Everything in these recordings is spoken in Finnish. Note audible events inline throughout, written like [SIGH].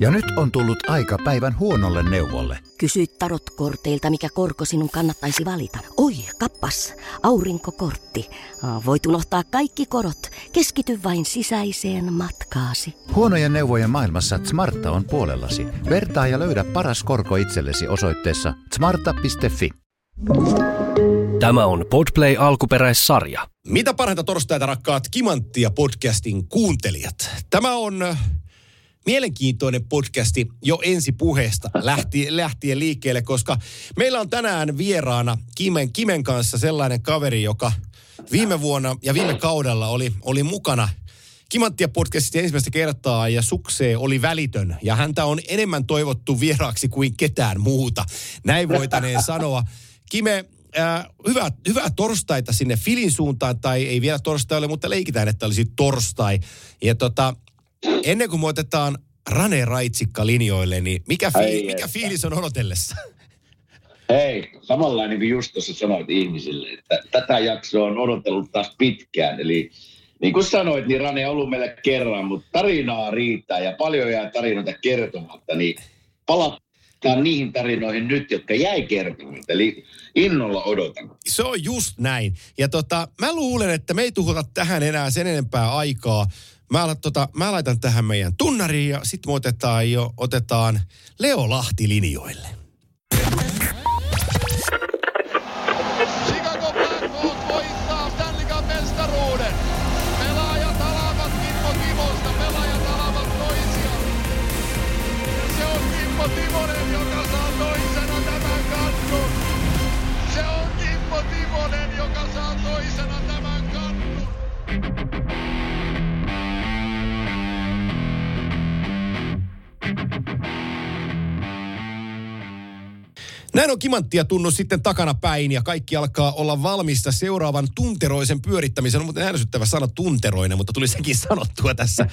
Ja nyt on tullut aika päivän huonolle neuvolle. Kysy tarotkorteilta, mikä korko sinun kannattaisi valita. Oi, kappas, aurinkokortti. Voit unohtaa kaikki korot. Keskity vain sisäiseen matkaasi. Huonojen neuvojen maailmassa Smarta on puolellasi. Vertaa ja löydä paras korko itsellesi osoitteessa smarta.fi. Tämä on Podplay alkuperäissarja. Mitä parhaita torstaita rakkaat Kimanttia podcastin kuuntelijat. Tämä on mielenkiintoinen podcasti jo ensi puheesta [LAUGHS] lähtien, lähtien liikkeelle, koska meillä on tänään vieraana Kimen, Kimen kanssa sellainen kaveri, joka viime vuonna ja viime kaudella oli, oli mukana Kimanttia podcastista ensimmäistä kertaa ja suksee oli välitön. Ja häntä on enemmän toivottu vieraaksi kuin ketään muuta. Näin voitaneen [LAUGHS] sanoa. Kime, äh, hyvää, hyvää torstaita sinne Filin suuntaan, tai ei vielä torstai ole, mutta leikitään, että olisi torstai. Ja tota, ennen kuin me otetaan Rane Raitsikka linjoille, niin mikä, fi- Ai mikä että. fiilis on odotellessa? Hei, samanlainen kuin just tuossa sanoit ihmisille, että tätä jaksoa on odotellut taas pitkään. Eli niin kuin sanoit, niin Rane on ollut meillä kerran, mutta tarinaa riittää ja paljon jää tarinoita kertomatta, niin palataan niihin tarinoihin nyt, jotka jäi kertomatta. Eli innolla odotan. Se on just näin. Ja tota, mä luulen, että me ei tuhota tähän enää sen enempää aikaa. Mä, alan, tota, mä laitan tähän meidän tunnariin ja sitten me otetaan jo otetaan Leo Lahti linjoille. Näin on kimanttia tunnus sitten takana päin ja kaikki alkaa olla valmista seuraavan tunteroisen pyörittämisen. On muuten ärsyttävä sana tunteroinen, mutta tuli sekin sanottua tässä.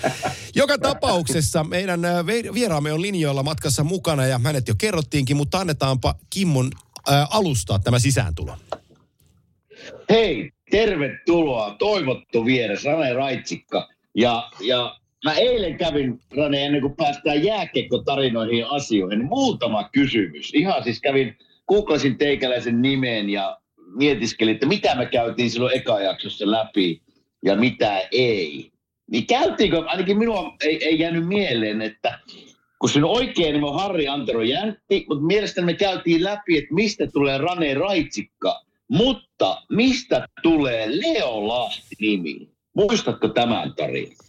Joka tapauksessa meidän äh, vieraamme on linjoilla matkassa mukana ja hänet jo kerrottiinkin, mutta annetaanpa Kimmon äh, alustaa tämä sisääntulo. Hei, tervetuloa, toivottu vieras, Rane Raitsikka. Ja, ja mä eilen kävin, Rane, ennen kuin päästään jääkiekko-tarinoihin ja asioihin, niin muutama kysymys. Ihan siis kävin, googlasin teikäläisen nimen ja mietiskelin, että mitä me käytiin silloin eka jaksossa läpi ja mitä ei. Niin käytiinkö, ainakin minua ei, ei jäänyt mieleen, että kun sen oikein nimi on Harri Antero Jäntti, mutta mielestäni me käytiin läpi, että mistä tulee Rane Raitsikka, mutta mistä tulee Leo Lahti-nimi? Muistatko tämän tarinan?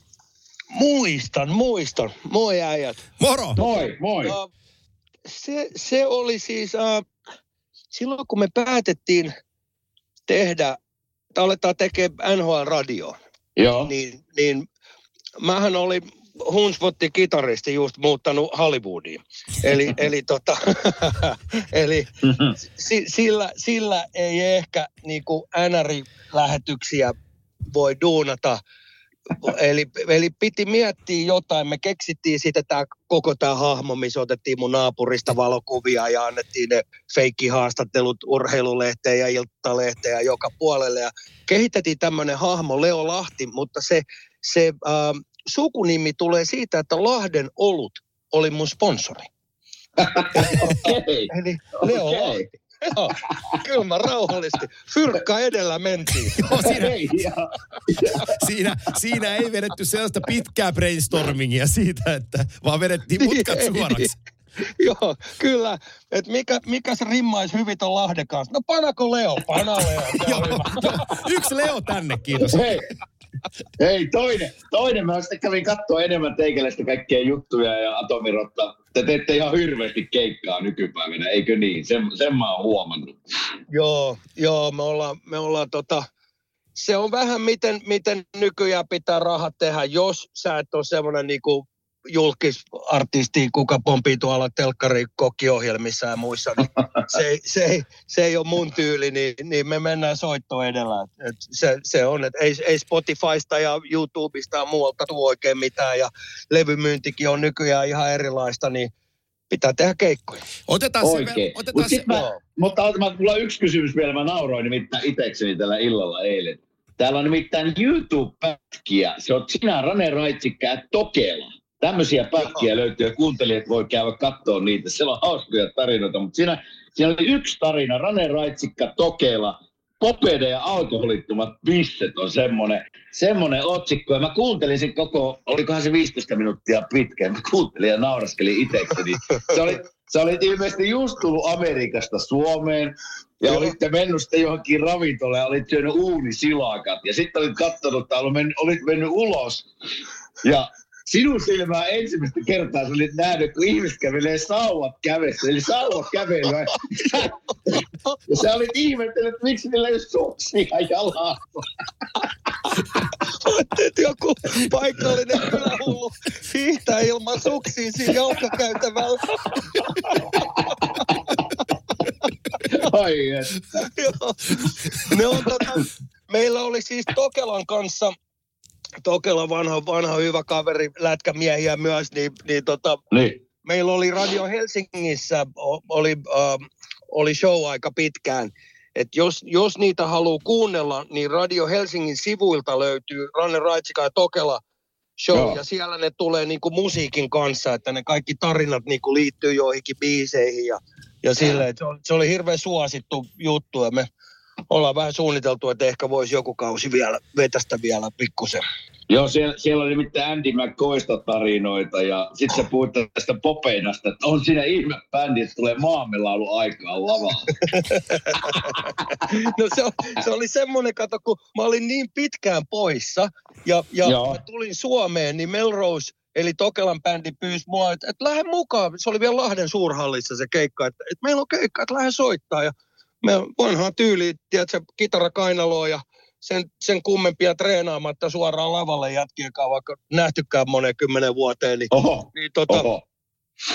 Muistan, muistan. Moi äijät. Moro! Moi, moi. Äh, se, se oli siis, äh, silloin kun me päätettiin tehdä, että aletaan tekemään NHL-radio, Joo. niin, niin mähän oli Hunsvotti kitaristi just muuttanut Hollywoodiin. Eli, [LAUGHS] eli, tota, [LAUGHS] eli si, sillä, sillä ei ehkä niinku NR-lähetyksiä voi duunata. Eli, eli piti miettiä jotain. Me keksittiin sitten tämä koko tämä hahmo, missä otettiin mun naapurista valokuvia ja annettiin ne feikkihaastattelut urheilulehteen ja iltalehteen ja joka puolelle. Ja kehitettiin tämmöinen hahmo Leo Lahti, mutta se, se äh, sukunimi tulee siitä, että Lahden olut oli mun sponsori. [LAUGHS] Okei. Eli Leo Okei. Lahti. Joo, kyllä mä rauhallisesti. Fyrkka edellä mentiin. [LAUGHS] Joo, siinä, siinä, siinä ei vedetty sellaista pitkää brainstormingia siitä, että vaan vedettiin mutkat suoraksi. [LAUGHS] Joo, kyllä. Et mikä, mikä se rimmaisi hyvin ton Lahden kanssa? No panako Leo? Pana Leo. On [LAUGHS] joo. Yksi Leo tänne, kiitos. hei. Hei, toinen, toinen, mä sitten kävin katsoa enemmän teikäläistä kaikkia juttuja ja Atomirotta. Te teette ihan hirveästi keikkaa nykypäivänä, eikö niin? Sen, sen mä oon huomannut. Joo, joo, me ollaan, me ollaan tota, se on vähän miten, miten nykyään pitää rahat tehdä, jos sä et ole semmoinen niinku julkisartisti, kuka pompii tuolla telkkari kokkiohjelmissa ja muissa, niin [LAUGHS] se, ei- se, ei, se ei ole mun tyyli, niin, niin me mennään soitto edellä. Et- se, se on, että ei, ei Spotifysta ja YouTubesta ja muualta tule oikein mitään, ja levymyyntikin on nykyään ihan erilaista, niin pitää tehdä keikkoja. Otetaan se, Oikein. otetaan Mut se, mä, mutta mä, mulla on yksi kysymys vielä, mä nauroin nimittäin itekseni tällä illalla eilen. Täällä on nimittäin YouTube-pätkiä. Se on sinä, Rane Raitsikka ja Tokela. Tämmöisiä pätkiä löytyy ja kuuntelijat voi käydä katsoa niitä. Siellä on hauskoja tarinoita, mutta siinä, siinä oli yksi tarina, Rane Raitsikka Tokela, Popede ja alkoholittomat pisset on semmoinen, semmoinen otsikko. Ja mä kuuntelin sen koko, olikohan se 15 minuuttia pitkä, mä kuuntelin ja nauraskelin itsekseni. [LAUGHS] Se oli, se oli ilmeisesti just tullut Amerikasta Suomeen ja olitte mennyt sitten johonkin ravintolaan ja olit syönyt uunisilakat. Ja sitten olit katsonut, että olit mennyt ulos. Ja sinun silmää ensimmäistä kertaa sä olit nähnyt, kun ihmiset kävelee sauvat kävessä, eli sauvat kävelee. ja sä olit ihmetellyt, että miksi niillä ei ole suksia jalalla. että joku paikallinen kylähullu hiihtää ilman suksia siinä jalkakäytävällä. Ai että. ne on tota, meillä oli siis Tokelan kanssa Tokela vanha, vanha hyvä kaveri, lätkämiehiä myös, niin, niin, tota, niin. meillä oli Radio Helsingissä, oli, äh, oli show aika pitkään. Et jos, jos niitä haluaa kuunnella, niin Radio Helsingin sivuilta löytyy Ranne Raitsika ja Tokela show, Joo. ja siellä ne tulee niinku musiikin kanssa, että ne kaikki tarinat niinku liittyy joihinkin biiseihin ja, ja sille, se, oli, se oli hirveän suosittu juttu, ja me ollaan vähän suunniteltu, että ehkä voisi joku kausi vielä vetästä vielä pikkusen. Joo, siellä, siellä oli nimittäin Andy McCoysta tarinoita ja sitten se puhuit tästä Popeinasta, että on siinä ihme bändi, että tulee maamelaulu aikaan lavalla. [LAUGHS] no se, se, oli semmoinen, kato, kun mä olin niin pitkään poissa ja, ja mä tulin Suomeen, niin Melrose Eli Tokelan bändi pyysi mua, että, että lähde mukaan. Se oli vielä Lahden suurhallissa se keikka, että, että meillä on keikka, että lähde soittaa. Ja me vanhaa tyyliä, tiedätkö, kitara kainaloa ja sen, sen kummempia treenaamatta suoraan lavalle jätkiäkaan, vaikka nähtykään moneen kymmenen vuoteen. Niin, oho, niin, tota, oho.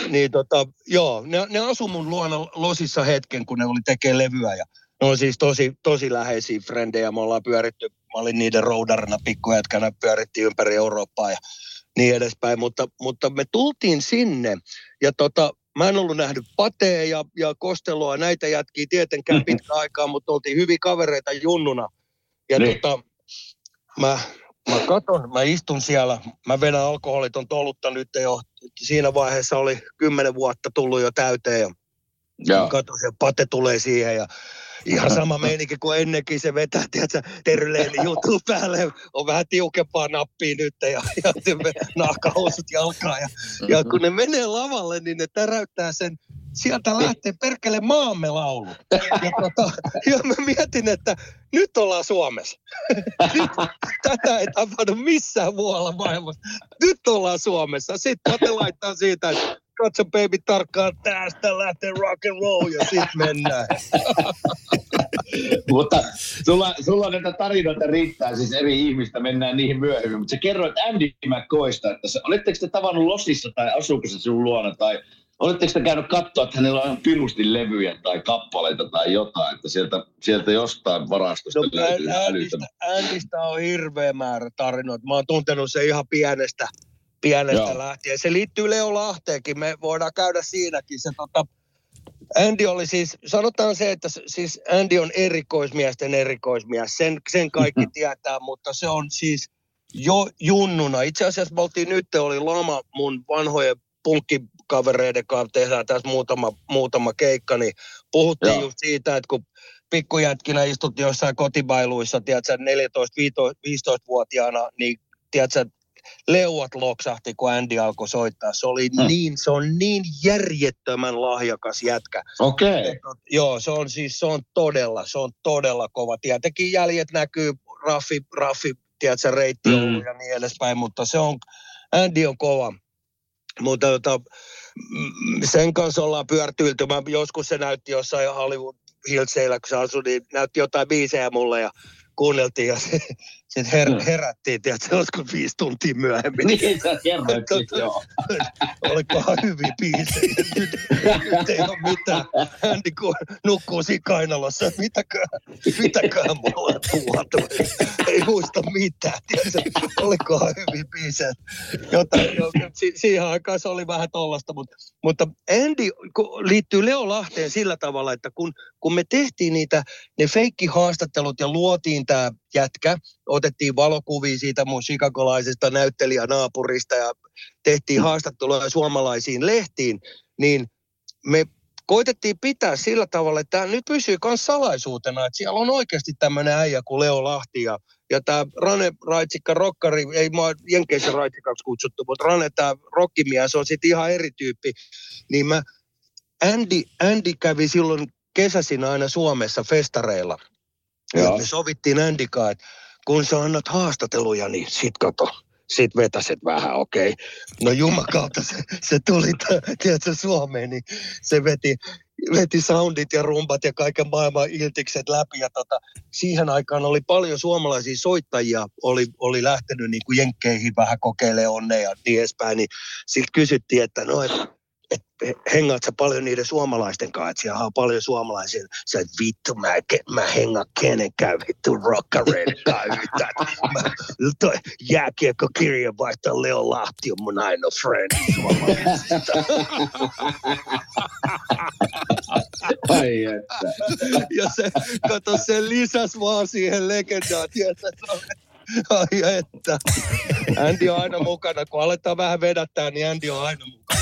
niin tota, joo, ne, ne asu mun luona losissa hetken, kun ne oli tekee levyä ja ne on siis tosi, tosi läheisiä frendejä. Me ollaan pyöritty, mä olin niiden roudarina pikkujätkänä, pyörittiin ympäri Eurooppaa ja niin edespäin, mutta, mutta me tultiin sinne ja tota, mä en ollut nähnyt Patea ja, ja Kosteloa, näitä jätkiä tietenkään [LAUGHS] pitkä aikaa, mutta oltiin hyvin kavereita junnuna. Ja niin. tota, mä, mä katon, mä istun siellä, mä vedän alkoholiton tolutta nyt jo, siinä vaiheessa oli kymmenen vuotta tullut jo täyteen ja Joo. katon, se Pate tulee siihen ja Ihan sama meininki kuin ennenkin se vetää, tiedätkö, Terleeni juttu päälle, on vähän tiukempaa nappia nyt ja, ja nahkahousut jalkaa. Ja, ja kun ne menee lavalle, niin ne täräyttää sen sieltä lähtee perkele maamme laulu. Ja, tota, ja mä mietin, että nyt ollaan Suomessa. Nyt, tätä ei tapahdu missään muualla maailmassa. Nyt ollaan Suomessa. Sitten Pate laittaa siitä, että katso baby tarkkaan tästä lähtee rock and roll ja sitten mennään. [LAUGHS] mutta sulla, sulla näitä tarinoita riittää, siis eri ihmistä, mennään niihin myöhemmin. Mutta sä kerroit Andy McCoysta, että se, oletteko te tavannut Losissa tai asuuko se sun luona tai oletteko te käynyt katsoa, että hänellä on pirusti levyjä tai kappaleita tai jotain, että sieltä, sieltä jostain varastosta no, löytyy Andystä, Andystä on hirveä määrä tarinoita. Mä oon tuntenut se ihan pienestä pienestä Joo. lähtien. Se liittyy Leo Lahteenkin, me voidaan käydä siinäkin. Se, tota, Andy oli siis, sanotaan se, että siis Andy on erikoismiesten erikoismies, sen, sen kaikki mm-hmm. tietää, mutta se on siis jo junnuna. Itse asiassa me oltiin nyt, oli lama mun vanhojen punkkikavereiden kanssa, tehdään tässä muutama, muutama keikka, niin puhuttiin Joo. just siitä, että kun pikkujätkinä istut jossain kotibailuissa, tiedätkö, 14-15-vuotiaana, niin tiedätkö, leuat loksahti, kun Andy alkoi soittaa. Se oli hmm. niin, se on niin järjettömän lahjakas jätkä. Okei. Okay. Joo, se on siis, se on todella, se on todella kova. Tietenkin jäljet näkyy, raffi, raffi, tiedätkö, reitti mm. ja niin edespäin, mutta se on, Andy on kova. Mutta tota, sen kanssa ollaan pyörtyilty. Mä joskus se näytti jossain Hollywood Hillsillä, kun se asui, niin näytti jotain biisejä mulle ja kuunneltiin ja [LAUGHS] sitten her, mm. herättiin, tiedätkö, olisiko viisi tuntia myöhemmin. Niin, sä kerroit joo. [LAUGHS] Olikohan hyviä biisejä. Nyt, nyt ei ole mitään. Hän niin nukkuu siinä kainalossa, mitäköhän, mitäköhän mulla on tuotu. Ei muista mitään, tiedätkö, olikohan hyviä biisejä. Jotain, jo, si, siihen aikaan se oli vähän tollasta, mutta, mutta Andy liittyy Leo Lahteen sillä tavalla, että kun, kun me tehtiin niitä, ne haastattelut ja luotiin tämä jätkä, otettiin valokuvia siitä mun chicagolaisesta näyttelijänaapurista ja tehtiin haastatteluja suomalaisiin lehtiin, niin me koitettiin pitää sillä tavalla, että tämä nyt pysyy myös salaisuutena, että siellä on oikeasti tämmöinen äijä kuin Leo Lahti ja, ja tämä Rane Raitsikka rokkari, ei mua Jenkeissä Raitsikaksi kutsuttu, mutta Rane tämä rokkimies on sitten ihan eri tyyppi, niin mä, Andy, Andy kävi silloin kesäisin aina Suomessa festareilla. Ja me sovittiin Andykaan, että kun sä annat haastatteluja, niin sit kato, sit vetäset vähän, okei. Okay. No jumakautta se, se tuli, tiedätkö, Suomeen, niin se veti, veti soundit ja rumbat ja kaiken maailman iltikset läpi. Ja tota, siihen aikaan oli paljon suomalaisia soittajia, oli, oli lähtenyt niin kuin jenkkeihin vähän kokeilemaan onnea ja niin edespäin. Niin siltä kysyttiin, että no, että että hengaat sä paljon niiden suomalaisten kanssa, että siellä on paljon suomalaisia. Sä et vittu, mä, mä hengaan kenenkään vittu rockareiden kanssa yhtään. Toi jääkiekko kirjeenvaihtaja Leo Lahti on mun ainoa friend Ai että. Ja se, kato, se lisäs vaan siihen tiedätkö, Ai että. Andy on aina mukana. Kun aletaan vähän vedättää, niin Andy on aina mukana.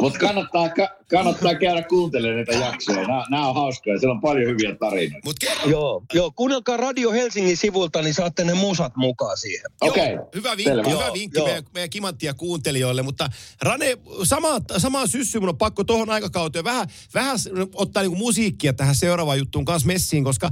Mutta kannattaa, kannattaa käydä kuuntelemaan näitä jaksoja. Nämä, nämä on hauskoja, siellä on paljon hyviä tarinoita. Mut kerro, Joo, joo, kuunnelkaa Radio Helsingin sivulta, niin saatte ne musat mukaan siihen. Okei. Joo, hyvä vinkki, Selvä. hyvä vinkki joo. meidän, meidän kimanttia kuuntelijoille, mutta Rane, sama, sama syssy mun on pakko tuohon aikakauteen vähän, vähän ottaa niinku musiikkia tähän seuraavaan juttuun kanssa messiin, koska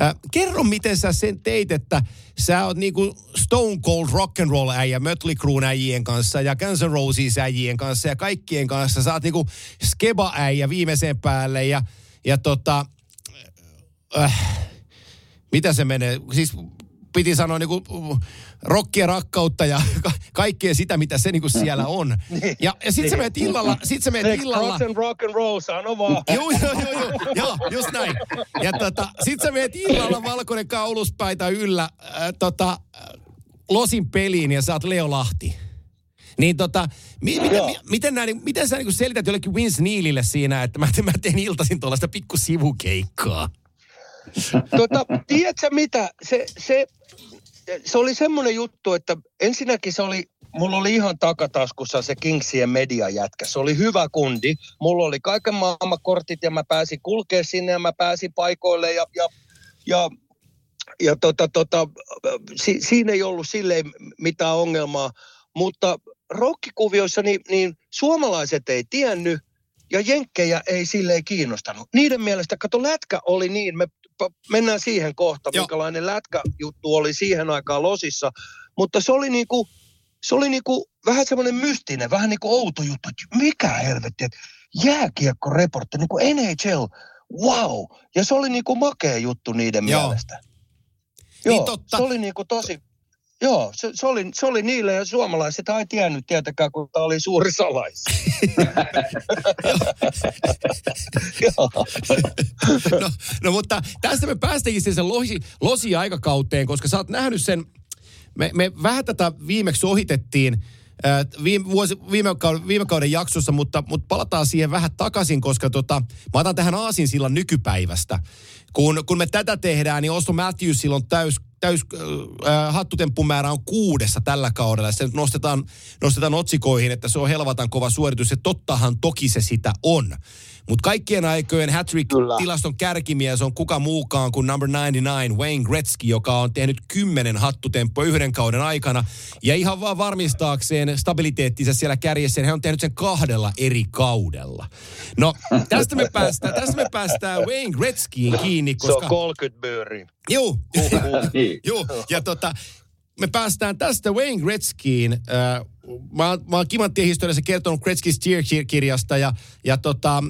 äh, kerro miten sä sen teit, että sä oot niinku Stone Cold Rock and Roll äijä Mötley Crue äijien kanssa ja Guns N' Roses äijien kanssa ja kaikkien kanssa. Sä oot niinku skeba äijä viimeiseen päälle ja, ja tota, äh, mitä se menee? Siis piti sanoa niinku rokkia rakkautta ja [LAUGHS] ka- kaikkea sitä, mitä se niinku siellä on. Ja, ja sit sä menet illalla, sit sä menet illalla. drugs and rock and roll, sano vaan. [LAUGHS] Joo, joo, joo, joo, joo, just näin. Ja tota, sit sä menet illalla valkoinen kauluspaita yllä äh, tota, äh, Losin peliin ja sä oot Leo Lahti. Niin tota, mi, miten, Joo. mi, miten, nää, niinku- miten sä niinku selität jollekin Vince Neilille siinä, että mä, mä teen iltaisin tuollaista pikku sivukeikkaa? Tota, tiedätkö mitä? Se, se, se oli semmoinen juttu, että ensinnäkin se oli, mulla oli ihan takataskussa se Kingsien mediajätkä. Se oli hyvä kundi. Mulla oli kaiken maailman kortit ja mä pääsin kulkea sinne ja mä pääsin paikoille ja, ja, ja ja tota, tota, si, siinä ei ollut silleen mitään ongelmaa, mutta rokkikuvioissa niin, niin suomalaiset ei tiennyt ja jenkkejä ei silleen kiinnostanut. Niiden mielestä, kato lätkä oli niin, me mennään siihen kohta, Joo. minkälainen lätkäjuttu oli siihen aikaan Losissa, mutta se oli niinku, se oli niinku vähän semmoinen mystinen, vähän niinku outo juttu, että mikä helvetti, että jääkiekkoreportti, niinku NHL, wow. Ja se oli niinku makea juttu niiden Joo. mielestä. Niin Joo, totta. se oli niinku tosi, joo, se, se, oli, se oli niille ja suomalaiset ei tiennyt tietenkään, kun tämä oli suuri salais. [LAUGHS] joo. no, no mutta tästä me päästäänkin sitten sen losi, losi-aikakauteen, koska sä oot nähnyt sen, me, me vähän tätä viimeksi ohitettiin, äh, viime, vuosi, viime, kauden, viime kauden jaksossa, mutta, mutta palataan siihen vähän takaisin, koska tota, mä otan tähän aasinsillan nykypäivästä. Kun, kun me tätä tehdään, niin Oslo Matthewsilla on täys, täys äh, hattutemppumäärä on kuudessa tällä kaudella. Se nostetaan, nostetaan otsikoihin, että se on helvatan kova suoritus. Ja tottahan toki se sitä on. Mutta kaikkien aikojen hat-trick-tilaston kärkimies on kuka muukaan kuin number 99, Wayne Gretzky, joka on tehnyt kymmenen hattutemppoa yhden kauden aikana. Ja ihan vaan varmistaakseen stabiliteettinsa siellä kärjessä, niin hän on tehnyt sen kahdella eri kaudella. No, tästä me päästään, tästä me päästään Wayne Gretzkyin kiinni, Se on koska... 30 myyriä. Juu, Niin. Joo, ja tota, me päästään tästä Wayne Gretzkyin. Äh, mä, mä oon Kimanttien historiassa kertonut Gretzky's Cheer-kirjasta ja, ja tota,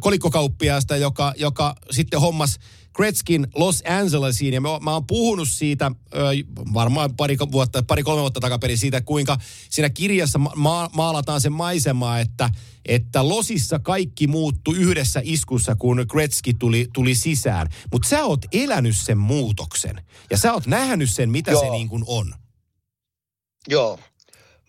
kolikkokauppiaasta, joka, joka sitten hommas Gretzkin Los Angelesiin. Ja mä, mä oon puhunut siitä äh, varmaan pari, vuotta, pari kolme vuotta takaperin siitä, kuinka siinä kirjassa ma- maalataan se maisema, että, että Losissa kaikki muuttui yhdessä iskussa, kun Gretzky tuli, tuli sisään. Mutta sä oot elänyt sen muutoksen. Ja sä oot nähnyt sen, mitä Joo. se niin kuin on. Joo.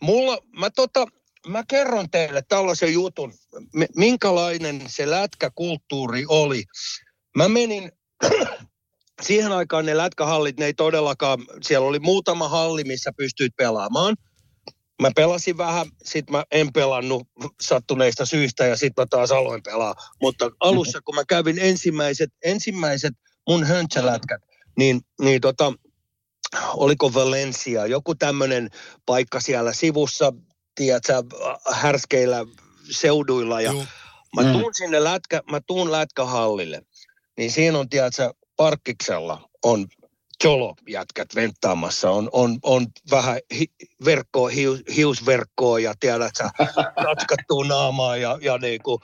Mulla, mä tota, mä kerron teille tällaisen jutun, mi- minkälainen se lätkäkulttuuri oli. Mä menin, [CLEARS THROAT] siihen aikaan ne lätkähallit, ne ei todellakaan, siellä oli muutama halli, missä pystyit pelaamaan. Mä pelasin vähän, sit mä en pelannut sattuneista syistä ja sit mä taas aloin pelaa. Mutta alussa, kun mä kävin ensimmäiset, ensimmäiset mun höntsälätkät, niin, niin tota, oliko Valencia, joku tämmöinen paikka siellä sivussa, tiedätkö, härskeillä seuduilla ja mä Mm. tuun sinne lätkä, mä tuun lätkähallille, niin siinä on, tiedätkö, parkkiksella on jolo jätkät venttaamassa, on, on, on vähän hi, verkkoa, hius, hiusverkkoa ja tiedätkö, [LAUGHS] katkattua naamaa ja, ja niinku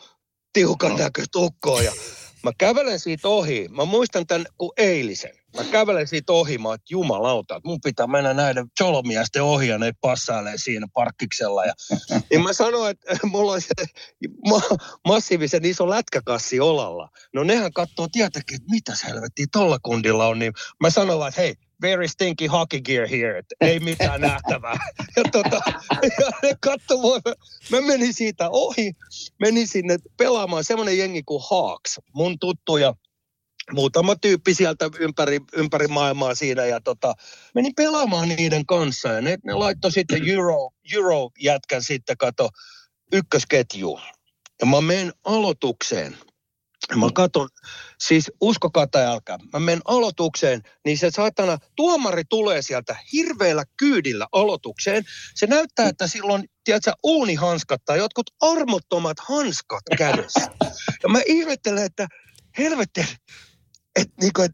tiukan näköistä ukkoa ja mä kävelen siitä ohi. Mä muistan tämän kuin eilisen. Mä kävelen siitä ohi, mä että jumalauta, että mun pitää mennä näiden jolomiesten ohi ja ne passailee siinä parkkiksella. Ja, [LAUGHS] niin mä sanoin, että mulla on se ma- massiivisen iso lätkäkassi olalla. No nehän katsoo tietenkin, että mitä helvettiä tolla kundilla on. Niin mä sanoin, että hei, very stinky hockey gear here, että ei mitään nähtävää. [LAUGHS] Ja, tota, ja ne katso. Mä menin siitä ohi, menin sinne pelaamaan semmoinen jengi kuin Hawks, mun tuttuja muutama tyyppi sieltä ympäri, ympäri maailmaa siinä ja tota, menin pelaamaan niiden kanssa ja ne, ne laittoi sitten Euro, Euro-jätkän sitten kato ykkösketjuun. Ja mä menen aloitukseen. Mä katon, siis uskokaa tai älkää, mä menen aloitukseen, niin se saatana tuomari tulee sieltä hirveällä kyydillä aloitukseen. Se näyttää, että silloin, tiedätkö, uunihanskat tai jotkut armottomat hanskat kädessä. Ja mä ihmettelen, että helvetti, että niinku, et,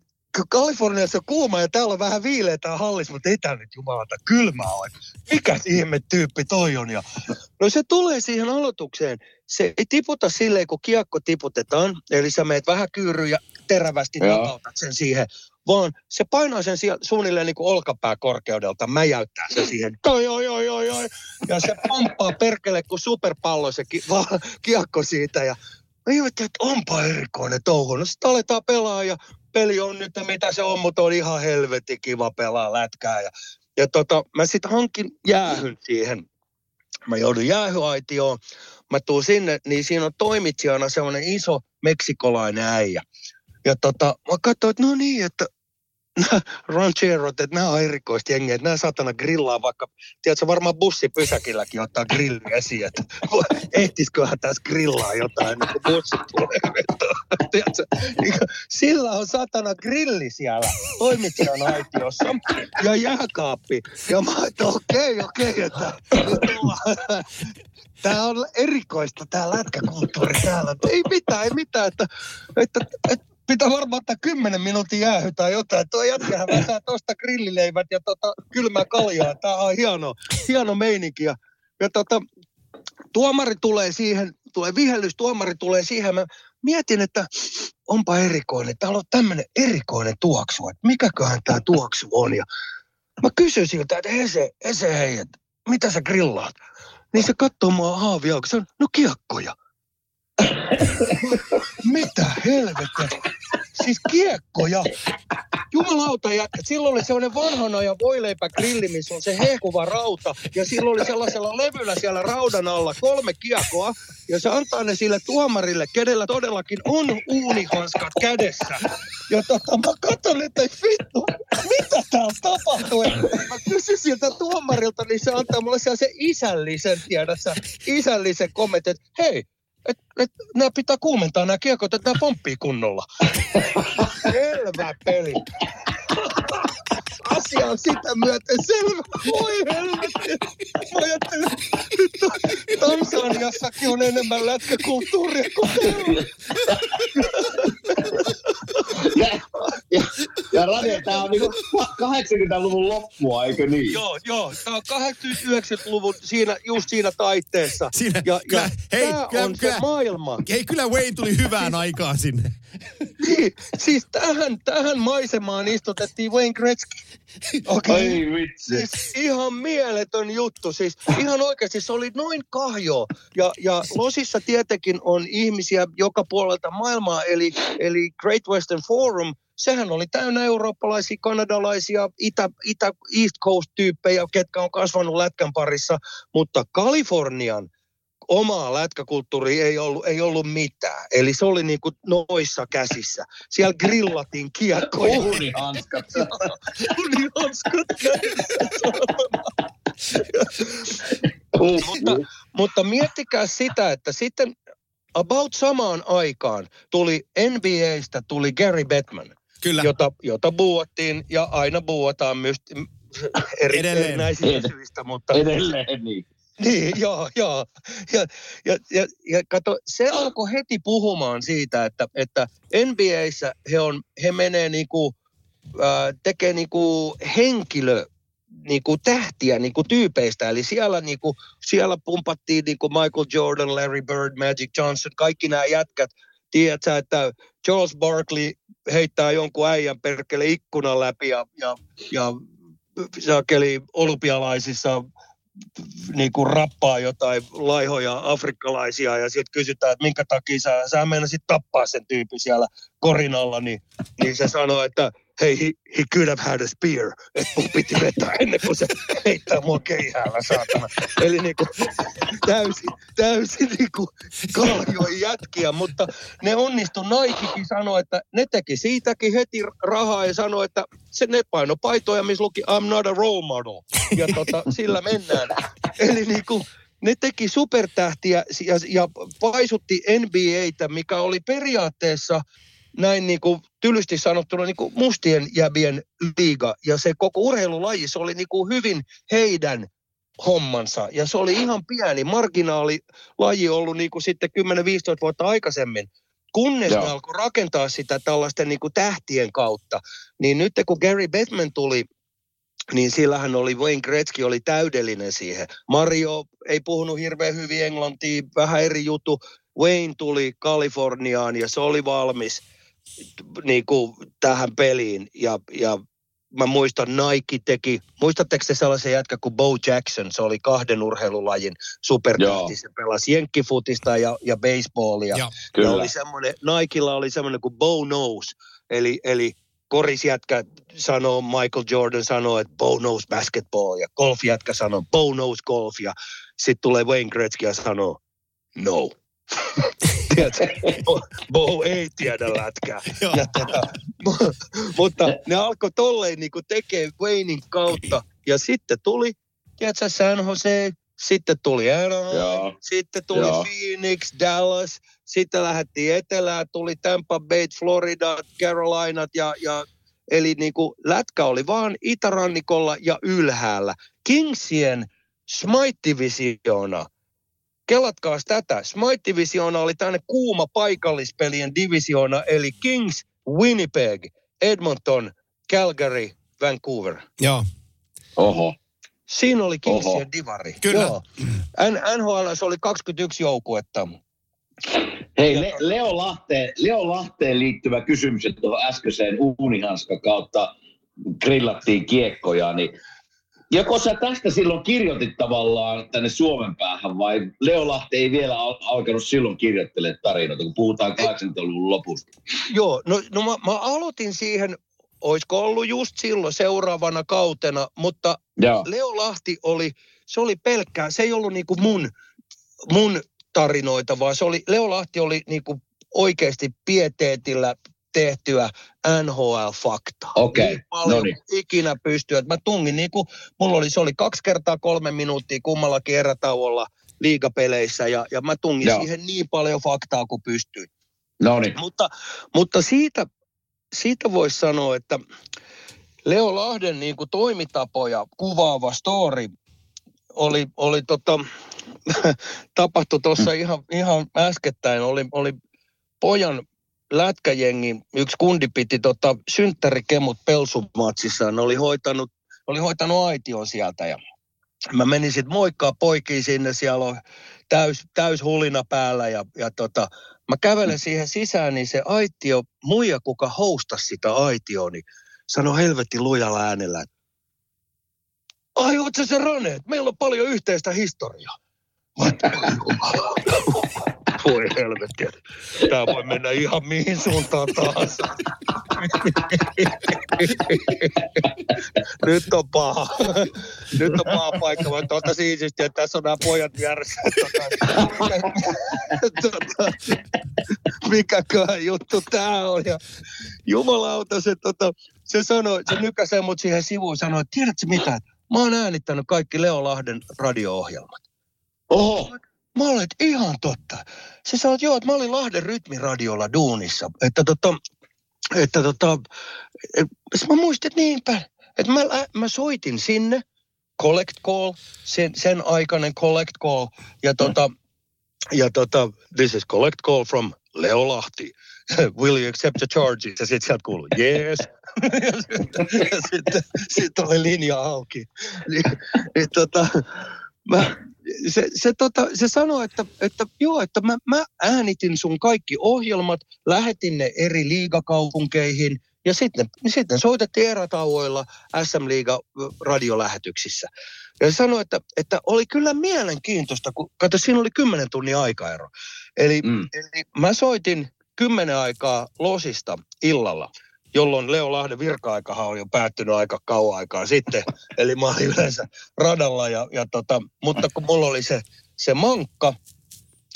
Kaliforniassa on kuuma ja täällä on vähän viileä tää hallis, mutta ei täällä nyt jumalata kylmää ole. Mikä ihme tyyppi toi on? Ja, no se tulee siihen aloitukseen. Se ei tiputa silleen, kun kiekko tiputetaan, eli sä meet vähän kyyryyn ja terävästi napautat sen siihen, vaan se painaa sen siellä suunnilleen niin kuin olkapääkorkeudelta, mäjäyttää sen siihen, oi, oi, oi, oi, oi, ja se pomppaa perkele kuin superpallo se ki- [LAUGHS] va- kiekko siitä, ja mä ihmettelin, että onpa erikoinen touhu. No sitten aletaan pelaa ja peli on nyt mitä se on, mutta on ihan helvetti kiva pelaa lätkää. Ja, ja tota, mä sitten hankin jäähyn siihen. Mä joudun jäähyaitioon. Mä tuun sinne, niin siinä on toimitsijana semmoinen iso meksikolainen äijä. Ja tota, mä katsoin, että no niin, että [LAUGHS] rancherot, että nämä on erikoista jengiä, että nämä saatana grillaa vaikka, tiedätkö, varmaan bussipysäkilläkin ottaa grilli esiin, että [LAUGHS] ehtisiköhän tässä grillaa jotain ennen kuin bussi tulee. [LAUGHS] Tiedätkö, niin sillä on satana grilli siellä toimitsijan aitiossa ja jääkaappi. Ja mä että okei, okei, että nyt ollaan- Tämä on erikoista, tämä lätkäkulttuuri täällä. Että Ei mitään, ei mitään, että, että, että pitää varmaan ottaa kymmenen minuutin jäähy tai jotain. Tuo jätkähän [CLEARS THROAT] vetää tuosta grillileivät ja tota, kylmää kaljaa. Tämä on hieno, hieno meininki. Ja, ja tota, tuomari tulee siihen, tulee vihellys, tuomari tulee siihen. Mä mietin, että onpa erikoinen. Täällä on tämmöinen erikoinen tuoksu. Että mikäköhän tämä tuoksu on. Ja mä kysyin siltä, että Ese, Ese hei, että mitä sä grillaat? Niin se katsoo mua haavia, kun se on, no kiekkoja. Mitä helvettiä? Siis kiekkoja. Jumalauta, ja silloin oli sellainen vanhan ajan voileipägrilli, missä on se hehkuva rauta. Ja silloin oli sellaisella levyllä siellä raudan alla kolme kiekkoa. Ja se antaa ne sille tuomarille, kenellä todellakin on uunihanskat kädessä. Ja tota, mä katson, että vittu, mitä täällä tapahtuu? Mä kysyn siltä tuomarilta, niin se antaa mulle sellaisen isällisen, tiedässä, isällisen kommentin, että hei, et, et, nämä pitää kuumentaa nämä kiekot, että nämä pomppii kunnolla. [LAUGHS] Selvä peli. Asia on sitä myöten selvä. Voi helvetti. Mä ajattelin, että Tansaniassakin on enemmän lätkäkulttuuria kuin. Ja, Radio, tämä on niinku 80-luvun loppua, eikö niin? Joo, joo. Tämä on 80-90-luvun siinä, just siinä taitteessa. Siinä- ja, kyllä- ja hei, tämä kyllä- on kyllä- se maailma. Hei, kyllä Wayne tuli hyvään aikaan sinne. Niin, [LAUGHS] siis tähän, tähän maisemaan istutettiin Wayne Gretzky. Okei. Ai vitsi. Siis ihan mieletön juttu. Siis ihan oikeasti se oli noin kahjo. Ja, ja Losissa tietenkin on ihmisiä joka puolelta maailmaa, eli, eli Great Western Forum, sehän oli täynnä eurooppalaisia, kanadalaisia, itä, itä East Coast-tyyppejä, ketkä on kasvanut lätkän parissa, mutta Kalifornian omaa lätkäkulttuuria ei ollut, ei ollut mitään. Eli se oli niin kuin noissa käsissä. Siellä grillattiin kiekkoja. Uunihanskat Uh, mutta, mutta miettikää sitä, että sitten about samaan aikaan tuli NBAstä tuli Gary Bettman, Kyllä. jota, jota buuattiin ja aina buuataan myös eri, Edelleen. erinäisistä syistä, mutta Edelleen niin. niin, joo, joo. Ja, ja, ja, ja kato, se alkoi heti puhumaan siitä, että, että NBAissä he, on, he menee niinku, äh, tekee niinku henkilö, niinku tähtiä niinku tyypeistä. Eli siellä, niinku, siellä pumpattiin niinku Michael Jordan, Larry Bird, Magic Johnson, kaikki nämä jätkät. Tiedätkö, että Charles Barkley heittää jonkun äijän perkele ikkunan läpi ja, ja, ja sakeli olympialaisissa niin kuin rappaa jotain laihoja afrikkalaisia ja sitten kysytään, että minkä takia sä, sä meinasit tappaa sen tyypin siellä korin alla, niin, niin se sanoo, että hei, he, he could have had a spear, että mun piti vetää ennen kuin se heittää mua keihäällä, saatana. Eli niin kuin, täysin, täysin niin kuin kaljoi jätkiä, mutta ne onnistu. Nikekin sanoi, että ne teki siitäkin heti rahaa ja sanoi, että se ne paino paitoja, missä luki I'm not a role model. Ja tota, sillä mennään. Eli niin kuin, ne teki supertähtiä ja, ja paisutti NBAtä, mikä oli periaatteessa näin niin kuin tylysti sanottuna niin kuin mustien jäbien liiga. Ja se koko urheilulaji, se oli niin kuin hyvin heidän hommansa. Ja se oli ihan pieni marginaalilaji ollut niin kuin sitten 10-15 vuotta aikaisemmin. Kunnes Joo. ne alkoi rakentaa sitä tällaisten niin kuin tähtien kautta. Niin nyt kun Gary Bettman tuli, niin sillähän oli, Wayne Gretzky oli täydellinen siihen. Mario ei puhunut hirveän hyvin englantia, vähän eri juttu. Wayne tuli Kaliforniaan ja se oli valmis niin kuin tähän peliin. Ja, ja mä muistan, Nike teki, muistatteko te sellaisen jätkä kuin Bo Jackson? Se oli kahden urheilulajin supertähti. Se pelasi jenkkifutista ja, ja baseballia. Ja Kyllä. oli semmoinen, Nikella oli semmoinen kuin Bo Knows, eli, eli korisjätkä sanoo, Michael Jordan sanoo, että Bo knows basketball, ja golfjätkä sanoo, Bo knows golf, ja sitten tulee Wayne Gretzky ja sanoo, no. [LAUGHS] Tiedätkö, Bo, Bo ei tiedä lätkää. [LAUGHS] Ja tota, mu- [LAUGHS] mutta ne alkoi tolleen niin tekee Waynein kautta, ja sitten tuli, tiedätkö, San Jose, sitten tuli Anaheim, sitten tuli Joo. Phoenix, Dallas, sitten lähdettiin etelään, tuli Tampa Bay, Florida, Carolinat ja, ja eli niin kuin lätkä oli vaan itärannikolla ja ylhäällä. Kingsien Smite-divisioona, kelatkaas tätä, Smite-divisioona oli tänne kuuma paikallispelien divisioona, eli Kings, Winnipeg, Edmonton, Calgary, Vancouver. Joo. Oho. Siinä oli Kingsien Oho. divari. Kyllä. Joo. N- NHL oli 21 joukkuetta. Hei, Le- Leo, Lahteen, Leo Lahteen liittyvä kysymys, että tuohon äskeiseen uunihanska kautta grillattiin kiekkoja, niin joko sä tästä silloin kirjoitit tavallaan tänne Suomen päähän vai Leo Lahti ei vielä al- alkanut silloin kirjoittelemaan tarinoita, kun puhutaan 80-luvun lopusta? Joo, no, no mä, mä aloitin siihen, olisiko ollut just silloin seuraavana kautena, mutta Joo. Leo Lahti oli, se oli pelkkää, se ei ollut niinku mun, mun tarinoita, vaan se oli, Leo Lahti oli niinku oikeasti pieteetillä tehtyä NHL-faktaa. Okei, Niin paljon noniin. kuin ikinä pystyy. Mä tungin niinku, mulla oli, se oli kaksi kertaa kolme minuuttia kummallakin erätauolla liigapeleissä ja, ja mä tungin Joo. siihen niin paljon faktaa kuin pystyin. No niin. Mutta, mutta siitä, siitä voisi sanoa, että Leo Lahden niin kuin toimitapoja kuvaava story oli, oli tota, [LAUGHS] tapahtui tuossa ihan, ihan äskettäin. Oli, oli pojan lätkäjengi, yksi kundi piti tota, synttärikemut pelsumatsissa. Ne oli hoitanut, oli hoitanut aition sieltä ja mä menin sitten moikkaa poikiin sinne, siellä on täys, täys hulina päällä ja, ja tota, mä kävelen siihen sisään, niin se aitio, muija kuka houstasi sitä aitioa, niin sanoi helvetin lujalla äänellä, ai oot sä se Rane, meillä on paljon yhteistä historiaa. Voi helvetti, että tää voi mennä ihan mihin suuntaan tahansa. Nyt on paha. Nyt on paha paikka. Mä tuolta siististi, että tässä on nämä pojat vieressä. Tota, mikäköhän juttu tää on. Ja jumalauta, se, tota, se sanoi, se nykäsee mut siihen sivuun sanoi, että tiedätkö mitä, mä oon äänittänyt kaikki Leo Lahden radio-ohjelmat. Oho, Mä olet ihan totta. Se sanoi, että joo, että mä olin Lahden rytmiradiolla duunissa. Että tota, että tota, et, sit mä muistin, että niinpä. Että mä, mä soitin sinne, collect call, sen, sen aikainen collect call. Ja tota, ja tota, this is collect call from Leo Lahti. [LAUGHS] Will you accept the charges? Ja sitten sieltä kuului, yes. [LAUGHS] ja sitten, sitten, sitten oli linja auki. Niin, niin tota, mä, se, se, tota, se sanoi, että, että joo, että mä, mä äänitin sun kaikki ohjelmat, lähetin ne eri liigakaupunkeihin ja sitten, sitten soitettiin erätauoilla SM Liiga radiolähetyksissä. Ja se sanoi, että, että oli kyllä mielenkiintoista, kun kato, siinä oli kymmenen tunnin aikaero. Eli, mm. eli mä soitin kymmenen aikaa Losista illalla, jolloin Leo Lahden virka-aikahan on jo päättynyt aika kauan aikaa sitten. [LAUGHS] Eli mä olin yleensä radalla, ja, ja tota, mutta kun mulla oli se, se mankka,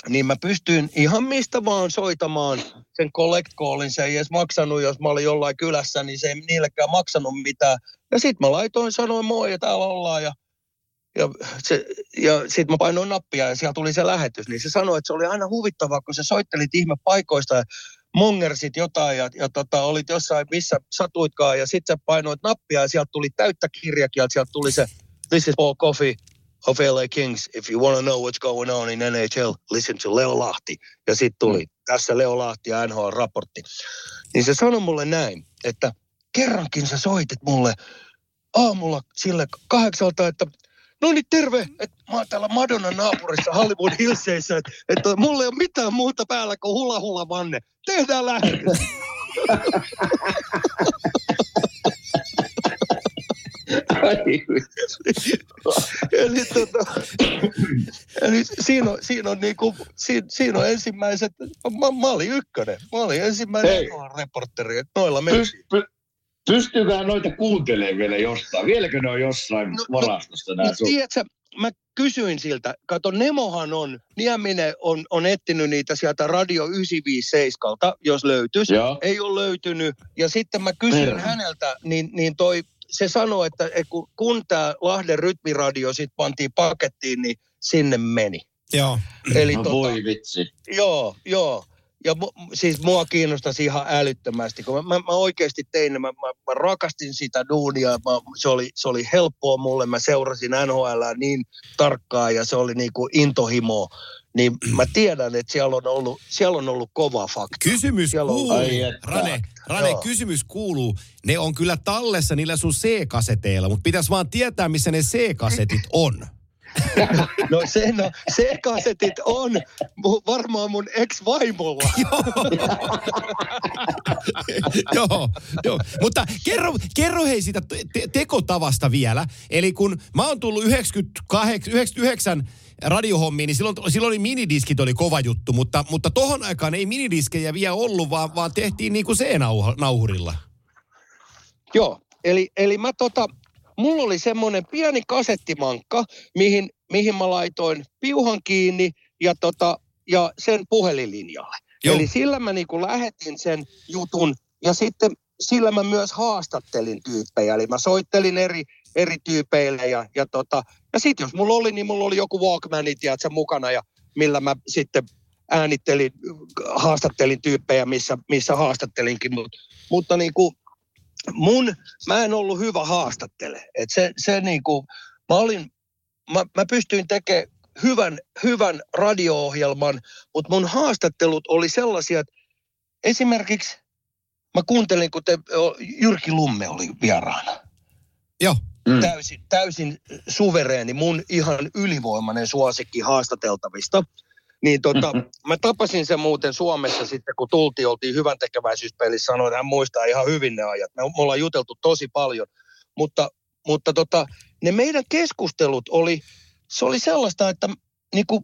niin mä pystyin ihan mistä vaan soitamaan sen collect callin. Se ei edes maksanut, jos mä olin jollain kylässä, niin se ei niillekään maksanut mitään. Ja sit mä laitoin, sanoin moi ja täällä ollaan ja ja, se, ja sitten mä painoin nappia ja siellä tuli se lähetys. Niin se sanoi, että se oli aina huvittavaa, kun sä soittelit ihme paikoista ja mongersit jotain ja, ja tota, olit jossain, missä satuitkaan. Ja sitten sä painoit nappia ja sieltä tuli täyttä kirjakieltä. Sieltä tuli se, this is Paul Coffey of LA Kings. If you want to know what's going on in NHL, listen to Leo Lahti. Ja sitten tuli tässä Leo Lahti ja NHL-raportti. Niin se sanoi mulle näin, että kerrankin sä soitit mulle aamulla sille kahdeksalta, että no niin terve, että mä oon täällä Madonnan naapurissa Hollywood Hillseissä, että, että mulla ei ole mitään muuta päällä kuin hula hula vanne. Tehdään lähetys. eli, tota, eli siinä on, siinä on, niinku, siinä, siinä on ensimmäiset, mä, mä olin ykkönen. Mä olin ensimmäinen reporteri, että noilla. Pys, py, pystyykö noita kuuntelemaan vielä jostain? Vieläkö ne on jossain No, no, no, varastossa nämä No, sun? tiedätkö, mä kysyin siltä, kato Nemohan on, Nieminen on, on etsinyt niitä sieltä Radio 957, jos löytyisi. Joo. Ei ole löytynyt. Ja sitten mä kysyin Herra. häneltä, niin, niin toi, se sanoi, että, että kun, kun tämä Lahden rytmiradio sitten pantiin pakettiin, niin sinne meni. Joo. Eli No tota, voi vitsi. Joo, joo. Ja mu, siis mua kiinnostaisi ihan älyttömästi, kun mä, mä, mä oikeasti tein, mä, mä, mä rakastin sitä duunia, mä, se, oli, se oli helppoa mulle, mä seurasin NHL niin tarkkaan ja se oli niinku intohimo, niin mä tiedän, että siellä on ollut, siellä on ollut kova fakta. Kysymys Siellä on- kuuluu, Ai että. Rane, Rane Joo. kysymys kuuluu. Ne on kyllä tallessa niillä sun C-kaseteilla, mutta pitäisi vaan tietää, missä ne C-kasetit on. No se, no, se kasetit on mu- varmaan mun ex-vaimolla. [LAUGHS] joo, joo. Mutta kerro, kerro hei siitä te- tekotavasta vielä. Eli kun mä oon tullut 98, 99 radiohommiin, niin silloin, silloin oli minidiskit oli kova juttu, mutta, mutta tohon aikaan ei minidiskejä vielä ollut, vaan, vaan tehtiin niin kuin C-nauhurilla. Joo, eli, eli mä tota, mulla oli semmoinen pieni kasettimankka, mihin, mihin mä laitoin piuhan kiinni ja, tota, ja sen puhelinlinjalle. Joo. Eli sillä mä niinku lähetin sen jutun ja sitten sillä mä myös haastattelin tyyppejä. Eli mä soittelin eri, eri tyypeille ja, ja, tota, ja sitten jos mulla oli, niin mulla oli joku Walkmanit ja se mukana ja millä mä sitten äänittelin, haastattelin tyyppejä, missä, missä haastattelinkin. Mut, mutta niin kuin mun, mä en ollut hyvä haastattele. Et se, se niin kuin, mä olin, mä, mä pystyin tekemään hyvän, hyvän radio-ohjelman, mutta mun haastattelut oli sellaisia, että esimerkiksi mä kuuntelin, kun te, Jyrki Lumme oli vieraana. Joo. Mm. Täysin, täysin suvereeni, mun ihan ylivoimainen suosikki haastateltavista. Niin tota, mä tapasin sen muuten Suomessa sitten, kun tultiin, oltiin hyvän tekeväisyyspelissä, sanoin, että hän muistaa ihan hyvin ne ajat. Me, me ollaan juteltu tosi paljon, mutta, mutta tota, ne meidän keskustelut oli, se oli sellaista, että niin kuin,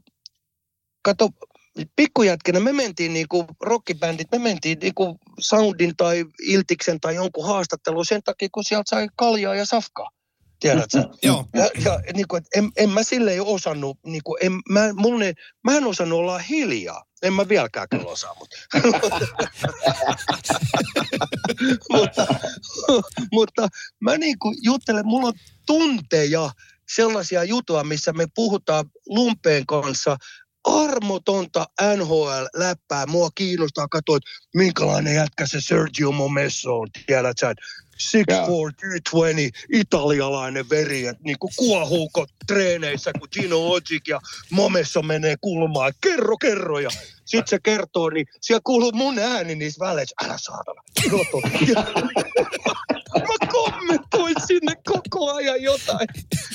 kato, pikkujätkinä me mentiin niinku rockibändit, me mentiin niinku Soundin tai Iltiksen tai jonkun haastatteluun sen takia, kun sieltä sai kaljaa ja safkaa. Tiedätkö? Joo. Ja, ja niin kuin, en, en mä silleen osannut, niin kuin, en, mä, mun ei, mä en osannut olla hiljaa. En mä vieläkään kyllä osaa, mutta... [LAUGHS] mutta, mutta mä niin kuin juttelen, mulla on tunteja sellaisia jutua, missä me puhutaan lumpeen kanssa armotonta NHL-läppää. Mua kiinnostaa katsoa, että minkälainen jätkä se Sergio Momesso on, tiedätkö? 64220, italialainen veri, että niin kuin kuohuuko treeneissä, kun Gino Ojik ja Momessa menee kulmaan. Kerro, kerro. Ja sitten se kertoo, niin siellä kuuluu mun ääni niissä väleissä. Älä saatana. [LAUGHS] Mä kommentoin sinne koko ajan jotain.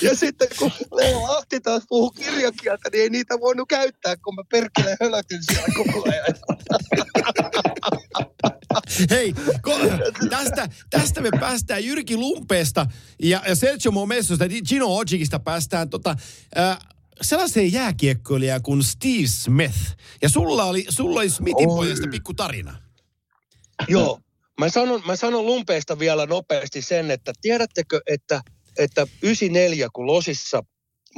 Ja sitten kun Leo Ahti taas puhuu kirjakieltä, niin ei niitä voinut käyttää, kun mä perkeleen hölätin siellä koko ajan. [LAUGHS] [LAUGHS] Hei, ko- tästä, tästä me päästään Jyrki Lumpeesta ja, ja Sergio Momessosta, Gino Ogicista päästään tota, äh, sellaiseen jääkiekkoilijaan kuin Steve Smith. Ja sulla oli, sulla oli Smithin Oi. pojasta pikku tarina. Joo. Mä sanon, mä sanon lumpeesta vielä nopeasti sen, että tiedättekö, että, että 94 kun Losissa,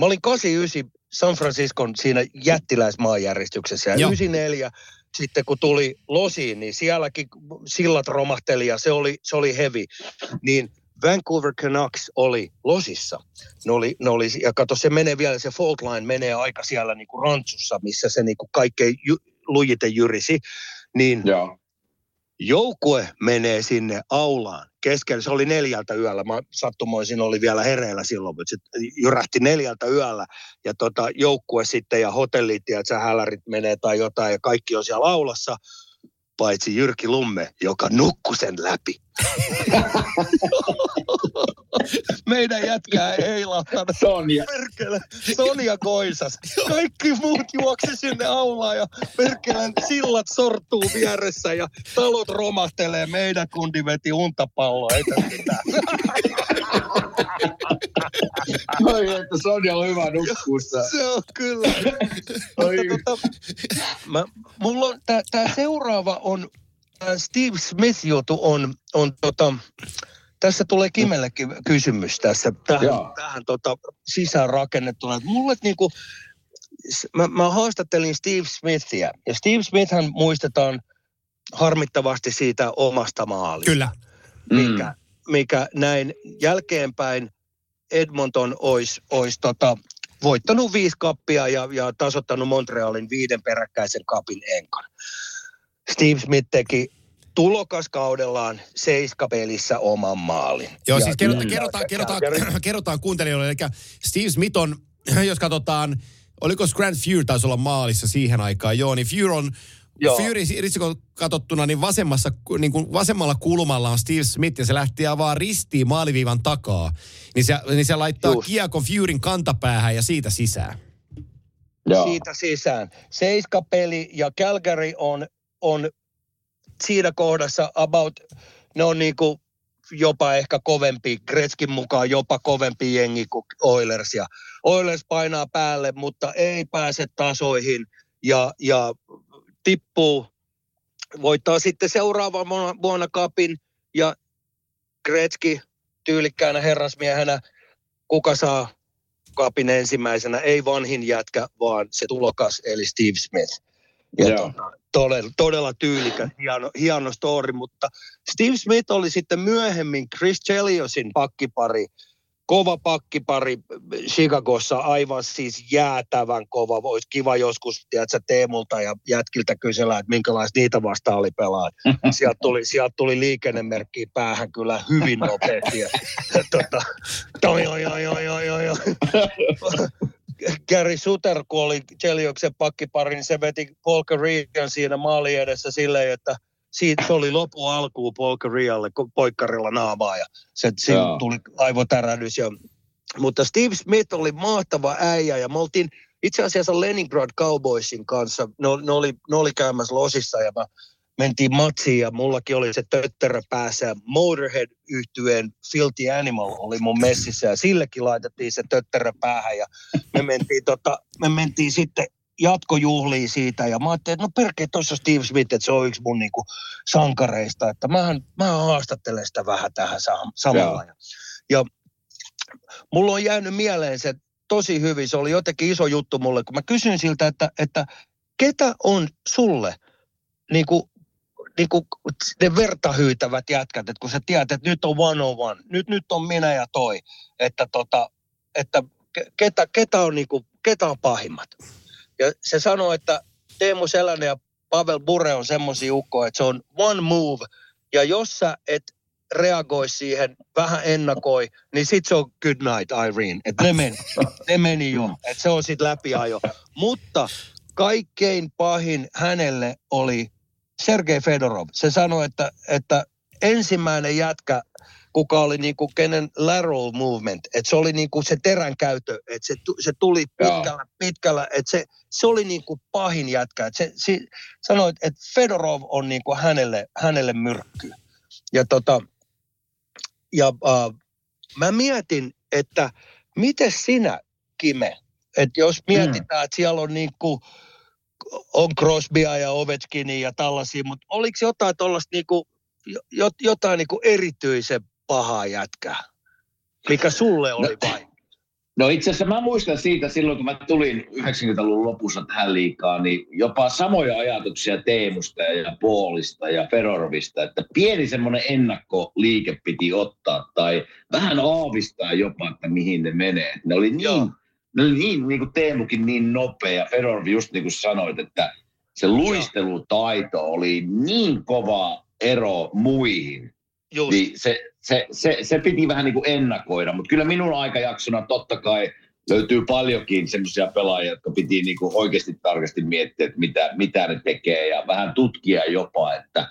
mä olin 89 San Franciscon siinä jättiläismaanjärjestyksessä ja Joo. 94 sitten kun tuli Losiin, niin sielläkin sillat romahteli ja se oli, se oli heavy. Niin Vancouver Canucks oli Losissa. Ne oli, ne oli, ja kato, se menee vielä, se fault line menee aika siellä niin kuin rantsussa, missä se niin kuin kaikkein ju, lujiten jyrisi. Niin Joo. Joukkue menee sinne aulaan keskellä. Se oli neljältä yöllä. Mä sattumoisin oli vielä hereillä silloin, mutta se jyrähti neljältä yöllä. Ja tota, joukkue sitten ja hotellit ja sä hälärit menee tai jotain ja kaikki on siellä aulassa. Paitsi Jyrki Lumme, joka nukkui sen läpi. [LAUGHS] Meidän jätkää ei heilahtanut. Sonja. Perkele, Sonja koisas. Kaikki muut juoksi sinne aulaan ja perkele sillat sortuu vieressä ja talot romahtelee. Meidän kundi veti untapalloa, ei mitään. Oi, että Sonja on hyvä nukkuussa. Se on kyllä. Oi. Mutta tota, mä, mulla on, tää, tää seuraava on, Steve Smith-jutu on, on tota, tässä tulee Kimellekin kysymys tässä tähän, Joo. tähän tota, sisään rakennettuna. Et Mulle niinku, mä, mä haastattelin Steve Smithia ja Steve Smithhän muistetaan harmittavasti siitä omasta maalista Kyllä. mikä, mikä näin jälkeenpäin Edmonton olisi, olisi tota, voittanut viisi kappia ja, ja tasoittanut Montrealin viiden peräkkäisen kapin enkan. Steve Smith teki tulokaskaudellaan seiskapelissä oman maalin. Joo, Ja- siis kerrotaan, kerrotaan, kerrotaan, [CLEARS THROAT] kerrotaan kuuntelijoille. Eli Steve Smith on, [CLEARS THROAT] jos katsotaan, oliko Grant Fuhr taisi olla maalissa siihen aikaan, joo, niin Fuhr on, Joo. Ritsikon katsottuna, niin, vasemmassa, niin kuin vasemmalla kulmalla on Steve Smith ja se lähti vaan ristiin maaliviivan takaa. Niin se, niin se laittaa Just. kiekon Fuhrin kantapäähän ja siitä sisään. Joo. siitä sisään. Seiskapeli ja Calgary on, on siinä kohdassa about, ne on niinku jopa ehkä kovempi, Gretzkin mukaan jopa kovempi jengi kuin Oilers. Ja Oilers painaa päälle, mutta ei pääse tasoihin ja, ja tippuu, voittaa sitten seuraavana vuonna- vuonna kapin ja Gretzky tyylikkäänä herrasmiehenä, kuka saa kapin ensimmäisenä, ei vanhin jätkä, vaan se tulokas, eli Steve Smith. Ja Joo. tota, todella, todella tyylikäs, hieno, hieno story, mutta Steve Smith oli sitten myöhemmin Chris Cheliosin pakkipari, kova pakkipari Chicagossa, aivan siis jäätävän kova. Olisi kiva joskus, tiedätkö, Teemulta ja jätkiltä kysellä, että minkälaista niitä vastaan oli pelaa. [LAUGHS] Sieltä tuli, sieltä tuli liikennemerkki päähän kyllä hyvin nopeasti. [LAUGHS] Ja, tota, toi, oi, oi, oi, oi, oi, oi. [LAUGHS] Gary Suter, kun oli Chelioksen pakkipari, niin se veti Paul Carrigan siinä maali edessä silleen, että siitä se oli lopu alkuun Paul Carrialle poikkarilla naamaa ja se, siinä tuli aivotärähdys. Ja, mutta Steve Smith oli mahtava äijä ja me oltiin itse asiassa Leningrad Cowboysin kanssa, ne, oli- ne, oli, ne oli käymässä losissa ja mä mentiin matsiin ja mullakin oli se tötterö päässä Motorhead yhtyeen Filthy Animal oli mun messissä ja sillekin laitettiin se tötterö päähän ja me mentiin, tota, me mentiin sitten jatkojuhliin siitä ja mä ajattelin, että no perkele, tuossa Steve Smith, että se on yksi mun niinku sankareista, että mähän, mähän haastattelen sitä vähän tähän samalla. Ja, ja mulla on jäänyt mieleen se tosi hyvin, se oli jotenkin iso juttu mulle, kun mä kysyin siltä, että, että ketä on sulle niin kuin, niin kuin ne vertahyytävät jätkät, että kun sä tiedät, että nyt on one on one, nyt, nyt on minä ja toi, että, tota, että ketä, ketä, on niin kuin, ketä on pahimmat. Ja se sanoi, että Teemu Selänen ja Pavel Bure on semmoisia ukkoja, että se on one move, ja jos sä et reagoi siihen, vähän ennakoi, niin sit se on good night Irene. Että ne meni, ne meni jo, että se on sit läpi ajo. Mutta kaikkein pahin hänelle oli Sergei Fedorov. Se sanoi, että, että ensimmäinen jätkä, kuka oli niin kuin kenen lateral movement, että se oli niin kuin se terän käytö, että se, se tuli pitkällä, pitkällä, että se, se oli niin kuin pahin jätkä. Että se, se sanoi, että Fedorov on niin kuin hänelle, hänelle myrkky. Ja, tota, ja uh, mä mietin, että miten sinä, Kime, että jos mietitään, mm. että siellä on niin kuin, on Crosbya ja Ovechkinia ja tällaisia, mutta oliko jotain tuollaista niinku, jotain niinku erityisen pahaa jätkää, mikä sulle oli no, vain? No itse asiassa mä muistan siitä silloin, kun mä tulin 90-luvun lopussa tähän liikaa, niin jopa samoja ajatuksia Teemusta ja Poolista ja Ferorovista, että pieni semmoinen ennakkoliike piti ottaa tai vähän aavistaa jopa, että mihin ne menee. Ne oli niin Joo niin, niin kuin Teemukin niin nopea, Fedorov just niin kuin sanoit, että se luistelutaito oli niin kova ero muihin. Just. Niin se, se, se, se, piti vähän niin kuin ennakoida, mutta kyllä minun aikajaksona totta kai löytyy paljonkin semmoisia pelaajia, jotka piti niin kuin oikeasti tarkasti miettiä, että mitä, mitä ne tekee ja vähän tutkia jopa, että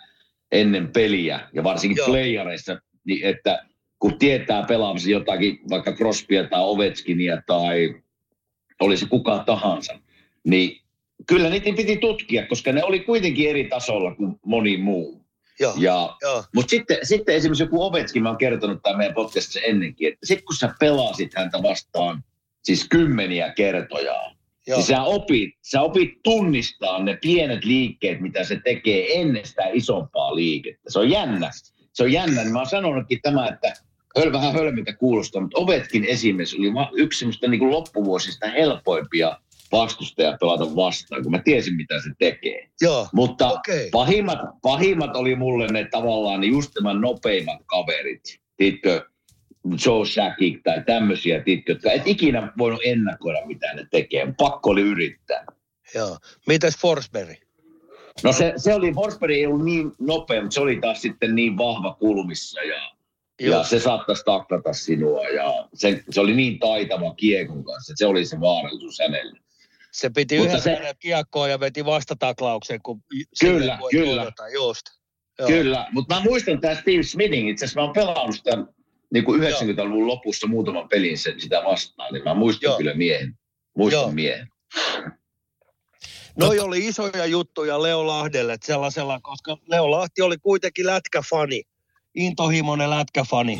ennen peliä ja varsinkin Joo. playareissa, niin että kun tietää pelaamassa jotakin, vaikka Crosbya tai Ovechkinia tai oli se kuka tahansa, niin kyllä niitä piti tutkia, koska ne oli kuitenkin eri tasolla kuin moni muu. Joo, ja, joo. Mutta sitten, sitten esimerkiksi joku Ovetskin, mä oon kertonut tämän meidän podcastissa ennenkin, että sitten kun sä pelasit häntä vastaan siis kymmeniä kertoja, Joo. niin sä opit, sä opit tunnistaa ne pienet liikkeet, mitä se tekee ennen sitä isompaa liikettä. Se on jännä. Se on jännä. Niin mä oon sanonutkin tämä, että höl, vähän hölmiltä kuulostaa, mutta Ovetkin esimerkiksi oli yksi semmoista niin kuin loppuvuosista helpoimpia vastustajia pelata vastaan, kun mä tiesin, mitä se tekee. Joo, Mutta okay. pahimmat, pahimmat oli mulle ne tavallaan just tämän nopeimmat kaverit. Tiedätkö, Joe Shakick tai tämmöisiä, tiedätkö, jotka et ikinä voinut ennakoida, mitä ne tekee. Pakko oli yrittää. Joo. Mitäs Forsberg? No se, se oli, Forsberg ei ollut niin nopea, mutta se oli taas sitten niin vahva kulmissa ja ja se saattaisi taklata sinua ja se, se oli niin taitava kiekon kanssa, että se oli se vaarallisuus hänelle. Se piti Mutta yhdessä se... kiekkoa ja veti vastataklauksen, kun kyllä, kyllä. Just. Joo. Kyllä, mutta mä muistan tämä Steve Smithin, itse asiassa mä oon pelannut sitä niin kuin 90-luvun lopussa muutaman pelin sen, sitä vastaan, niin mä muistan Joo. kyllä miehen. Muistan Joo. miehen. Noi oli isoja juttuja Leo Lahdelle sellaisella, koska Leo Lahti oli kuitenkin lätkäfani intohimoinen lätkäfani.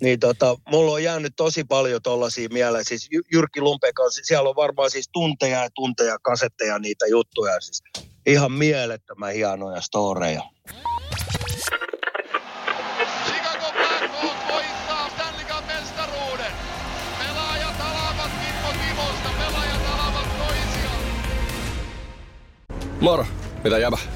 Niin tota, mulla on jäänyt tosi paljon tollaisia mieleen. Siis Jyrki Lumpekan, siellä on varmaan siis tunteja ja tunteja, kasetteja, niitä juttuja. Siis ihan mielettömän hienoja storeja. Moro, mitä jäbä?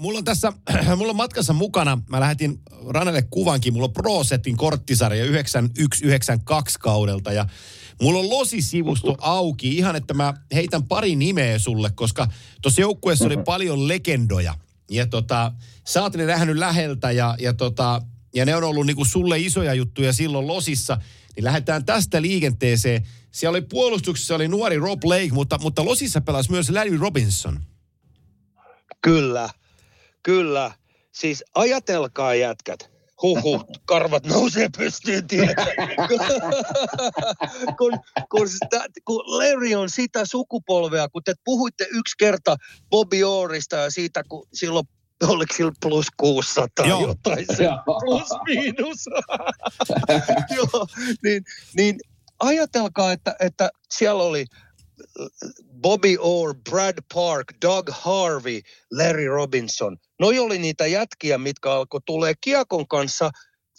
mulla on tässä, [CLEARS THROAT] mulla on matkassa mukana, mä lähetin Ranelle kuvankin, mulla on Pro-setin korttisarja 9192 kaudelta ja mulla on losisivusto auki ihan, että mä heitän pari nimeä sulle, koska tuossa joukkueessa oli paljon legendoja. Ja tota, sä oot ne nähnyt läheltä ja, ja, tota, ja ne on ollut niinku sulle isoja juttuja silloin losissa. Niin lähdetään tästä liikenteeseen. Siellä oli puolustuksessa oli nuori Rob Lake, mutta, mutta losissa pelasi myös Larry Robinson. Kyllä, kyllä. Siis ajatelkaa jätkät. Huhu, karvat nousee pystyyn, [LAUGHS] kun, kun, sitä, kun Larry on sitä sukupolvea, kun te puhuitte yksi kerta Bobby Orrista ja siitä, kun silloin oliko sillä plus 600 Joo. jotain, se plus miinus. [LAUGHS] Joo, niin, niin ajatelkaa, että, että siellä oli Bobby Orr, Brad Park, Doug Harvey, Larry Robinson. Noi oli niitä jätkiä, mitkä alkoi tulee kiekon kanssa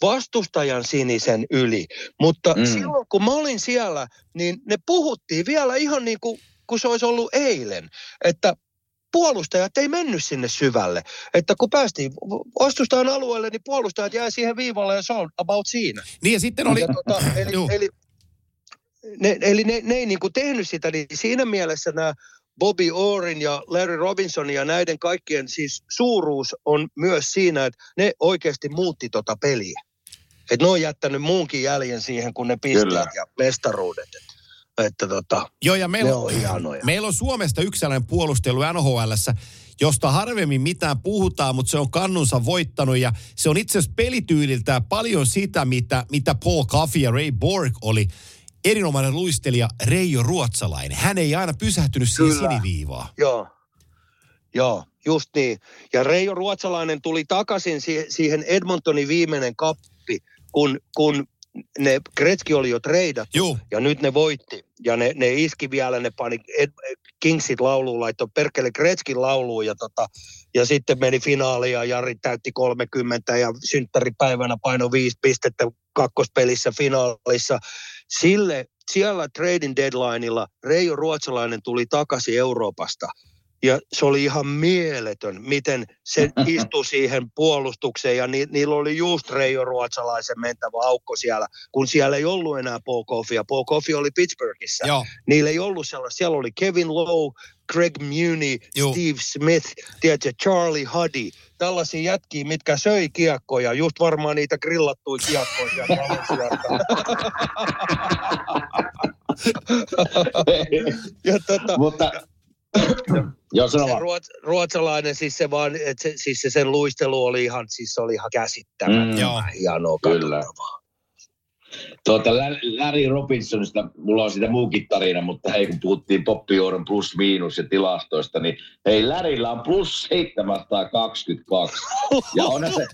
vastustajan sinisen yli. Mutta mm. silloin kun mä olin siellä, niin ne puhuttiin vielä ihan niin kuin, kun se olisi ollut eilen. Että puolustajat ei mennyt sinne syvälle. Että kun päästiin vastustajan alueelle, niin puolustajat jäi siihen viivalle ja se on about siinä. Niin ja sitten oli... Ja tota, eli, eli ne, eli ne, ne ei niin kuin tehnyt sitä, niin siinä mielessä nämä Bobby Orrin ja Larry Robinson ja näiden kaikkien siis suuruus on myös siinä, että ne oikeasti muutti tota peliä. Että ne on jättänyt muunkin jäljen siihen, kun ne pisteet Kyllä. ja mestaruudet. Että, että tota, Joo, ja meillä, on, on meillä on Suomesta yksi sellainen puolustelu NHLssä, josta harvemmin mitään puhutaan, mutta se on kannunsa voittanut ja se on itse asiassa pelityyliltään paljon sitä, mitä, mitä Paul Coffey ja Ray Borg oli erinomainen luistelija Reijo Ruotsalainen. Hän ei aina pysähtynyt siihen Kyllä. siniviivaan. Joo, joo, just niin. Ja Reijo Ruotsalainen tuli takaisin siihen Edmontonin viimeinen kappi, kun, kun ne Kretski oli jo treidattu Juh. ja nyt ne voitti. Ja ne, ne iski vielä, ne pani Ed, Kingsit lauluun, laittoi Perkele Kretskin lauluun ja, tota, ja sitten meni finaaliin ja Jari täytti 30 ja synttäripäivänä paino viisi pistettä kakkospelissä finaalissa. Sille siellä trading deadlineilla Reijo Ruotsalainen tuli takaisin Euroopasta – ja se oli ihan mieletön, miten se [LAUGHS] istui siihen puolustukseen ja ni, niillä oli just Reijo Ruotsalaisen mentävä aukko siellä, kun siellä ei ollut enää Paul Coffey. Paul Coffey oli Pittsburghissa. Joo. Niillä ei ollut sellaista. Siellä oli Kevin Lowe, Greg Muni, Joo. Steve Smith, tiedätkö, Charlie Huddy. Tällaisia jätkiä, mitkä söi kiekkoja, just varmaan niitä grillattuja kiekkoja. [LAUGHS] ja tota, Mutta Joo, se ruots, ruotsalainen, siis se, vaan, että se, siis se sen luistelu oli ihan, siis se oli ihan käsittämätöntä. Mm, hienoa Kyllä. Tuota, Larry Robinsonista, mulla on sitä muukin tarina, mutta hei, kun puhuttiin Poppijoodon plus miinus ja tilastoista, niin hei, Larryllä on plus 722. Ja on se,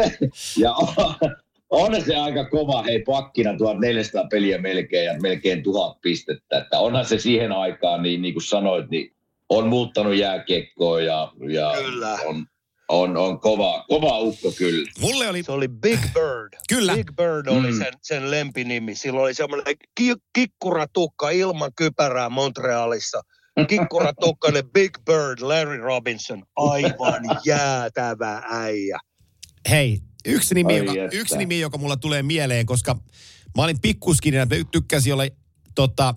[LAUGHS] ja on, on se aika kova, hei pakkina 1400 peliä melkein ja melkein tuhat pistettä. Että onhan se siihen aikaan, niin, niin kuin sanoit, niin on muuttanut jääkiekkoa ja, ja kyllä. on, on, on kova, kova ukko kyllä. Mulle oli... Se oli Big Bird. Kyllä. Big Bird oli mm. sen, sen lempinimi. Silloin oli semmoinen ki- kikkuratukka ilman kypärää Montrealissa. Kikkuratukkainen Big Bird, Larry Robinson. Aivan [LAUGHS] jäätävä äijä. Hei, Yksi nimi, joka, yksi nimi, joka mulla tulee mieleen, koska mä olin pikkuskinen, että tykkäsin olla tota,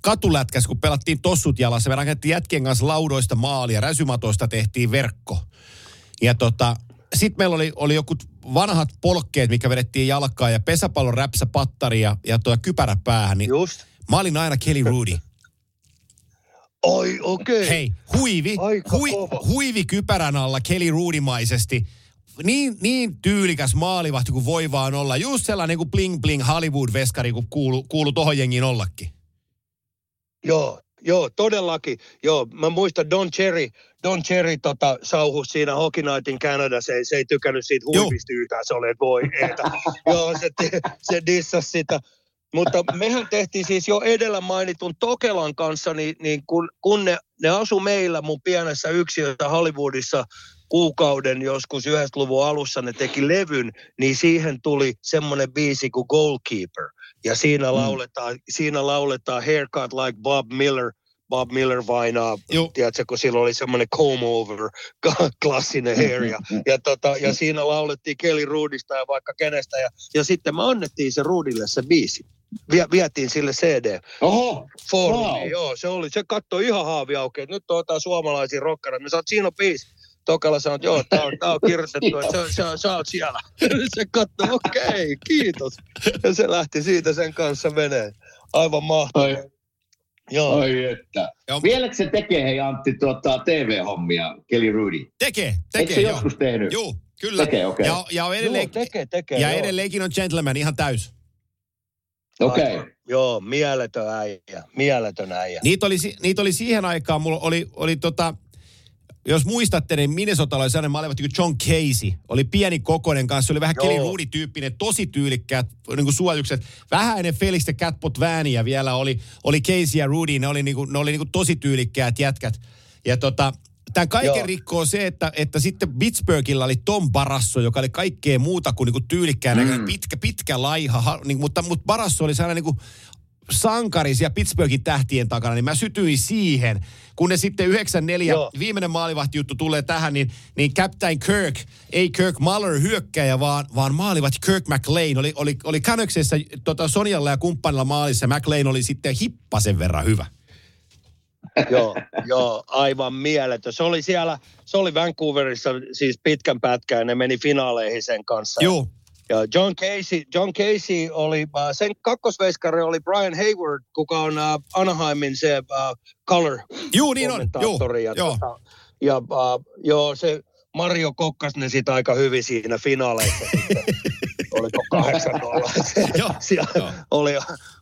katulätkäs, kun pelattiin tossut jalassa. Me rakennettiin jätkien kanssa laudoista maalia, räsymatoista tehtiin verkko. Ja tota, sitten meillä oli, oli joku vanhat polkkeet, mikä vedettiin jalkaa ja pesäpallon räpsä pattari ja, ja tuo kypärä päähän. Niin Just. Mä olin aina Kelly Rudy. Oi, okei. Okay. Hei, huivi, hui, huivi kypärän alla Kelly Ruudimaisesti – niin, niin tyylikäs maalivahti kuin voi vaan olla. Just sellainen kuin bling bling Hollywood-veskari, kun kuulu, kuulu tohon jengiin ollakin. Joo, joo, todellakin. Joo, mä muistan Don Cherry, Don Cherry tota, sauhus siinä Hockey Nightin Canada, se, se ei tykännyt siitä huivista yhtään, se oli, että voi eetä. [LAUGHS] joo, se, se dissasi sitä. Mutta mehän tehtiin siis jo edellä mainitun Tokelan kanssa, niin, niin kun, kun ne, ne asu meillä mun pienessä yksiössä Hollywoodissa kuukauden joskus 90-luvun alussa ne teki levyn, niin siihen tuli semmoinen biisi kuin Goalkeeper. Ja siinä, mm. lauletaan, siinä lauletaan Haircut like Bob Miller, Bob Miller vainaa, tiedätkö, kun silloin oli semmoinen comb over, [LAUGHS] klassinen hair, ja, ja, tota, ja siinä laulettiin Kelly Ruudista ja vaikka kenestä, ja, ja sitten me annettiin se Ruudille se biisi. Vie, vietiin sille CD. Oho, Foorumiin, wow. joo, se oli, se katsoi ihan haavi auki, nyt tuota suomalaisia rokkareita. Me sanoin, siinä on biisi. Tokalla sanoi, että joo, tää on, tää on kirjoitettu, että sä, sä, sä oot siellä. se katsoi, okei, okay, kiitos. Ja se lähti siitä sen kanssa meneen. Aivan mahtavaa. Ai, Joo. ai että. Vieläkö se tekee, hei Antti, tuota, TV-hommia, Kelly Rudy? Tekee, Eikö tekee. se joo. joskus tehnyt? Joo, kyllä. Tekee, okei. Ja, ja, on edelleen, Joo, tekee, tekee. ja joo. edelleenkin on gentleman ihan täys. Okei. Aivan. Joo, mieletön äijä, mieletön äijä. Niitä oli, niitä oli siihen aikaan, mulla oli, oli tota, jos muistatte, niin Minnesota oli sellainen maalivat kuin John Casey. Oli pieni kokoinen kanssa, oli vähän Joo. Kelly Rudy-tyyppinen, tosi tyylikkäät niin kuin suojukset. Vähän ennen Felixtä Catpot Vääniä vielä oli, oli Casey ja Rudy, ne oli, niin kuin, ne oli niin kuin tosi tyylikkäät jätkät. Ja tota, Tämän kaiken Joo. rikkoo se, että, että sitten Pittsburghilla oli Tom Barasso, joka oli kaikkea muuta kuin, niin kuin tyylikkään Mm. pitkä, pitkä laiha, ha, niin, mutta, mutta Barasso oli sellainen niin kuin sankari siellä Pittsburghin tähtien takana, niin mä sytyin siihen. Kun ne sitten 94, Joo. viimeinen maalivahti juttu tulee tähän, niin, niin Captain Kirk, ei Kirk Muller hyökkäjä, vaan, vaan maalivat Kirk McLean. Oli, oli, oli Canucksissa tota Sonjalla ja kumppanilla maalissa. McLean oli sitten hippasen verran hyvä. joo, joo, aivan mieletön. Se oli siellä, se oli Vancouverissa siis pitkän pätkän ja ne meni finaaleihin sen kanssa. Joo. Ja John Casey, John Casey oli, äh, sen kakkosveiskari oli Brian Hayward, kuka on äh, Anaheimin se äh, color Juu, niin on. Kommentaattori. Ja, joo. tota, ja äh, joo, se Mario kokkas ne sit aika hyvin siinä finaaleissa. [LAUGHS] Oliko kahdeksan nolla? [LAUGHS] Joo, [LAUGHS] Siellä joo. oli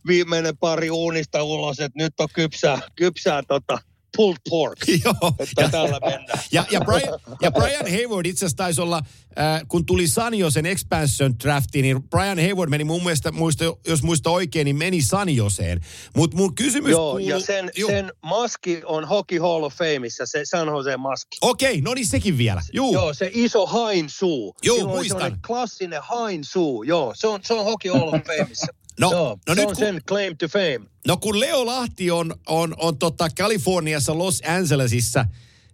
viimeinen pari uunista ulos, että nyt on kypsää, kypsää tota, pulled pork. [LAUGHS] Joo. Että tällä mennään. Ja, ja, Brian, ja Brian Hayward itse asiassa taisi olla, äh, kun tuli Sanjosen expansion draftiin, niin Brian Hayward meni mun mielestä, muista, jos muista oikein, niin meni Sanjoseen. Mutta mun kysymys Joo, kuuluu... ja sen, Joo. sen maski on Hockey Hall of Fameissa, se San Jose maski. Okei, no niin sekin vielä. Juu. Joo, se iso hain suu. Joo, Sillä oli muistan. klassinen hain suu, joo. Se on, se on Hockey Hall of Fameissa. No, joo, no se nyt on kun- sen claim to fame. No kun Leo Lahti on, on, on tota Kaliforniassa Los Angelesissa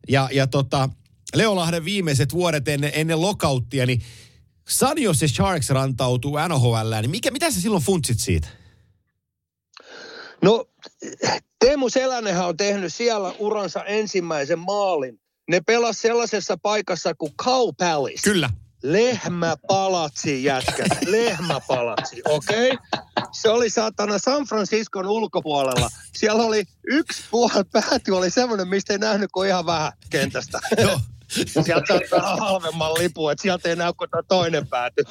ja, ja tota, Leo Lahden viimeiset vuodet ennen, ennen lokauttia, niin San Jose Sharks rantautuu NHL, niin mikä, mitä sä silloin funtsit siitä? No, Teemu Selänenhän on tehnyt siellä uransa ensimmäisen maalin. Ne pelas sellaisessa paikassa kuin Cow Palace. Kyllä. Lehmäpalatsi jätkät, lehmäpalatsi, okei? Okay? Se oli saatana San Franciscon ulkopuolella. Siellä oli yksi puoli pääty, oli semmoinen, mistä ei nähnyt kuin ihan vähän kentästä. Joo. Sieltä saattaa halvemman lipun, että sieltä ei näy kuin toinen pääty.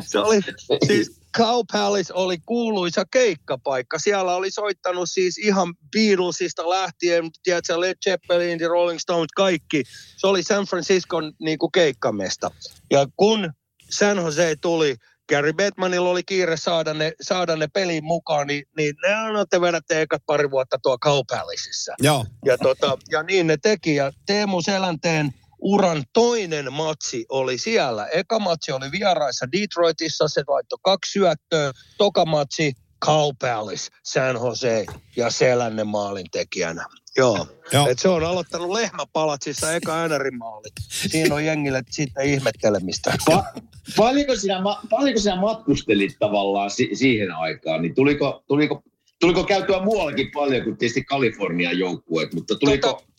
[LAUGHS] se oli, siis Cow Palace oli kuuluisa keikkapaikka. Siellä oli soittanut siis ihan Beatlesista lähtien, tiedätkö, Led Zeppelin, The Rolling Stones, kaikki. Se oli San Franciscon niin kuin keikkamesta. Ja kun San Jose tuli, Gary Bettmanilla oli kiire saada ne, saada ne peliin mukaan, niin, niin ne annatte vedätte ekat pari vuotta tuo Cow Palaceissa. Joo. Ja, tota, ja niin ne teki. Ja Teemu Selänteen uran toinen matsi oli siellä. Eka matsi oli vieraissa Detroitissa, se laittoi kaksi syöttöä. Toka matsi Cow Palace, San Jose ja Selänne maalin tekijänä. Joo. Joo. Et se on aloittanut lehmäpalatsissa eka NR-maali. Siinä on jengille sitten ihmettelemistä. Pa- paljonko, sinä, ma- paljonko sinä matkustelit tavallaan si- siihen aikaan? Niin tuliko, tuliko, tuliko käytyä muuallakin paljon kuin tietysti Kalifornian joukkueet, mutta tuliko... Tota,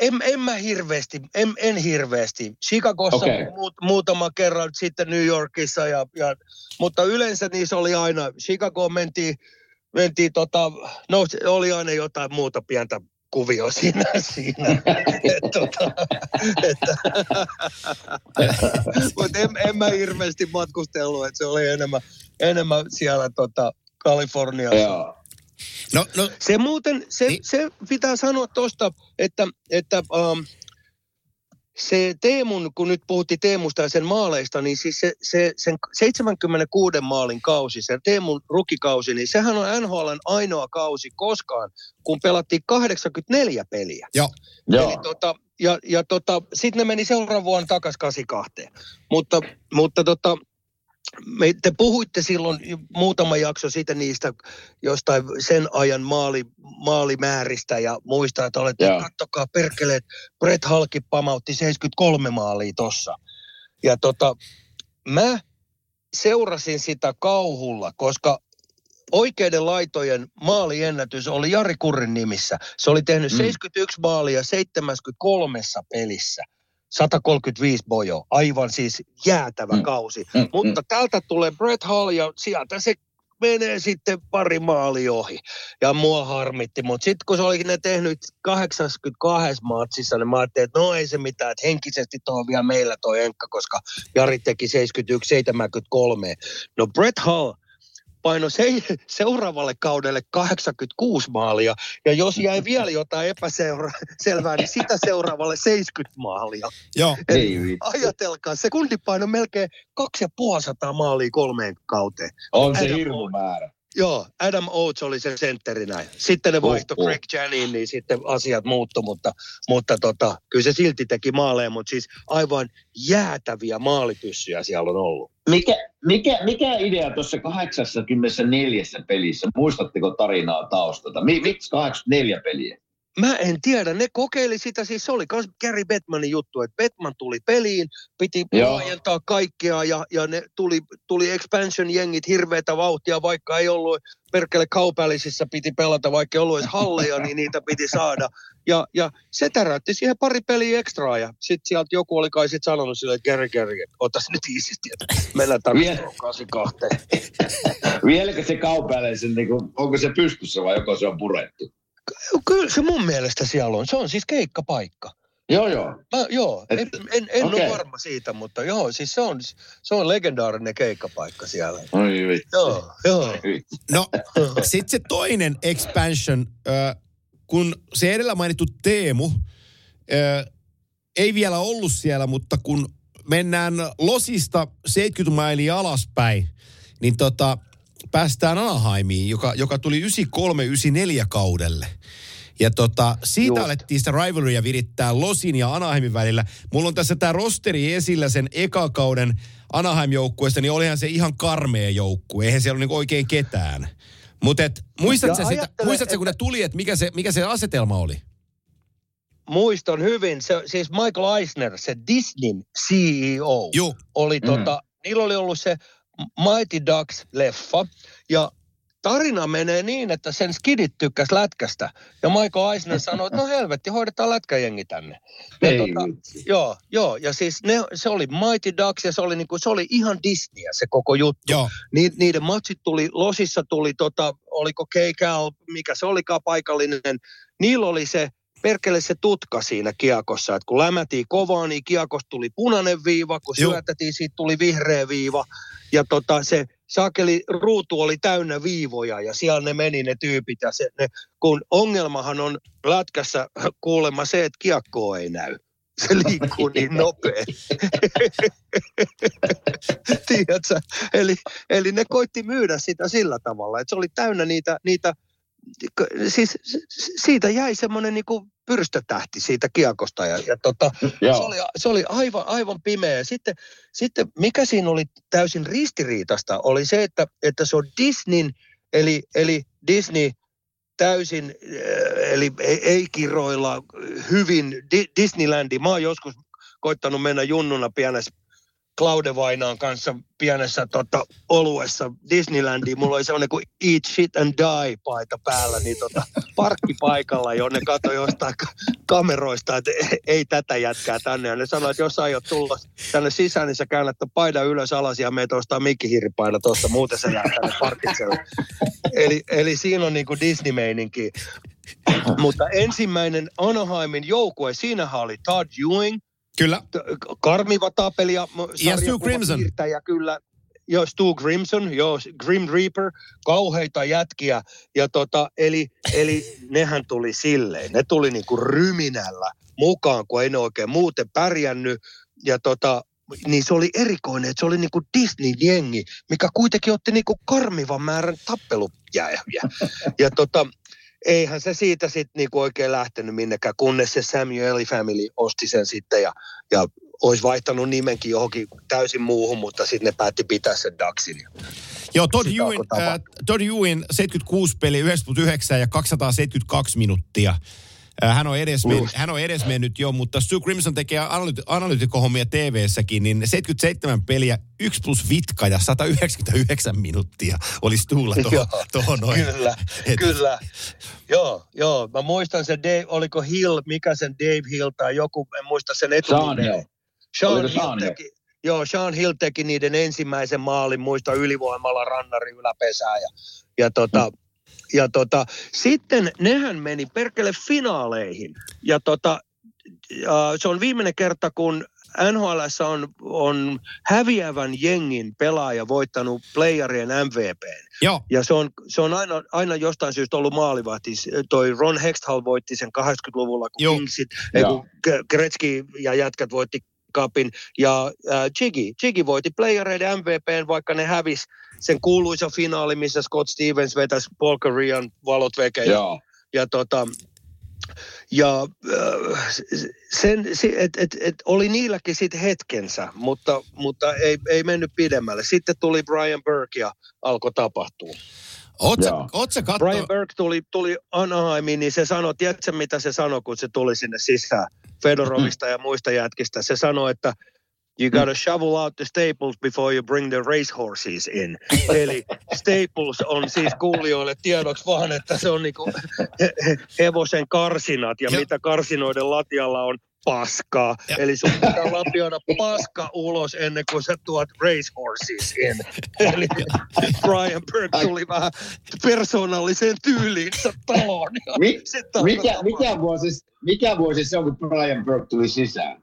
en, en mä hirveästi, en, en hirveästi. Chicagossa okay. muut, muutama kerran, sitten New Yorkissa, ja, ja, mutta yleensä niissä oli aina, Chicago mentiin, mentiin tota, no oli aina jotain muuta pientä kuvio siinä. [LAUGHS] siinä. Et, tota, että, mutta en, en, mä hirveästi matkustellut, että se oli enemmän, enemmän siellä tota, Kaliforniassa. Joo. No, no, Se muuten, se, Niin. se pitää sanoa tuosta, että, että um, se Teemun, kun nyt puhuttiin Teemusta ja sen maaleista, niin siis se, se, sen 76 maalin kausi, se Teemun rukikausi, niin sehän on NHLn ainoa kausi koskaan, kun pelattiin 84 peliä. joo. Joo. Eli tota, ja, ja tota, sitten ne meni seuraavan vuonna takaisin 82. Mutta, mutta tota, me, te puhuitte silloin muutama jakso siitä niistä jostain sen ajan maali, maalimääristä ja muista, että olette, Joo. kattokaa perkeleet, Brett Halki pamautti 73 maalia tossa. Ja tota, mä seurasin sitä kauhulla, koska oikeiden laitojen maaliennätys oli Jari Kurrin nimissä. Se oli tehnyt Mm. 71 maalia 73 pelissä. 135 bojo, aivan siis jäätävä Mm. kausi. Mm, Mutta täältä tulee Brett Hall ja sieltä se menee sitten pari maali ohi. Ja mua harmitti, mutta sitten kun se oli ne tehnyt 82 matsissa, niin mä ajattelin, että no ei se mitään, että henkisesti tuo on vielä meillä toi enkka, koska Jari teki 71, 73. No Brett Hall paino se, seuraavalle kaudelle 86 maalia, ja jos jäi vielä jotain epäselvää, niin sitä seuraavalle 70 maalia. Joo. Ei vitsi. Ajatelkaa, sekundi paino melkein 2500 maalia kolmeen kauteen. On se hirmu määrä. Joo, Adam Oates oli se sentterinä. Sitten ne vaihtoi Oh, oh. Greg Janin, niin sitten asiat muuttu, mutta, mutta tota, kyllä se silti teki maaleja, mutta siis aivan jäätäviä maalityssyjä siellä on ollut. Mikä, mikä, mikä idea tuossa 84 pelissä? Muistatteko tarinaa taustalta? Mi, miksi 84 peliä? Mä en tiedä, ne kokeili sitä, siis se oli myös Gary Bettmanin juttu, että Bettman tuli peliin, piti laajentaa kaikkea ja, ja ne tuli, tuli expansion-jengit hirveätä vauhtia, vaikka ei ollut perkele kaupallisissa piti pelata, vaikka ei ollut edes halleja, niin niitä piti saada. Ja, ja se täräytti siihen pari peliä ekstraa ja sitten sieltä joku oli kai sitten sanonut sille, että Gary Gary, että otas nyt iisisti, että mennään Vielä- takaisin 82. [LAUGHS] Vieläkö se kaupallisen, niin onko se pystyssä vai joko se on purettu? Kyllä se mun mielestä siellä on, se on siis keikkapaikka. Joo, joo. Mä, joo, Et- en, en, en okei. ole varma siitä, mutta joo, siis se on, se on legendaarinen keikkapaikka siellä. Oi vitsi. Joo, joo. Vitsi. No, sitten se toinen expansion, äh, kun se edellä mainittu Teemu äh, ei vielä ollut siellä, mutta kun mennään Losista 70 mailia alaspäin, niin tota, päästään Anaheimiin, joka, joka tuli 93-94 kaudelle. Ja tota, siitä Just. alettiin sitä rivalrya virittää Losin ja Anaheimin välillä. Mulla on tässä tämä rosteri esillä sen eka kauden Anaheim-joukkueesta, niin olihan se ihan karmea joukkue. Eihän siellä ole niinku oikein ketään. Mutta muistatko sitä, muistatko, kun ne tuli, että mikä se, mikä se asetelma oli? Muistan hyvin, se, siis Michael Eisner, se Disneyn CEO, Joo. oli Mm. tota, niillä oli ollut se Mighty Ducks-leffa, ja tarina menee niin, että sen skidit tykkäs lätkästä, ja Michael Eisner sanoi, että no helvetti, hoidetaan lätkäjengi tänne. Ja Ei tota. Joo, joo, ja siis ne, se oli Mighty Ducks ja se oli, niinku, se oli ihan Disneyä se koko juttu. Joo. Ni, niiden matsit tuli, Losissa tuli, tota, oliko K-Cal, mikä se olikaan paikallinen, niillä oli se perkele se tutka siinä kiekossa, että kun lämätiin kovaa, niin kiekosta tuli punainen viiva, kun syötettiin, siitä tuli vihreä viiva, ja tota, se sakeli ruutu oli täynnä viivoja, ja siellä ne meni ne tyypit, ja se, ne, kun ongelmahan on lätkässä kuulemma se, että kiekkoa ei näy. Se liikkuu niin nopeasti. [LAUGHS] Tiedätkö? Eli, eli ne koitti myydä sitä sillä tavalla, että se oli täynnä niitä, niitä siis siitä jäi semmoinen niinku pyrstötähti siitä kiekosta ja, ja tota, se, oli, se oli aivan, aivan pimeä. Sitten, sitten mikä siinä oli täysin ristiriitasta oli se, että, että se on Disneyn, eli, eli Disney täysin, äh, eli ei, ei kiroilla hyvin Di- Disneylandi. Mä oon joskus koittanut mennä junnuna pienessä Claudevainaan kanssa pienessä tota, oluessa Disneylandiin. Mulla oli semmoinen kuin Eat Shit and Die paita päällä, niin tota, parkkipaikalla, jonne katsoi jostain ka- kameroista, että ei, ei tätä jätkää tänne. Ja ne sanoi, että jos aiot tulla tänne sisään, niin sä käännät paidan ylös alas ja meet ostaa mikkihiiripaina tuosta, muuten sä jää tänne parkitselle. Eli, eli siinä on niinku Disney-meininki. Mutta ensimmäinen Anaheimin joukkue, siinähän oli Todd Ewing, Kyllä. karmiva tapelija. Ja Stu Crimson. Ja kyllä, joo, Stu Crimson, joo, Grim Reaper, kauheita jätkiä. Ja tota, eli, eli nehän tuli silleen, ne tuli niinku ryminällä mukaan, kun ei ne oikein muuten pärjännyt. Ja tota, niin se oli erikoinen, että se oli niinku Disney-jengi, mikä kuitenkin otti niinku karmivan määrän tappelujääviä. Ja tota, eihän se siitä sitten niinku oikein lähtenyt minnekään, kunnes se Samuel Family osti sen sitten ja, ja olisi vaihtanut nimenkin johonkin täysin muuhun, mutta sitten ne päätti pitää sen Daxin. Joo, Todd Ewing, äh, Todd Ewing 76 peli, 99 ja 272 minuuttia. Äh, Hän on, edes men, hän on edes mennyt jo, mutta Stu Crimson tekee analyti- analytikkohommia TV-säkin, niin 77 peliä, 1 plus vitka ja 199 minuuttia oli Stulla Joo, tuohon toho noin. Kyllä, [LAUGHS] Et- kyllä. Joo, joo. Mä muistan sen Dave, oliko Hill, mikä sen Dave Hill tai joku, en muista sen etunimeä. Hill. Sean Hill Sean Hill? teki, joo, Sean Hill teki niiden ensimmäisen maalin, muista ylivoimalla rannari yläpesää ja, ja tota, ja tota, sitten nehän meni perkele finaaleihin. Ja tota, ja se on viimeinen kerta, kun NHL on, on häviävän jengin pelaaja voittanut playerien MVPn. Joo. Ja se on, se on aina, aina jostain syystä ollut maalivahti. Toi Ron Hextall voitti sen 80-luvulla, kun Joo. Kingsit, ei, kun Gretzky ja jätkät voitti kapin. Ja äh, Jiggy, Jiggy voitti playereiden MVPn, vaikka ne hävis sen kuuluisa finaali, missä Scott Stevens vetäisi Paul Korean valot veke. Ja, ja tota, ja äh, sen, se- et, et, et oli niilläkin sitten hetkensä, mutta, mutta ei, ei mennyt pidemmälle. Sitten tuli Brian Burke ja alkoi tapahtua. Oot sä, Joo. oot sä katto... Brian Burke tuli, tuli Anaheimiin, niin se sanoi, tiedätkö mitä se sanoi, kun se tuli sinne sisään Fedorovista ja muista jätkistä. Se sanoi, että you gotta shovel out the staples before you bring the racehorses in. Eli staples on siis kuulijoille tiedoksi vaan, että se on niinku he- he- hevosen karsinat ja Joo. mitä karsinoiden lattialla on paskaa. Ja- Eli sun pitää lapioida paska ulos ennen kuin sä tuot racehorses in. Eli Brian Burke tuli vähän persoonalliseen tyyliinsä taloon. Ja Mi- mikä, mikä, vuosi, mikä vuosi se on, kun Brian Burke tuli sisään?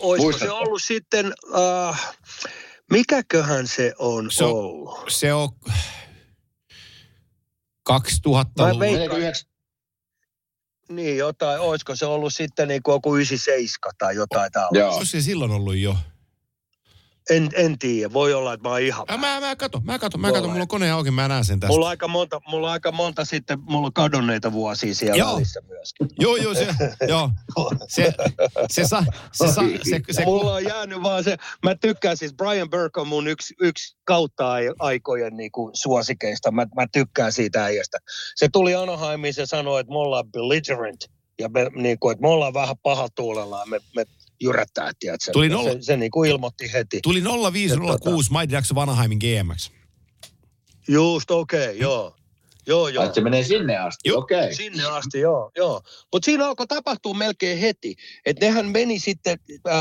Olisiko Muistatko? se ollut sitten, uh, mikäköhän se on Se on- ollut? Se on 2000 Mä luvulla veik- Meneekö yhdeks- Niin, jotain, olisiko se ollut sitten niin kuin joku 97 tai jotain tällaista. Joo. Olisiko se silloin ollut jo? En, en tiedä, voi olla, että mä oon ihan... Mä, mä mä kato, mä Voi kato, olla. mulla on kone auki, mä näen sen tästä. Mulla on aika monta, mulla on aika monta sitten, mulla on kadonneita vuosia siellä Joo. välissä myöskin. Joo, joo, se, joo. Se, se, sa, se, sa, se, se, mulla on jäänyt vaan se, mä tykkään siis, Brian Burke on mun yksi, yksi kautta ai- aikojen niin kuin suosikeista. Mä, mä tykkään siitä äijästä. Se tuli Anaheimiin, se sanoi, että me ollaan belligerent. Ja me, niin kuin, että me ollaan vähän pahatuulella ja me, me jyrättää, tiedätkö? Tuli se, nolla- se, se niin kuin ilmoitti heti. Tuli 0506 Mighty Ducks Vanaheiming GMX. Just, okei, okay, joo. Joo, joo. Ai, se menee sinne asti, Joo. okei. Sinne asti, joo. joo. Mutta siinä alkoi tapahtua melkein heti. Että nehän meni sitten äh,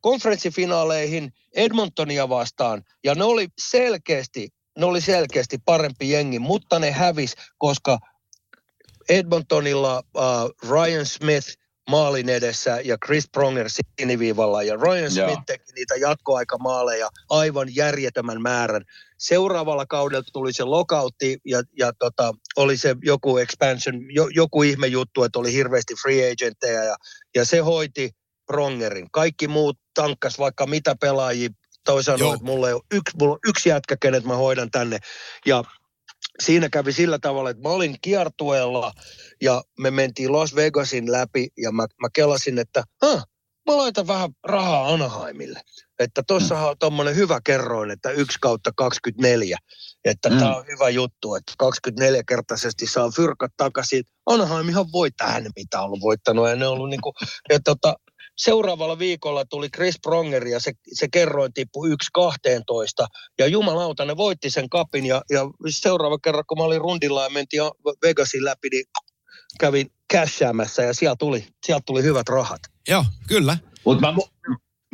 konferenssifinaaleihin Edmontonia vastaan. Ja ne oli selkeästi, ne oli selkeästi parempi jengi, mutta ne hävis, koska Edmontonilla äh, Ryan Smith maalin edessä ja Chris Pronger siniviivalla. Ja Ryan Joo. Smith teki niitä jatkoaikamaaleja aivan järjettömän määrän. Seuraavalla kaudella tuli se lokautti ja, ja tota, oli se joku expansion, jo, joku ihme juttu, että oli hirveästi free agentteja ja, ja se hoiti Prongerin. Kaikki muut tankkas vaikka mitä pelaajia. Toi sanoi, Joo. että mulla, ei ole yksi, mulla on yksi jätkä, kenet mä hoidan tänne. Ja siinä kävi sillä tavalla, että mä olin kiertueella ja me mentiin Las Vegasin läpi ja mä, mä kelasin, että mä laitan vähän rahaa Anaheimille. Että tossahan on tommonen hyvä kerroin, että 1 kautta 24. Että Mm. tää on hyvä juttu, että 24-kertaisesti saa fyrkat takaisin. Anaheimihan voi tähän, mitä on ollut voittanut. Ja ne on ollut niinku, ja tota, seuraavalla viikolla tuli Chris Pronger ja se, se kerroin tippui 1-12. Ja jumalauta, ne voitti sen kapin ja, ja seuraava kerran, kun mä olin rundilla ja mentiin Vegasin läpi, niin kävin cashäämässä ja sieltä tuli, sieltä tuli hyvät rahat. Joo, kyllä. Mutta mä,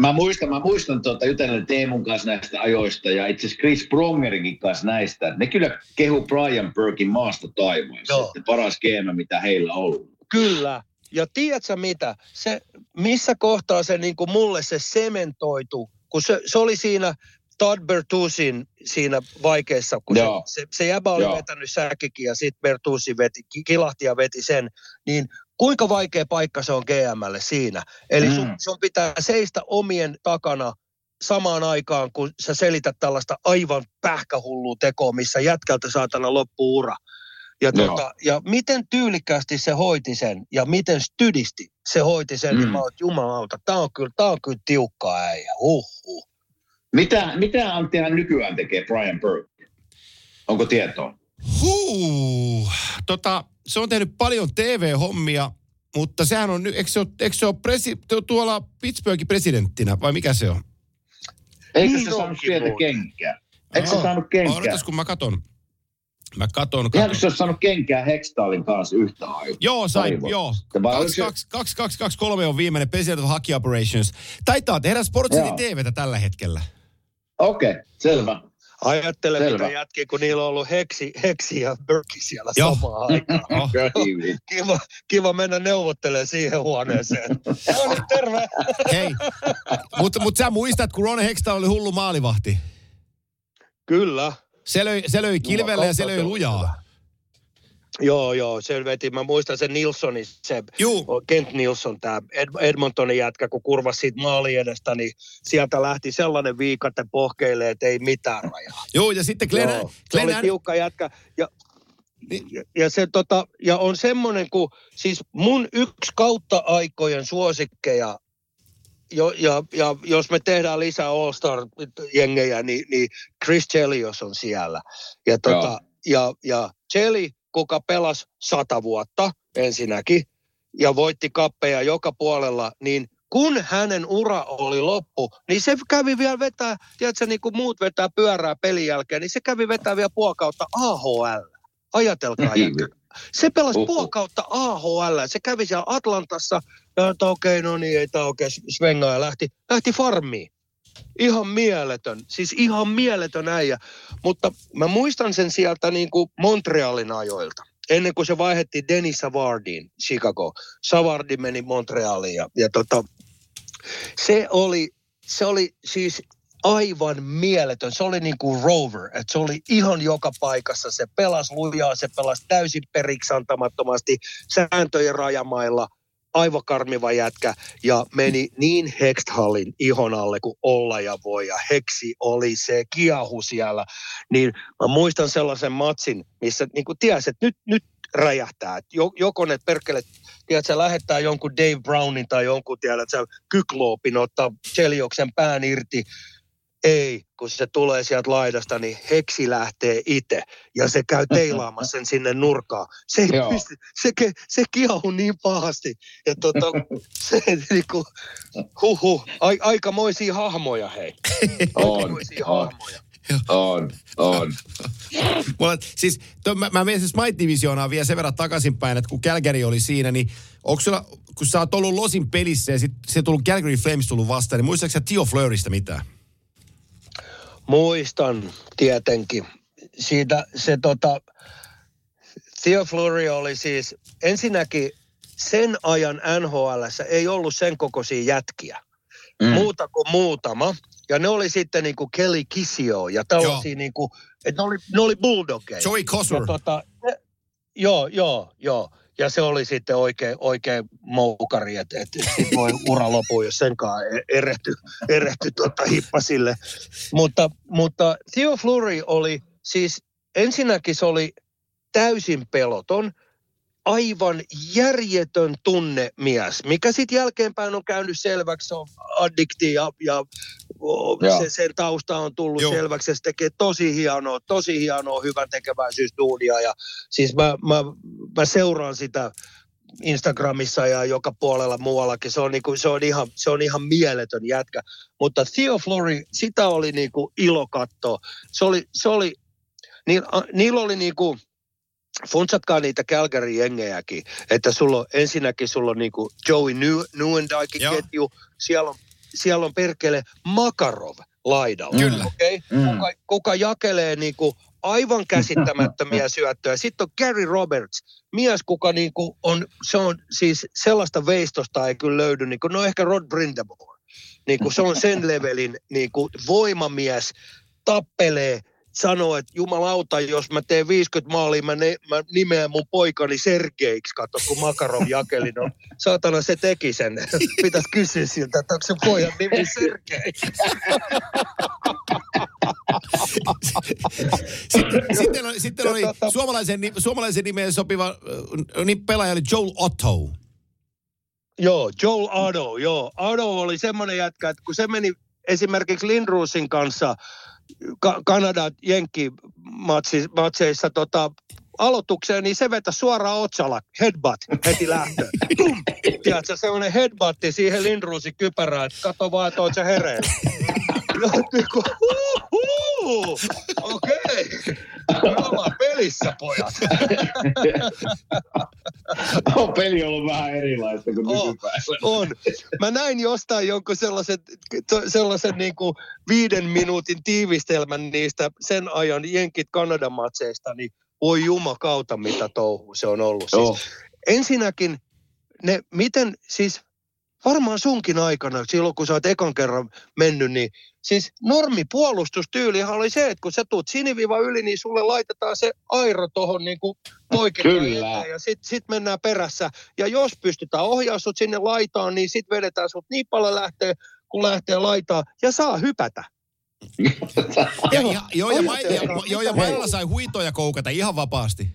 mä muistan, mä muistan tuota, jutellen Teemun kanssa näistä ajoista ja itse asiassa Chris Prongerinkin kanssa näistä. Ne kyllä kehu Brian Burkin maasta. Että paras GM, mitä heillä on ollut. Kyllä. Ja tiedätkö mitä? Se, missä kohtaa se niin kuin mulle se sementoitu, kun se, se oli siinä Todd Bertusin siinä vaikeassa, kun se, Joo. se, se jäbä oli Joo. vetänyt säkkikin ja sitten Bertusi veti, ki- kilahti ja veti sen, niin kuinka vaikea paikka se on GMlle siinä? Eli sun, Mm. sun pitää seistä omien takana samaan aikaan, kun sä selität tällaista aivan pähkähullua tekoa, missä jätkältä saatana loppuu ura. Ja, tota, ja miten tyylikkäästi se hoiti sen ja miten stydisti se hoiti sen, mm. niin Mm. mä oon, että jumalauta, tää on kyllä, tää on kyllä tiukkaa äijä. Huhhuh. Mitä, mitä Antti hän nykyään tekee Brian Burke? Onko tietoa? Huu, tota, se on tehnyt paljon TV-hommia, mutta sehän on nyt, eikö se ole, eikö se ole presi, tuolla Pittsburghin presidenttinä, vai mikä se on? Eikö Niin se saanut onkin sieltä kenkää? Eikö se Aa, saanut kenkää? Odotas, kun mä katon. Mä katon, katon. se olisi saanut kenkää Hextaalin kanssa yhtä aikaa. Joo, sai, joo. sitten. Vai oliko se- 2223 on viimeinen President of Hockey Operations. Taitaa tehdä Sport City Joo. TVtä tällä hetkellä. Okei, okay, selvä. Ajattele, Selvä. mitä jätkiä, kun niillä on ollut heksi, heksi ja Burki siellä Joo. samaan aikaan. Kiva, kiva mennä neuvottelemaan siihen huoneeseen. No niin, terve. Hei, mutta mut sä muistat, kun Ron Hextall oli hullu maalivahti. Kyllä. Se löi, se löi kilvelle ja se löi se lujaa. Joo, joo, se veti. Mä muistan sen Nilssonin, se Juu. Kent Nilsson, tämä Ed- Edmontonin jätkä, kun kurvasi siitä maali edestä, niin sieltä lähti sellainen viikatte pohkeille, että ei mitään rajaa. Joo, ja sitten Glenn, Joo, se Glenn oli An- tiukka jätkä. Ja, Niin. ja, ja, se, tota, ja on semmoinen, kun siis mun yksi kautta aikojen suosikkeja, jo, ja, ja jos me tehdään lisää All-Star-jengejä, niin, niin Chris Chelios on siellä. Ja, tota, ja, ja Cheli, kuka pelasi sata vuotta ensinnäkin, ja voitti kappeja joka puolella, niin kun hänen ura oli loppu, niin se kävi vielä vetää, tiedätkö, niin kuin muut vetää pyörää pelin jälkeen, niin se kävi vetää vielä puoli kautta AHL. Ajatelkaa, [LAUGHS] jätkä. Se pelasi Uhu. puoli kautta AHL. Se kävi siellä Atlantassa, ja että okei, okay, no niin, ei tämä oikein svengaa, ja lähti, lähti farmiin. Ihan mieletön, siis ihan mieletön äijä. Mutta mä muistan sen sieltä niin kuin Montrealin ajoilta. Ennen kuin se vaihdettiin Dennis Savardiin, Chicago. Savardi meni Montrealiin ja, ja tota, se oli, se oli siis aivan mieletön. Se oli niin kuin rover, että se oli ihan joka paikassa. Se pelasi lujaa, se pelasi täysin periksi antamattomasti sääntöjen rajamailla. Aivan karmiva jätkä ja meni niin Hexthallin ihon alle kuin olla ja voi. Ja Heksi oli se kiahu siellä. Niin mä muistan sellaisen matsin, missä niin kuin tiesi, että nyt, nyt räjähtää. Et jo- joko ne perkelet tiedätkö, lähettää jonkun Dave Brownin tai jonkun, tiedätkö, kykloopin ottaa Chelioksen pään irti. Ei, kun se tulee sieltä laidasta, niin heksi lähtee itse ja se käy teilaamassa sen sinne nurkaan. Se ei pysty, se, se kiahu niin pahasti. Ja tota, [LAUGHS] se niinku, huhu, ai, aikamoisia hahmoja hei. [LAUGHS] On, Aikamoisia on, hahmoja. on, on. [LAUGHS] Mulla, siis, to, mä, mä menen siis Smite Divisioonaan vielä sen verran takaisinpäin, että kun Calgary oli siinä, niin onko sulla, kun sä oot ollut Losin pelissä ja sit se tullut Calgary Flames tullut vastaan, niin muistaaksä Tio Fleurista mitään? Muistan tietenkin. Siitä se tota, Theo Fleury oli siis ensinnäkin sen ajan NHL ei ollut sen kokoisia jätkiä. Mm. Muuta kuin muutama. Ja ne oli sitten niin kuin Kelly Kissio ja tällaisia niin kuin, että ne oli, ne oli bulldogeja. Joey Kosur. Ja tota, ne, joo, joo, joo. Ja se oli sitten oikein, oikein moukari, että et, et voi ura lopua, jos senkaan e- erehty, erehty tota hippasille. Mutta, mutta Theo Fleury oli siis, ensinnäkin se oli täysin peloton, aivan järjetön tunnemies, mikä sitten jälkeenpäin on käynyt selväksi, se on addikti ja, ja Joo. se, sen tausta on tullut Joo. Selväksi, ja se tekee tosi hienoa, tosi hienoa hyvän tekeväisyysduunia ja siis mä, mä, mä seuraan sitä Instagramissa ja joka puolella muuallakin. Se on, niinku, se on, ihan, se on ihan mieletön jätkä. Mutta Theo Fleury, sitä oli niinku ilo katsoa. Se oli, se oli niillä, niillä oli niinku, funtsatkaa niitä Calgary-jengejäkin, että sulla on, ensinnäkin sulla on niinku Joey New, Newendaikin Joo. ketju, siellä on, siellä on perkele Makarov laidalla. Kyllä. Okay? Mm. Kuka, kuka jakelee niinku aivan käsittämättömiä [LAUGHS] syöttöjä. Sitten on Gary Roberts, mies, kuka niinku on, se on siis sellaista veistosta ei kyllä löydy, niinku, no ehkä Rod Brindamore. Niinku, se on sen levelin niinku, voimamies, tappelee, sanoo, että jumalauta, jos mä teen 50 maalia, mä, ne, mä nimeän mun poikani Sergeiksi, katso, kun Makarov jakeli. No, saatana, se teki sen. [LAUGHS] Pitäisi kysyä siltä, että onko se pojan nimi Sergei. [LAUGHS] sitten, sitten, oli, sitten oli suomalaisen, suomalaisen nimeen sopiva äh, niin pelaaja oli Joel Otto. Joo, Joel Otto, joo. Otto oli semmoinen jätkä, että kun se meni esimerkiksi Lindruusin kanssa Ka- Kanada Jenkki matseissa tota, aloitukseen, niin se vetä suoraan otsalla, headbutt heti lähtö. [LAUGHS] Tiedätkö, semmoinen headbutti siihen Lindruusin kypärään, että katso vaan, että oot sä hereillä. Okei. Me ollaan pelissä, pojat. on peli ollut vähän erilaista kuin on, nykypäivänä. On. Mä näin jostain jonkun sellaisen, sellaisen niin kuin viiden minuutin tiivistelmän niistä sen ajan Jenkit Kanadan matseista, niin voi jumakauta mitä touhu se on ollut. Siis Joo. ensinnäkin ne, miten siis varmaan sunkin aikana, silloin kun sä oot ekan kerran mennyt, niin siis normipuolustustyylihan oli se, että kun sä tuut siniviva yli, niin sulle laitetaan se airo tuohon niin Kyllä. ja sitten sit mennään perässä. Ja jos pystytään ohjaa sut sinne laitaan, niin sitten vedetään sut niin paljon lähtee, kun lähtee laitaan, ja saa hypätä. [LAUGHS] Ja, ja, joo, ja, ma, ja, joo, ja mailla sai huitoja koukata ihan vapaasti.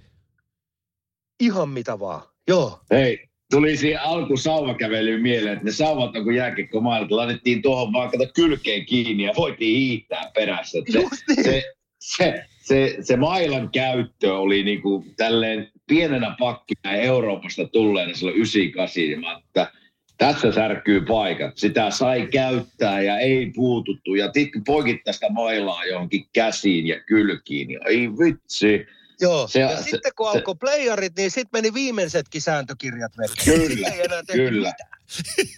Ihan mitä vaan. Joo. Hei, tuli siihen alku sauvakävelyyn mieleen, että ne sauvat on kun jääkiekko maailmalta, laitettiin tuohon vaan kato kylkeen kiinni ja voitiin hiihtää perässä. Se, niin. se, se, se, se mailan käyttö oli niinku tälleen pienenä pakkina Euroopasta tulleena silloin 98, niin mä, että tässä särkyy paikat. Sitä sai käyttää ja ei puututtu. Ja tikku poikittaa sitä mailaa johonkin käsiin ja kylkiin. Ja ei vitsi. Joo, Se- ja se- sitten kun se- alkoi playerit, niin sitten meni viimeisetkin sääntökirjat vekään. Kyllä, kyllä.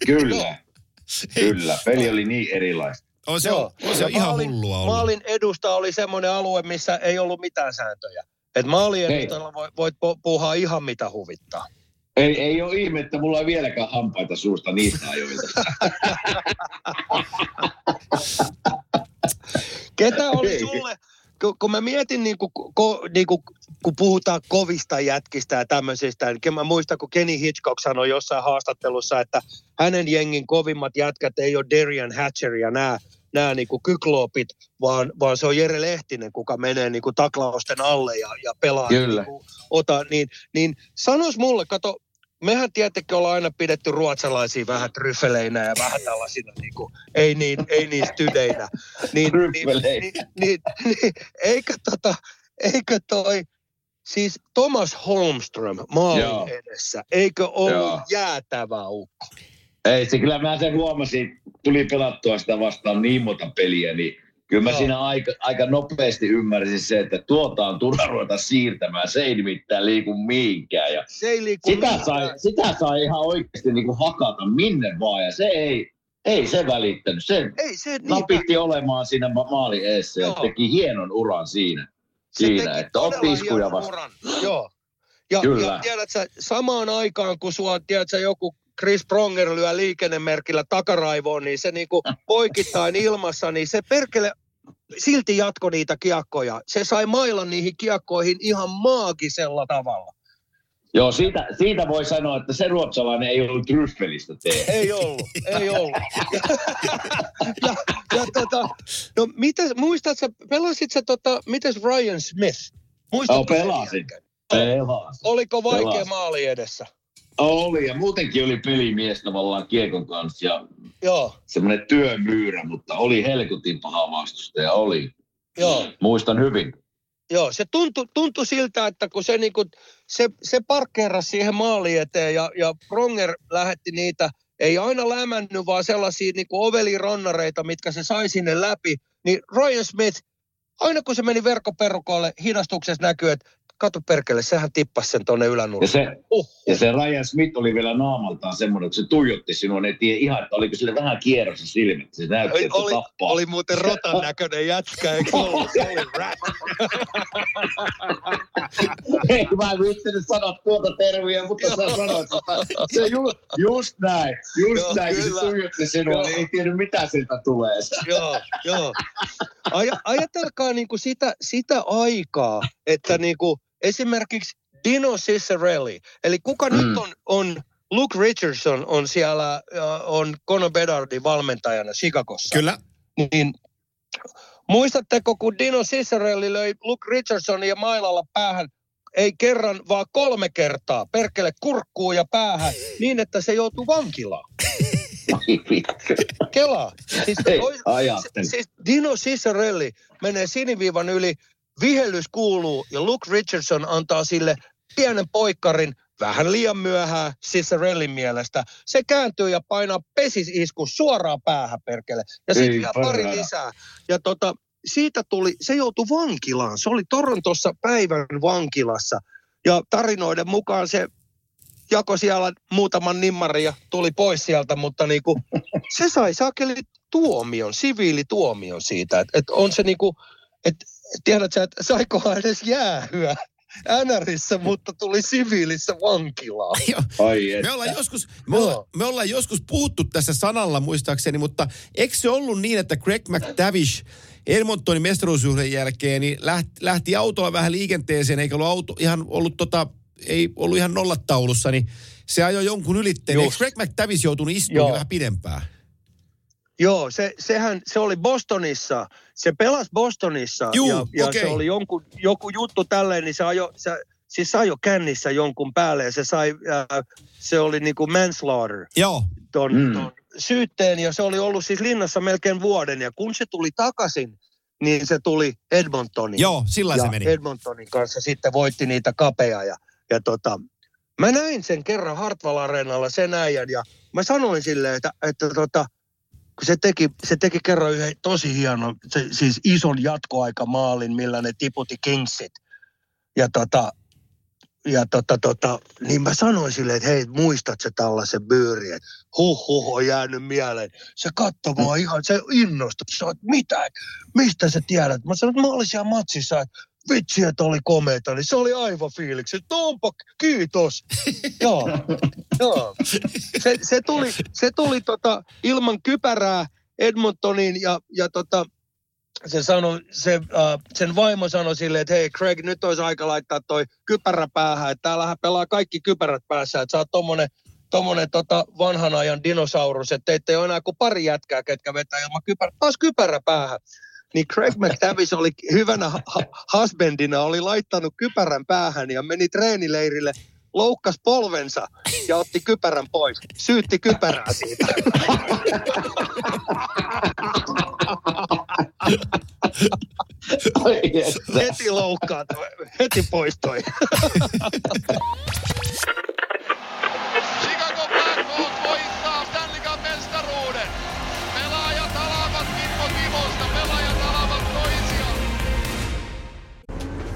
Kyllä, kyllä. Peli oli niin erilaista. On se, Joo. on, on se Ja ihan maalin- hullua ollut. Maalin edusta oli semmoinen alue, missä ei ollut mitään sääntöjä. Et maalin edustalla voit, voit pu- puuhaa ihan mitä huvittaa. Ei, ei ole ihme, että mulla ei vieläkään hampaita suusta niistä ajoilta. [LAUGHS] Ketä oli sulle, kun, kun mä mietin, niin kuin, ko, niin kuin, kun puhutaan kovista jätkistä ja tämmöisistä, niin mä muistan, kun Kenny Hitchcock sanoi jossain haastattelussa, että hänen jengin kovimmat jätkät ei ole Darian Hatcher ja nämä, nämä niin kuin kykloopit, vaan, vaan se on Jere Lehtinen, kuka menee niin kuin taklausten alle ja, ja pelaa. Kyllä. Niin kuin, ota, niin, niin sanois mulle, kato, mehän tietenkin ollaan aina pidetty ruotsalaisia vähän tryfeleinä ja vähän tällaisina, niin kuin, ei, niin, ei niin stydeinä. Niin, niin, Tryffeleinä. niin, niin, niin, eikö, tota, eikö toi, siis Thomas Holmström maalin Joo. edessä, eikö ollut Joo. jäätävä ukko? Ei, se kyllä mä sen huomasin, tuli pelattua sitä vastaan niin monta peliä, niin kyllä mä Joo. siinä aika, aika nopeasti ymmärsin se, että tuota on turha ruveta siirtämään, se ei nimittäin liiku mihinkään. Ja Se ei liiku sitä, mihinkään. sai, sitä sai ihan oikeasti niin kuin hakata minne vaan, ja se ei, ei se välittänyt. Se Ei se niin. napitti olemaan siinä ma- maalin eessä ja teki hienon uran siinä. Se siinä teki että otti iskuja vastaan. Joo. Ja, Kyllä. ja tiedätkö, samaan aikaan kun sua, tiedätkö, joku Chris Pronger lyö liikennemerkillä takaraivoon, niin se niinku poikittain ilmassa, niin se perkele silti jatko niitä kiekkoja. Se sai mailan niihin kiekkoihin ihan maagisella tavalla. Joo, siitä, siitä voi sanoa, että se ruotsalainen ei ollut tryffelistä tehty. Ei ollut, ei ollut. [LAUGHS] ja, ja tota, no mitäs, muistatko, pelasit sä tota, mitäs Ryan Smith? Muistatko sen pelasin. Pelasin. Oliko vaikea Pelasin. maali edessä? Oli, ja muutenkin oli pelimies tavallaan kiekon kanssa ja Joo, semmoinen työmyyrä, mutta oli helkutin paha vastustaja, oli. joo. Muistan hyvin. Joo, se tuntui, tuntui siltä, että kun se, niinku, se, se parkkeerasi siihen maaliin eteen ja, ja Pronger lähetti niitä, ei aina lämännyt, vaan sellaisia niinku ovelirannareita, mitkä se sai sinne läpi, niin Ryan Smith, aina kun se meni verkkoperukolle, hidastuksessa näkyy, että katu perkele, sehän tippasi sen tuonne Ja ylänurkalle. se, Uh, ja se Ryan Smith oli vielä naamaltaan semmoinen, että se tuijotti sinua, ei tiedä ihan, että oliko sille vähän kierrossa silmät. Se näytti, oli, että oli, tappaa. oli muuten rotan näköinen jätkä, eikö ollut? [LAUGHS] Se oli rap. [LAUGHS] Ei mä en viitsinyt sanoa tuota terviä, mutta sä sanoit, että se ju, just näin, just Joo, näin, kun kyllä. se tuijotti sinua, Joo. niin ei tiedä mitä siltä tulee. joo, joo. Aj, ajatelkaa niinku sitä, sitä aikaa, että niinku esimerkiksi Dino Cicerelli, eli kuka mm. nyt on, on, Luke Richardson on siellä, on Conor Bedardin valmentajana Chicagossa. Kyllä. Niin Muistatteko, kun Dino Cicerelli löi Luke Richardsonia mailalla päähän, ei kerran, vaan kolme kertaa, perkele kurkkuun ja päähän, niin että se joutuu vankilaan. Kelaa. Siis, Ei, ois- ajattele. siis Dino Cicerelli menee siniviivan yli, vihellys kuuluu ja Luke Richardson antaa sille pienen poikkarin vähän liian myöhään Cicerellin mielestä. Se kääntyy ja painaa pesisisku suoraan päähän perkele. Ja sitten vielä pari lisää. Ja tota, siitä tuli, se joutui vankilaan. Se oli Torontossa päivän vankilassa. Ja tarinoiden mukaan se jako siellä muutaman nimmarin ja tuli pois sieltä, mutta niinku, se sai sakeli tuomion, siviilituomion siitä, että et on se niinku, että tiedät sä, että saikohan edes jäähyä NRissä, mutta tuli siviilissä vankilaan. [LAUGHS] Ai et. Me ollaan, joskus, me, olla, me ollaan joskus puhuttu tässä sanalla muistaakseni, mutta eikö se ollut niin, että Greg McTavish Edmontonin mestaruusjuhlien jälkeen niin lähti, lähti autolla vähän liikenteeseen, eikä ollut, auto, ihan ollut tota, ei ollut ihan nollataulussa, niin se ajoi jonkun ylitteen. Eikö. Greg McTavish joutunut istumaan vähän pidempään? Joo, se, sehän, se oli Bostonissa. Se pelasi Bostonissa Juu, ja, ja se oli jonkun, joku juttu tälleen, niin se ajo, se, siis se ajo kännissä jonkun päälle ja se sai, äh, se oli niinku manslaughter. Joo. Ton, Mm. mm. ton syytteen ja se oli ollut siis linnassa melkein vuoden ja kun se tuli takaisin, niin se tuli Edmontoniin. Joo, sillä ja se meni. Edmontonin kanssa sitten voitti niitä kapeja ja, ja tota, mä näin sen kerran Hartwall Areenalla sen äijän ja mä sanoin silleen, että, että tota, kun se teki, se teki kerran yhden tosi hienon, se, siis ison jatkoaikamaalin, millä ne tiputti Kingsit. Ja tota, ja tota, tota, niin mä sanoin silleen, että hei, muistat se tällaisen byyrin, että huh, huh, on jäänyt mieleen. Se katsoi mua ihan, se innostui. Se että mitä, mistä sä tiedät? Mä sanoin, että mä olin siellä matsissa, että vitsi, että oli komeeta, niin se oli aivan fiiliksi. että Onpa, kiitos. [LAUGHS] joo, joo. Se, se tuli, se tuli tota, ilman kypärää Edmontoniin ja, ja tota, se sanoi, se, äh, sen vaimo sanoi silleen, että hei Craig, nyt olisi aika laittaa toi kypärä päähän, että täällähän pelaa kaikki kypärät päässä, että sä oot tommonen, tommonen tota vanhan ajan dinosaurus, että teitte ole enää kuin pari jätkää, ketkä vetää ilman kypärä, taas kypärä päähän. Niin Craig [LAUGHS] McTavish oli hyvänä ha- husbandina, oli laittanut kypärän päähän ja meni treenileirille, loukkas polvensa ja otti kypärän pois. Syytti kypärää siitä. Heti loukkaat, heti poistoi. [LAUGHS]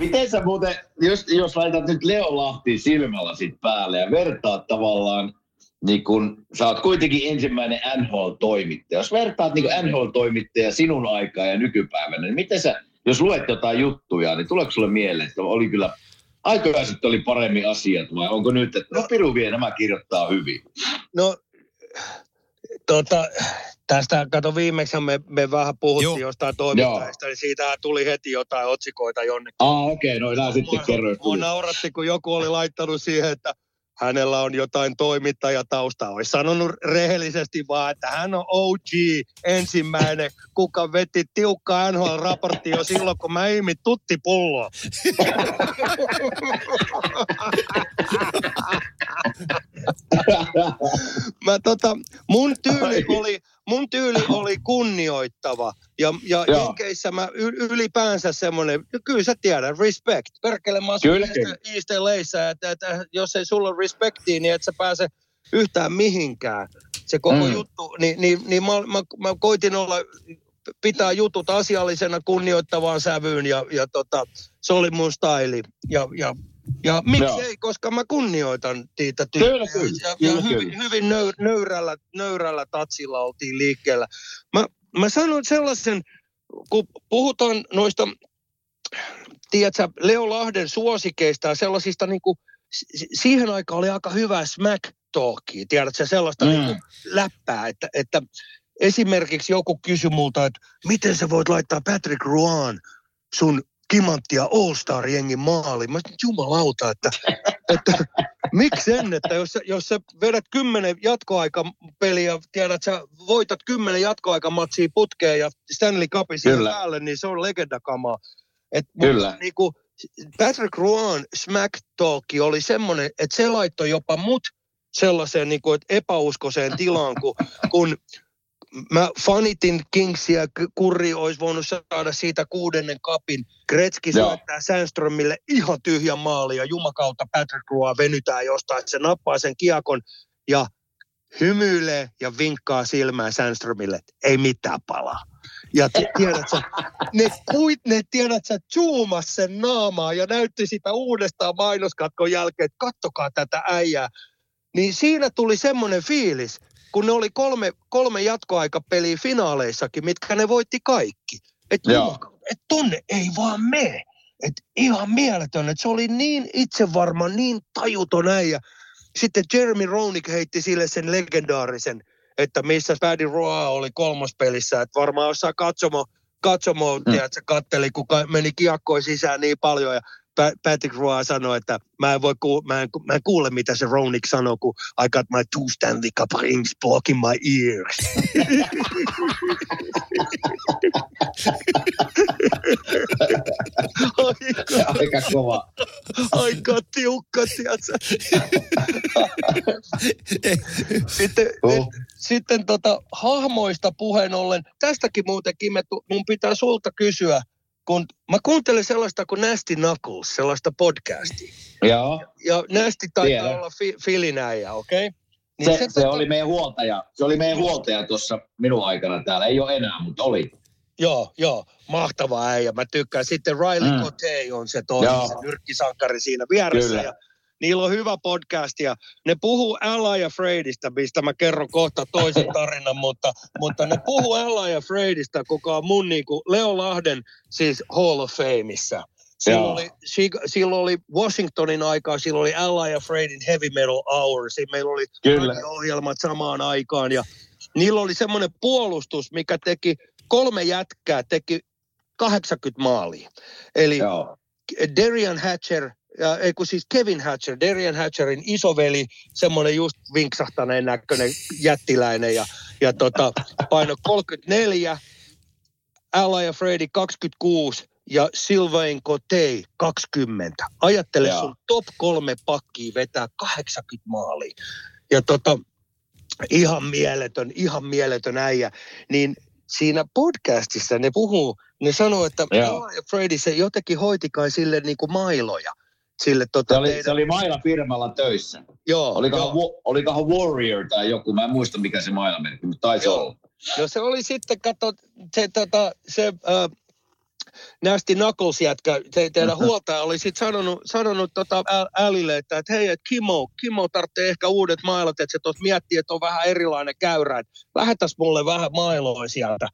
Miten sä muuten, jos, jos laitat nyt Leo Lahti silmälasit päälle ja vertaat tavallaan, niin kun sä oot kuitenkin ensimmäinen NHL-toimittaja. Jos vertaat niin NHL-toimittaja sinun aikaa ja nykypäivänä, niin miten sä, jos luet jotain juttuja, niin tuleeko sulle mieleen, että oli kyllä aikaisemmin oli paremmin asiat vai onko nyt, että no Piru vie, nämä kirjoittaa hyvin. No, tota, tästä, kato viimeksi me, me vähän puhuttiin Joo. jostain toimittajista, niin siitä tuli heti jotain otsikoita jonnekin. Ah, okei, okay, no sitten kerroin. Mua nauratti, kun joku oli laittanut siihen, että hänellä on jotain toimittajataustaa. Olisi sanonut rehellisesti vaan, että hän on OG ensimmäinen, kuka veti tiukkaa NHL-raporttia jo silloin, kun mä imin tuttipulloa. [LAUGHS] mä tota, mun tyyli oli, mun tyyli oli kunnioittava. Ja, ja Joo. Jenkeissä mä ylipäänsä semmoinen, no kyllä sä tiedät, respect. Perkele mä asun että, että, jos ei sulla ole respektiä, niin et sä pääse yhtään mihinkään. Se koko mm. juttu, niin, niin, niin mä, mä, mä koitin olla, pitää jutut asiallisena kunnioittavaan sävyyn ja, ja tota, se oli mun staili. Ja, ja, ja miksi Joo. ei, koska mä kunnioitan niitä Kyllä, tyyppejä. kyllä. Ja, Kyllä, ja hyvin, kyllä. hyvin nöy, nöyrällä, nöyrällä tatsilla oltiin liikkeellä. Mä, mä sanon sellaisen, kun puhutaan noista, tiedätkö, Leo Lahden suosikeista ja sellaisista niin kuin, siihen aikaan oli aika hyvää smack talkia, tiedätkö, sellaista Mm. niin läppää, että, että esimerkiksi joku kysyi multa, että miten sä voit laittaa Patrick Ruan sun kimanttia All-Star-jengin maaliin. Mä sanoin, jumalauta, että, että miksi en, että jos, jos sä vedät kymmenen jatkoaikapeliä, tiedät, sä voitat kymmenen jatkoaikamatsia putkeen ja Stanley Cupin siihen Kyllä. päälle, niin se on legendakamaa. Et, Kyllä. Mutta, niin kuin Patrick Ruan smack talk oli semmoinen, että se laittoi jopa mut sellaiseen niin kuin, että epäuskoiseen tilaan, kun, kun mä fanitin Kingsia, Kurri olisi voinut saada siitä kuudennen kapin. Joo. syöttää Sandströmille ihan tyhjän maali ja jumakautta Patrick Roy venytään jostain, että se nappaa sen kiekon ja hymyilee ja vinkkaa silmään Sandströmille, että ei mitään palaa. Ja ti- tiedät sä, ne, kuit, ne tiedät sä, zoomas sen naamaa ja näytti sitä uudestaan mainoskatkon jälkeen, että kattokaa tätä äijää. Niin siinä tuli semmoinen fiilis, kun ne oli kolme, kolme jatkoaikapeliä finaaleissakin, mitkä ne voitti kaikki. Että et tonne ei vaan mene. Et ihan mieletön, että se oli niin itsevarma, niin tajuton äijä. Sitten Jeremy Roenick heitti sille sen legendaarisen, että missä Paddy Roa oli kolmas pelissä. Että varmaan jossain katsomo, katsomo mm. tiedätkö, katteli, kun meni kiekkoin sisään niin paljon. Ja Patrick Roa sanoi, että mä en, voi ku- mä, en, mä en kuule, mitä se Roenick sanoi, kun I got my two Stanley Cup rings blocking my ears. aika, Aika kova. aika tiukka, tiedätkö? sitten, Oh. sitten tota, hahmoista puheen ollen, tästäkin muuten Kime, tu- mun pitää sulta kysyä, kun mä kuuntelen sellaista kuin Nasty Knuckles, sellaista podcastia. Joo. Ja Nasty taitaa Tiedän. olla fi- Filinäijä, okei? Okay? Se, se, se oli meidän huoltaja. Se oli meidän huoltaja tuossa minun aikana täällä. Ei ole enää, mutta oli. Joo, joo, mahtava äijä. Mä tykkään. Sitten Riley Mm. Cote on se toinen, se nyrkkisankari siinä vieressä. Kyllä. Ja niillä on hyvä podcast ja ne puhuu Ella ja Freidistä, mistä mä kerron kohta toisen [LAUGHS] tarinan, mutta, mutta ne puhuu Ella ja Freidistä, kuka on mun niin kuin Leo Lahden siis Hall of Fameissa. Silloin oli, silloin oli Washingtonin aikaa, silloin oli Ella ja Freidin Heavy Metal Hour. Siinä meillä oli Kyllä. ohjelmat samaan aikaan ja niillä oli semmoinen puolustus, mikä teki kolme jätkää, teki 80 maalia. Eli Joo. Darian Hatcher, ja, ei kun siis Kevin Hatcher, Darian Hatcherin isoveli, semmoinen just vinksahtaneen näköinen jättiläinen ja, ja tota, paino 34, Ella ja Freddy 26 ja Sylvain Cote 20. Ajattele sun top kolme pakkia vetää 80 maalia. Ja tota, ihan mieletön, ihan mieletön äijä. Niin siinä podcastissa ne puhuu, ne sanoo, että. Ella ja Freddy se jotenkin hoiti kai sille niin kuin mailoja. Sille tota Se oli, teidän- se oli maila firmalla töissä. joo, Olikohan, joo. Olikohan Warrior tai joku, mä en muista mikä se maila meni, mutta taisi Joo. olla. No se oli sitten, kato, se, tota, se äh, Nasty Knuckles jätkä, se teidän [LAUGHS] huoltaja oli sitten sanonut, sanonut tota Älille, että, että hei, että Kimo, Kimo tarvitsee ehkä uudet mailat, että se tuossa miettii, että on vähän erilainen käyrä, että lähetäs mulle vähän mailoja sieltä.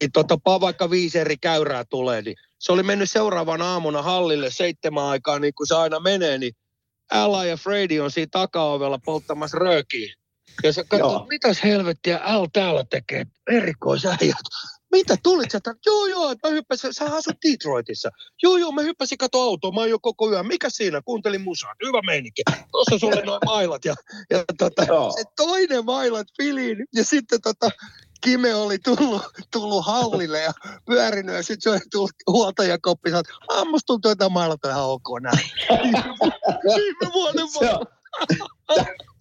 Niin tota, vaikka viisi eri käyrää tulee, niin se oli mennyt seuraavana aamuna hallille seitsemän aikaa, niin kuin se aina menee, niin Ella ja Freddy on siinä takaovella polttamassa röökiä. Ja se katsoo, Joo. mitäs helvettiä Al täällä tekee, erikoisäijät. Mitä tulit sä? tänne? Joo, joo, mä hyppäsin, sä asut Detroitissa. Joo, joo, mä hyppäsin kato autoon, mä jo koko yön. Mikä siinä? Kuuntelin musaa. Hyvä meininki. Tuossa sulle noin mailat. Ja, ja tota, Joo. se toinen mailat filiin. Ja sitten tota, Kime oli tullut, tullut hallille ja pyörinyt ja sitten se oli tullut huoltajakoppi. Sanoi, ah, musta tuntuu, että on ihan ok näin. [LAUGHS] Viime vuoden on,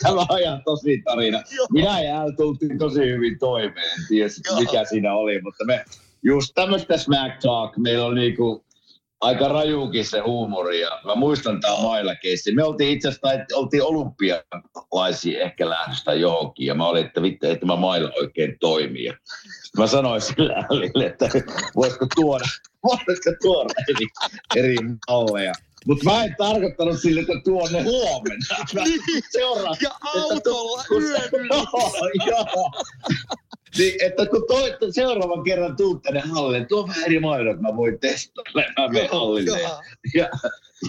tämä on ihan tosi tarina. Minä ja Al tultiin tosi hyvin toimeen. En tiedä mikä siinä oli, mutta me just tämmöistä smack talk. Meillä oli niinku aika rajuukin se huumori. Ja mä muistan tämä mailakeissi. Me oltiin itse asiassa, oltiin olympialaisia ehkä lähdöstä johonkin. Ja mä olin, että vittu, että mä maila oikein toimii. Ja mä sanoin sillä Alille, että voisiko tuoda, voisiko tuoda eri, eri malleja. Mutta mä en tarkoittanut sille, että tuon ne huomenna. Seuraa, ja autolla yön [LAUGHS] Joo, niin, että kun toi, seuraavan kerran tuut tänne hallille, tuo vähän eri maidot, mä voin testailla, mä menen hallille. Ja, ja,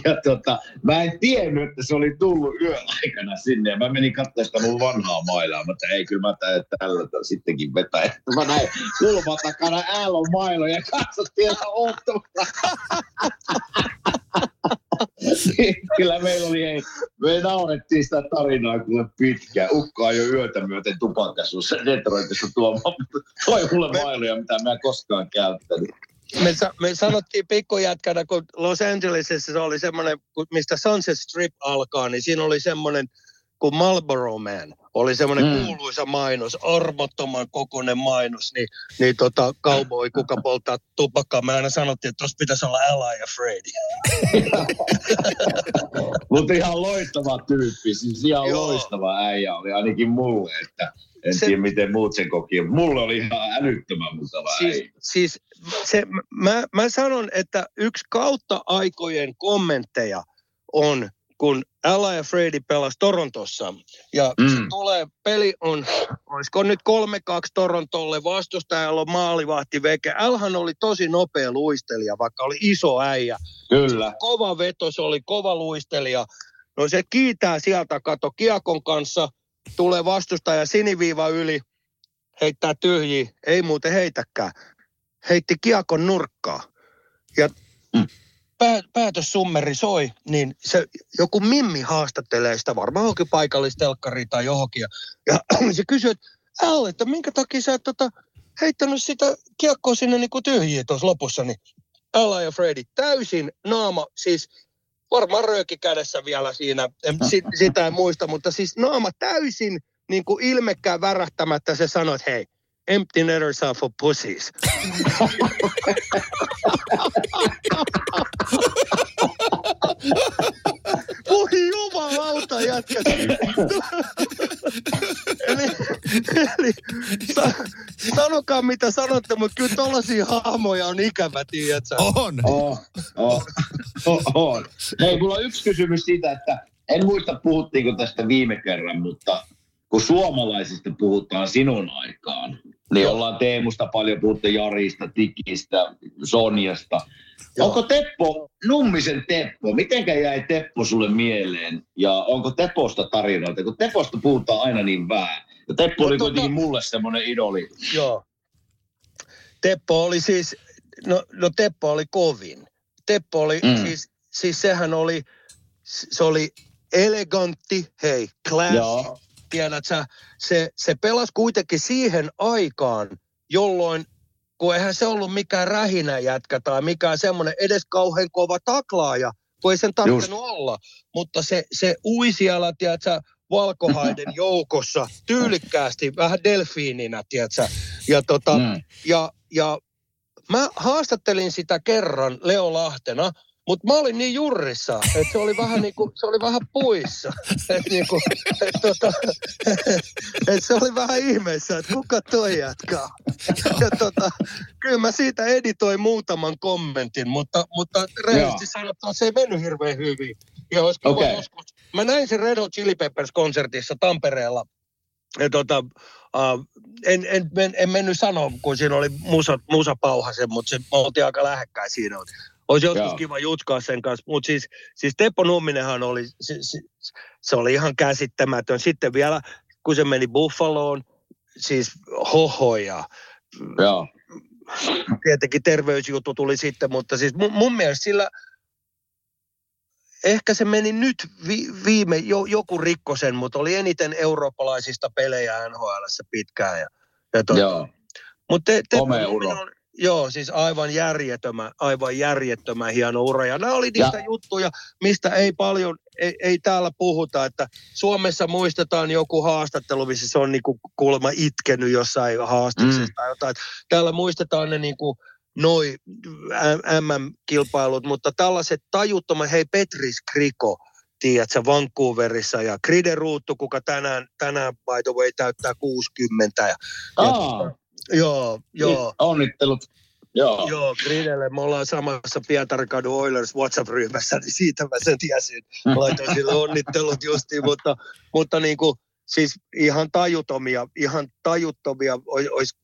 ja tota, mä en tiennyt, että se oli tullut yön aikana sinne. Ja mä menin katsomaan sitä mun vanhaa mailaa, mutta ei, kyllä mä tällä sittenkin vetää. Mä näin kulman takana äälon mailo ja katsot vielä ottamassa. [LAUGHS] Kyllä meillä oli, ei, me naurettiin sitä tarinaa kyllä pitkään. Ukkaa jo yötä myöten tupakasussa Detroitissa tuomaan. Toi mulle mailoja, mitä mä en koskaan käyttänyt. Me, sa- me sanottiin pikkujätkänä, kun Los Angelesissa se oli semmoinen, mistä Sunset Strip alkaa, niin siinä oli semmoinen kuin Marlboro Man. Oli semmoinen mm. kuuluisa mainos, armottoman kokoinen mainos, niin, niin tota, cowboy, kuka polttaa tupakkaa. Me aina sanottiin, että tuossa pitäisi olla Ally ja Freddy. [LAUGHS] Mutta ihan loistava tyyppi, siis ihan Joo. loistava äijä oli ainakin mulle, että en se, tiedä miten muut sen koki. Mulle oli ihan älyttömän mukava siis, äijä. Siis se, mä, mä sanon, että yksi kautta aikojen kommentteja on, kun Ella ja Freddy pelasi Torontossa. Ja mm. se tulee, peli on, olisiko nyt 3-2 Torontolle, vastustajalla on maalivahti veke. Elhan oli tosi nopea luistelija, vaikka oli iso äijä. Kyllä. Kova veto, se oli kova luistelija. No se kiitää sieltä, kato kiekon kanssa, tulee vastustaja siniviiva yli, heittää tyhjiä, ei muuten heitäkään. Heitti kiekon nurkkaa. Ja mm päätössummeri soi, niin se joku Mimmi haastattelee sitä varmaan johonkin paikallistelkkariin tai johonkin. Ja, [CLEARS THROAT] ja se kysyy, että Al, että minkä takia sä et tota, heittänyt sitä kiekkoa sinne niin tyhjiä tuossa lopussa, niin Ella ja Freddy täysin naama, siis varmaan rööki kädessä vielä siinä, en, sit, [LAUGHS] sitä en muista, mutta siis naama täysin niin kuin ilmekkään värähtämättä se sanoi, että hei, empty netters are for pussies. Voi jumalauta jätkä. eli, eli sa, sanokaa mitä sanotte, mutta kyllä tollaisia hahmoja on ikävä, tiedätkö? On. Oh, oh, oh, oh. Hei, mulla on yksi kysymys siitä, että en muista puhuttiinko tästä viime kerran, mutta kun suomalaisista puhutaan sinun aikaan, niin ollaan Teemusta paljon puhuttu, Jarista, Tikistä, Sonjasta. Joo. Onko Teppo, Nummisen Teppo, mitenkä jäi Teppo sulle mieleen? Ja onko Teposta tarinoita? Kun Teposta puhutaan aina niin vähän. Ja Teppo no, oli tota- kuitenkin mulle semmoinen idoli. Joo. Teppo oli siis, no, no Teppo oli kovin. Teppo oli, mm. siis, siis sehän oli, se oli elegantti, hei, classy, Joo tiedät sä, se, se pelasi kuitenkin siihen aikaan, jolloin kun eihän se ollut mikään rähinäjätkä tai mikään semmoinen edes kauhean kova taklaaja, kun ei sen tarvinnut olla. Mutta se, se ui siellä, tiedätkö, valkohaiden [LAUGHS] joukossa tyylikkäästi, vähän delfiininä, tiedätkö? Ja, tota, mm. ja, ja mä haastattelin sitä kerran Leo Lahtena, mutta mä olin niin jurrissa, että se oli vähän niin kuin, se oli vähän puissa. Että niin kuin, et tota, et se oli vähän ihmeessä, että kuka toi jatkaa. Ja tota, kyllä mä siitä editoin muutaman kommentin, mutta, mutta rehellisesti sanottuna se ei mennyt hirveän hyvin. Ja olisi okay. joskus. Mä näin sen Red Hot Chili Peppers konsertissa Tampereella. Ja tota, uh, en, en, en, en, mennyt sanoa, kun siinä oli musa, musa pauhasen, mutta se, me oltiin aika lähekkäin siinä. Olisi joskus Joo. kiva jutkaa sen kanssa, mutta siis, siis Teppo Numminenhan oli, se, se, se oli ihan käsittämätön. Sitten vielä, kun se meni Buffaloon, siis hohoja. Joo. Tietenkin terveysjuttu tuli sitten, mutta siis mun, mun mielestä sillä, ehkä se meni nyt vi, viime, jo, joku rikkosen, mutta oli eniten eurooppalaisista pelejä NHL pitkään. Ja, ja to, Joo. Mutta te, te, uro. Joo, siis aivan järjettömän, aivan järjettömän hieno ura. Ja nämä oli niitä ja. juttuja, mistä ei paljon, ei, ei täällä puhuta, että Suomessa muistetaan joku haastattelu, missä se on niinku kuulemma itkenyt jossain haastiksessa mm. tai jotain. Täällä muistetaan ne niinku noi MM-kilpailut, mutta tällaiset tajuttomat, hei Petris Kriko, tiedätkö, Vancouverissa ja Gride Ruuttu, kuka tänään, tänään by the way täyttää 60. Ja, Aa. ja, joo, joo. Onnittelut. Joo. Joo, Gridelle. Me ollaan samassa Pietarkadun Oilers WhatsApp-ryhmässä, niin siitä mä sen tiesin. Laitoin sille onnittelut justiin, mutta, mutta niin kuin, siis ihan tajuttomia, ihan tajuttomia olisi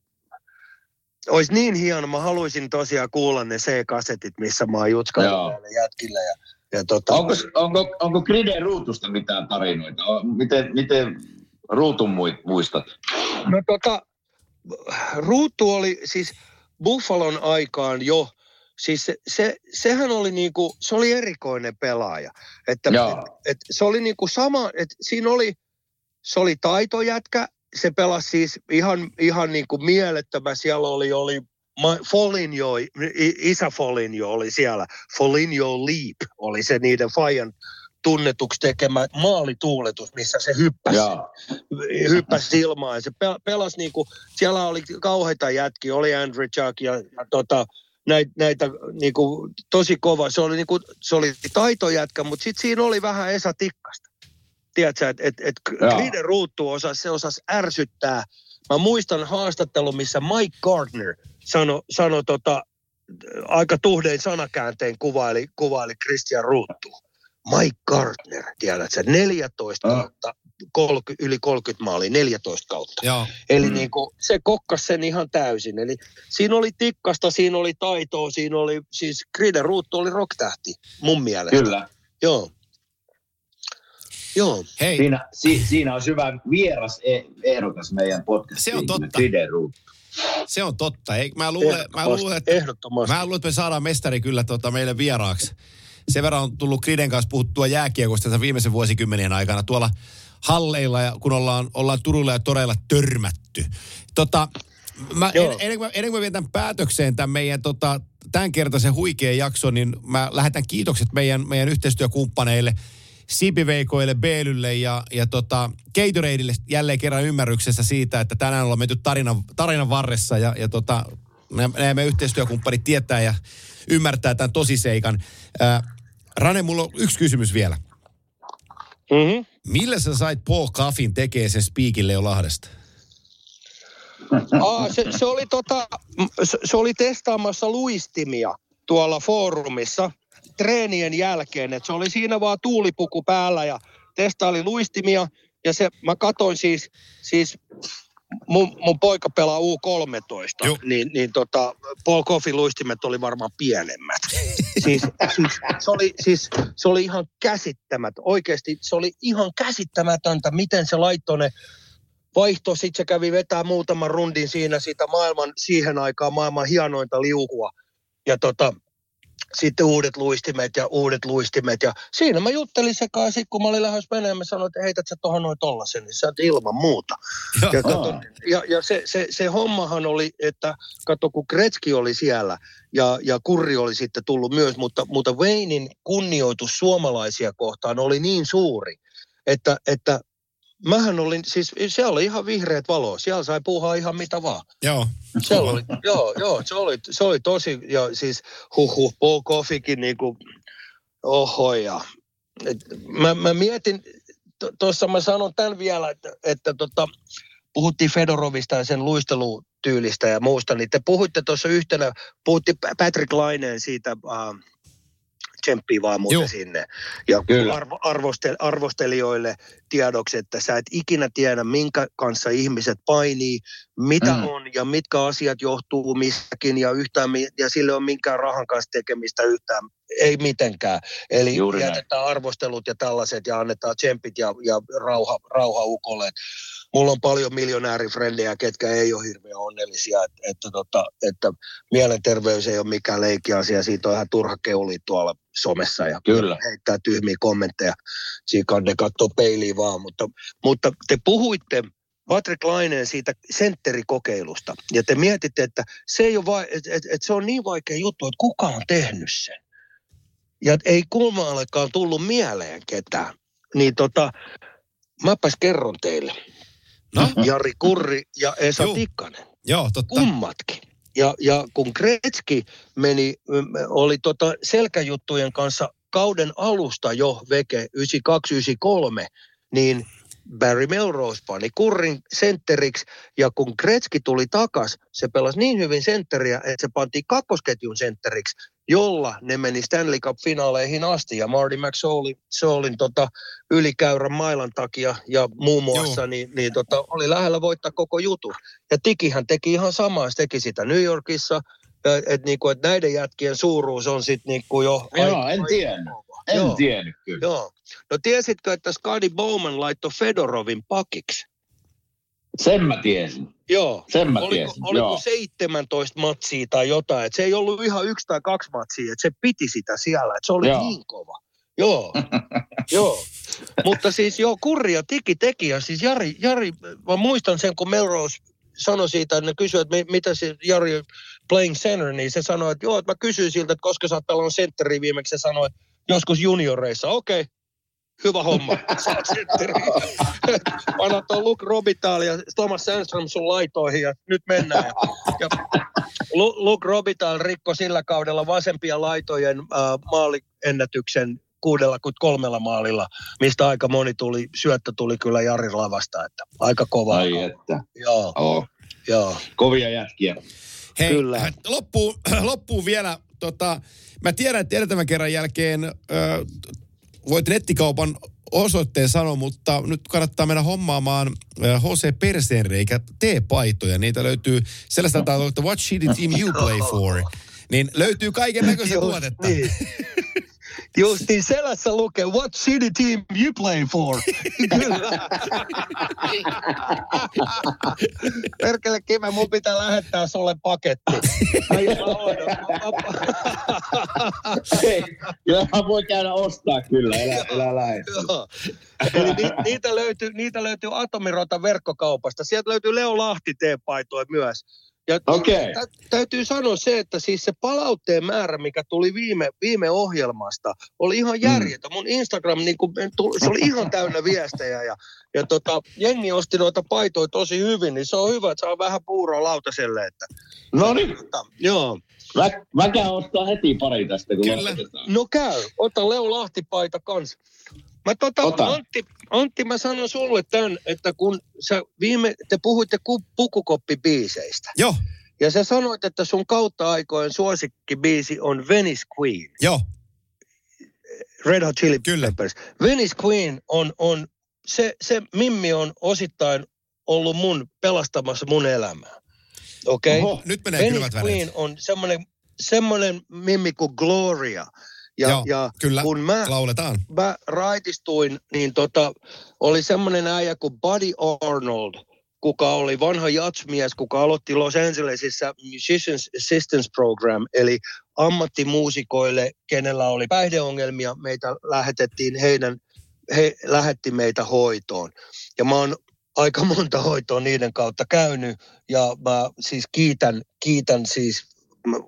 olisi niin hieno, mä haluaisin tosiaan kuulla ne C-kasetit, missä mä oon jutskaillut näille jätkille. Ja, ja tota... onko, onko, onko Gride ruutusta mitään tarinoita? Miten, miten ruutun muistat? No tota, ruutu oli siis Buffalon aikaan jo, siis se, se, sehän oli niinku, se oli erikoinen pelaaja. Että, et, et, se oli niinku sama, että siinä oli, se oli taitojätkä, se pelasi siis ihan, ihan niin kuin mielettömä. Siellä oli, oli Foligno, isä Foligno oli siellä. Foligno Leap oli se niiden Fajan tunnetuksi tekemä maalituuletus, missä se hyppäsi, hyppäsi ilmaan. Ja se pelasi niin kuin, siellä oli kauheita jätkiä, oli Andrew Chuck ja, ja tota, näitä, näitä niin kuin, tosi kova. Se oli, niin kuin, se oli taitojätkä, mutta sitten siinä oli vähän Esa Tikkasta tiedätkö, että et, et Griden ruuttu osasi, se osasi ärsyttää. Mä muistan haastattelun, missä Mike Gardner sanoi sano tota, aika tuhdein sanakääntein kuvaili, kuvaili Christian Ruuttu. Mike Gardner, tiedätkö, 14 oh. kautta, 30, yli 30 maalia, 14 kautta. Joo. Eli mm. niin kuin, se kokkas sen ihan täysin. Eli siinä oli tikkasta, siinä oli taitoa, siinä oli, siis Griden Ruuttu oli rocktähti mun mielestä. Kyllä. Joo. Joo. Hei. Siinä, si, siinä on hyvä vieras e, ehdokas meidän podcastiin. Se on totta. Fideru. Se on totta. Ei, mä, luulen, mä, luulen, että, mä luulen, että me saadaan mestari kyllä tota, meille vieraaksi. Sen verran on tullut Kriden kanssa puhuttua jääkiekosta viimeisen vuosikymmenien aikana tuolla halleilla, ja kun ollaan, ollaan Turulla ja Toreilla törmätty. Tota, mä, en, ennen, kuin, ennen kuin mä vietän päätökseen tämän meidän tota, tämänkertaisen huikean jakson, niin mä lähetän kiitokset meidän, meidän yhteistyökumppaneille – Sipiveikoille, Beelylle ja, ja tota, Gatoradeille jälleen kerran ymmärryksessä siitä, että tänään ollaan menty tarinan, tarinan varressa ja, ja tota, nämä yhteistyökumppanit tietää ja ymmärtää tämän tosiseikan. Äh, Rane, mulla on yksi kysymys vielä. Mm-hmm. Millä sä sait Paul Caffin tekee sen spiikille jo Lahdesta? Aa, se, se, oli tota, se, se oli testaamassa luistimia tuolla foorumissa treenien jälkeen, että se oli siinä vaan tuulipuku päällä ja testaili luistimia. Ja se, mä katoin siis, siis mun, mun poika pelaa U13, Juh. niin, niin tota, Paul Coffin luistimet oli varmaan pienemmät. [LAUGHS] siis, siis, se, oli, siis, se oli ihan käsittämätöntä, oikeasti se oli ihan käsittämätöntä, miten se laittoi ne vaihto, sitten se kävi vetää muutaman rundin siinä sitä maailman, siihen aikaan maailman hienointa liukua. Ja tota, sitten uudet luistimet ja uudet luistimet. Ja siinä mä juttelin sekaan, sit kun mä olin lähes menemään, mä sanoin, että heität sä tuohon noin tollasen, niin sä oot ilman muuta. Ja, kato, ja, ja se, se, se, hommahan oli, että kato kun Kretski oli siellä ja, ja Kurri oli sitten tullut myös, mutta, mutta Veinin kunnioitus suomalaisia kohtaan oli niin suuri, että, että mähän olin, siis se oli ihan vihreät valo. Siellä sai puuhaa ihan mitä vaan. Joo. Se oli, joo, joo, se oli, se oli tosi, ja siis huhu, Paul Coffeykin niinku, oho ja. Et, mä, mä mietin, tuossa mä sanon tämän vielä, että, että tota, puhuttiin Fedorovista ja sen luistelutyylistä ja muusta, niin te puhuitte tuossa yhtenä, puhutti Patrick Laineen siitä, äh, tsemppii vaan muuten Juh. sinne. Ja arvo, arvostel, arvostelijoille tiedoksi, että sä et ikinä tiedä, minkä kanssa ihmiset painii, mitä mm. on ja mitkä asiat johtuu mistäkin ja, yhtään, ja sille on minkään rahan kanssa tekemistä yhtään, ei mitenkään. Eli Juuri jätetään näin. arvostelut ja tällaiset ja annetaan tsempit ja, ja rauha, rauha ukolle mulla on paljon miljonäärifrendejä, ketkä ei ole hirveän onnellisia, että, että, tota, että mielenterveys ei ole mikään leikkiasia, siitä on ihan turha keuli tuolla somessa ja Kyllä. heittää tyhmiä kommentteja. Siinä ne katsoo peiliin vaan, mutta, mutta te puhuitte Patrick Laineen siitä sentterikokeilusta. Ja te mietitte, että se, ei ole va- et, et, et se on niin vaikea juttu, että kuka on tehnyt sen. Ja ei kulmaallekaan tullut mieleen ketään. Niin tota, mäpäs kerron teille. No? [LAUGHS] Jari Kurri ja Esa Juu. Tikkanen. Joo, totta. Kummatkin. Ja, ja kun Gretzky meni, oli tota selkäjuttujen kanssa kauden alusta jo veke 92-93, niin Barry Melrose pani kurrin sentteriksi, ja kun Gretzky tuli takas, se pelasi niin hyvin sentteriä, että se pantiin kakkosketjun sentteriksi, jolla ne meni Stanley Cup-finaaleihin asti, ja Marty McSaulin tota, ylikäyrän mailan takia ja muun muassa, niin, niin tota, oli lähellä voittaa koko jutun. Ja Tikihän teki ihan samaa, se teki sitä New Yorkissa, että niinku, et näiden jätkien suuruus on sitten niinku jo... Joo, en tiennyt. En Joo. tiennyt kyllä. Joo. No tiesitkö, että Scotty Bowman laittoi Fedorovin pakiksi? Sen mä tiesin. Joo. Sen mä oliko, tiesin, oliko joo. 17 matsia tai jotain. Et se ei ollut ihan yksi tai kaksi matsia, että se piti sitä siellä. Et se oli Joo. niin kova. Joo, [LAUGHS] joo. Mutta siis joo, Kurri ja Tiki teki. Ja siis Jari, Jari, mä muistan sen, kun Melrose sanoi siitä, että ne kysyivät, että mi- mitä se Jari playing center, niin se sanoi, että joo, että mä kysyin siltä, että koska sä oot pelannut sentteri viimeksi, se sanoi, että joskus junioreissa, okei, hyvä homma, sentteri. [LAUGHS] Anna tuon Luke Robital ja Thomas Sandstrom sun laitoihin ja nyt mennään. Ja, ja Lu- Luke Robital rikko sillä kaudella vasempia laitojen äh, maaliennätyksen 63 maalilla, mistä aika moni tuli, syöttö tuli kyllä Jari lavasta, että aika kova. Ai että. Joo, Oo. joo. Kovia jätkiä. Hei, Kyllä. Loppuun, loppuun [CLEARS THROAT] vielä, tota, mä tiedän, että edeltävän kerran jälkeen ö, voit nettikaupan osoitteen sanoa, mutta nyt kannattaa mennä hommaamaan ö, Jose Perseenreikä T-paitoja. Niitä löytyy sellaista että What shitty team you play for? [LAUGHS] Niin löytyy kaiken näköistä tuotetta. Niin. [LAUGHS] Justiin selässä lukee, what city team you play for? [LAUGHS] Kyllä. Perkele Kime, mun pitää lähettää sulle paketti. Ai, Kyllähän voi käydä ostaa kyllä, elä, elä. Joo. Eli ni, niitä, löytyy, niitä löytyy Atomirota verkkokaupasta. Sieltä löytyy Leo Lahti T-paitoja myös. Ja Okei. tä, täytyy sanoa se, että siis se palautteen määrä, mikä tuli viime, viime ohjelmasta, oli ihan järjetön. Mun Instagram, niin kuin, se oli ihan täynnä viestejä ja, ja tota, jengi osti noita paitoja tosi hyvin, niin se on hyvä, että saa vähän puuroa lautaselle. Että, No niin, joo. mä, mä käyn ostaa heti pari tästä, kun Kyllä. No käy. Ota Leo Lahti-paita kanssa. Mä tota, Ota. Antti, Antti, mä sanon sulle tämän, että kun sä viime, te puhuitte ku, pukukoppibiiseistä. Joo, Ja sä sanoit, että sun kautta aikojen suosikkibiisi on Venice Queen. joo, Red Hot Chili Kyllä. Peppers. Venice Queen on, on se, se Mimmi on osittain ollut mun pelastamassa mun elämää. Okei? Okay? Oho. nyt menee Venice väreet. Queen on semmoinen, semmoinen Mimmi kuin Gloria. Ja, Joo, ja kyllä, kun mä, lauletaan. mä raitistuin, niin tota, oli semmoinen äijä kuin Buddy Arnold, kuka oli vanha jatsmies, kuka aloitti Los Angelesissa Musicians Assistance Program, eli ammattimuusikoille, kenellä oli päihdeongelmia, meitä lähetettiin heidän, he lähetti meitä hoitoon. Ja mä oon aika monta hoitoa niiden kautta käynyt, ja mä siis kiitän, kiitän siis,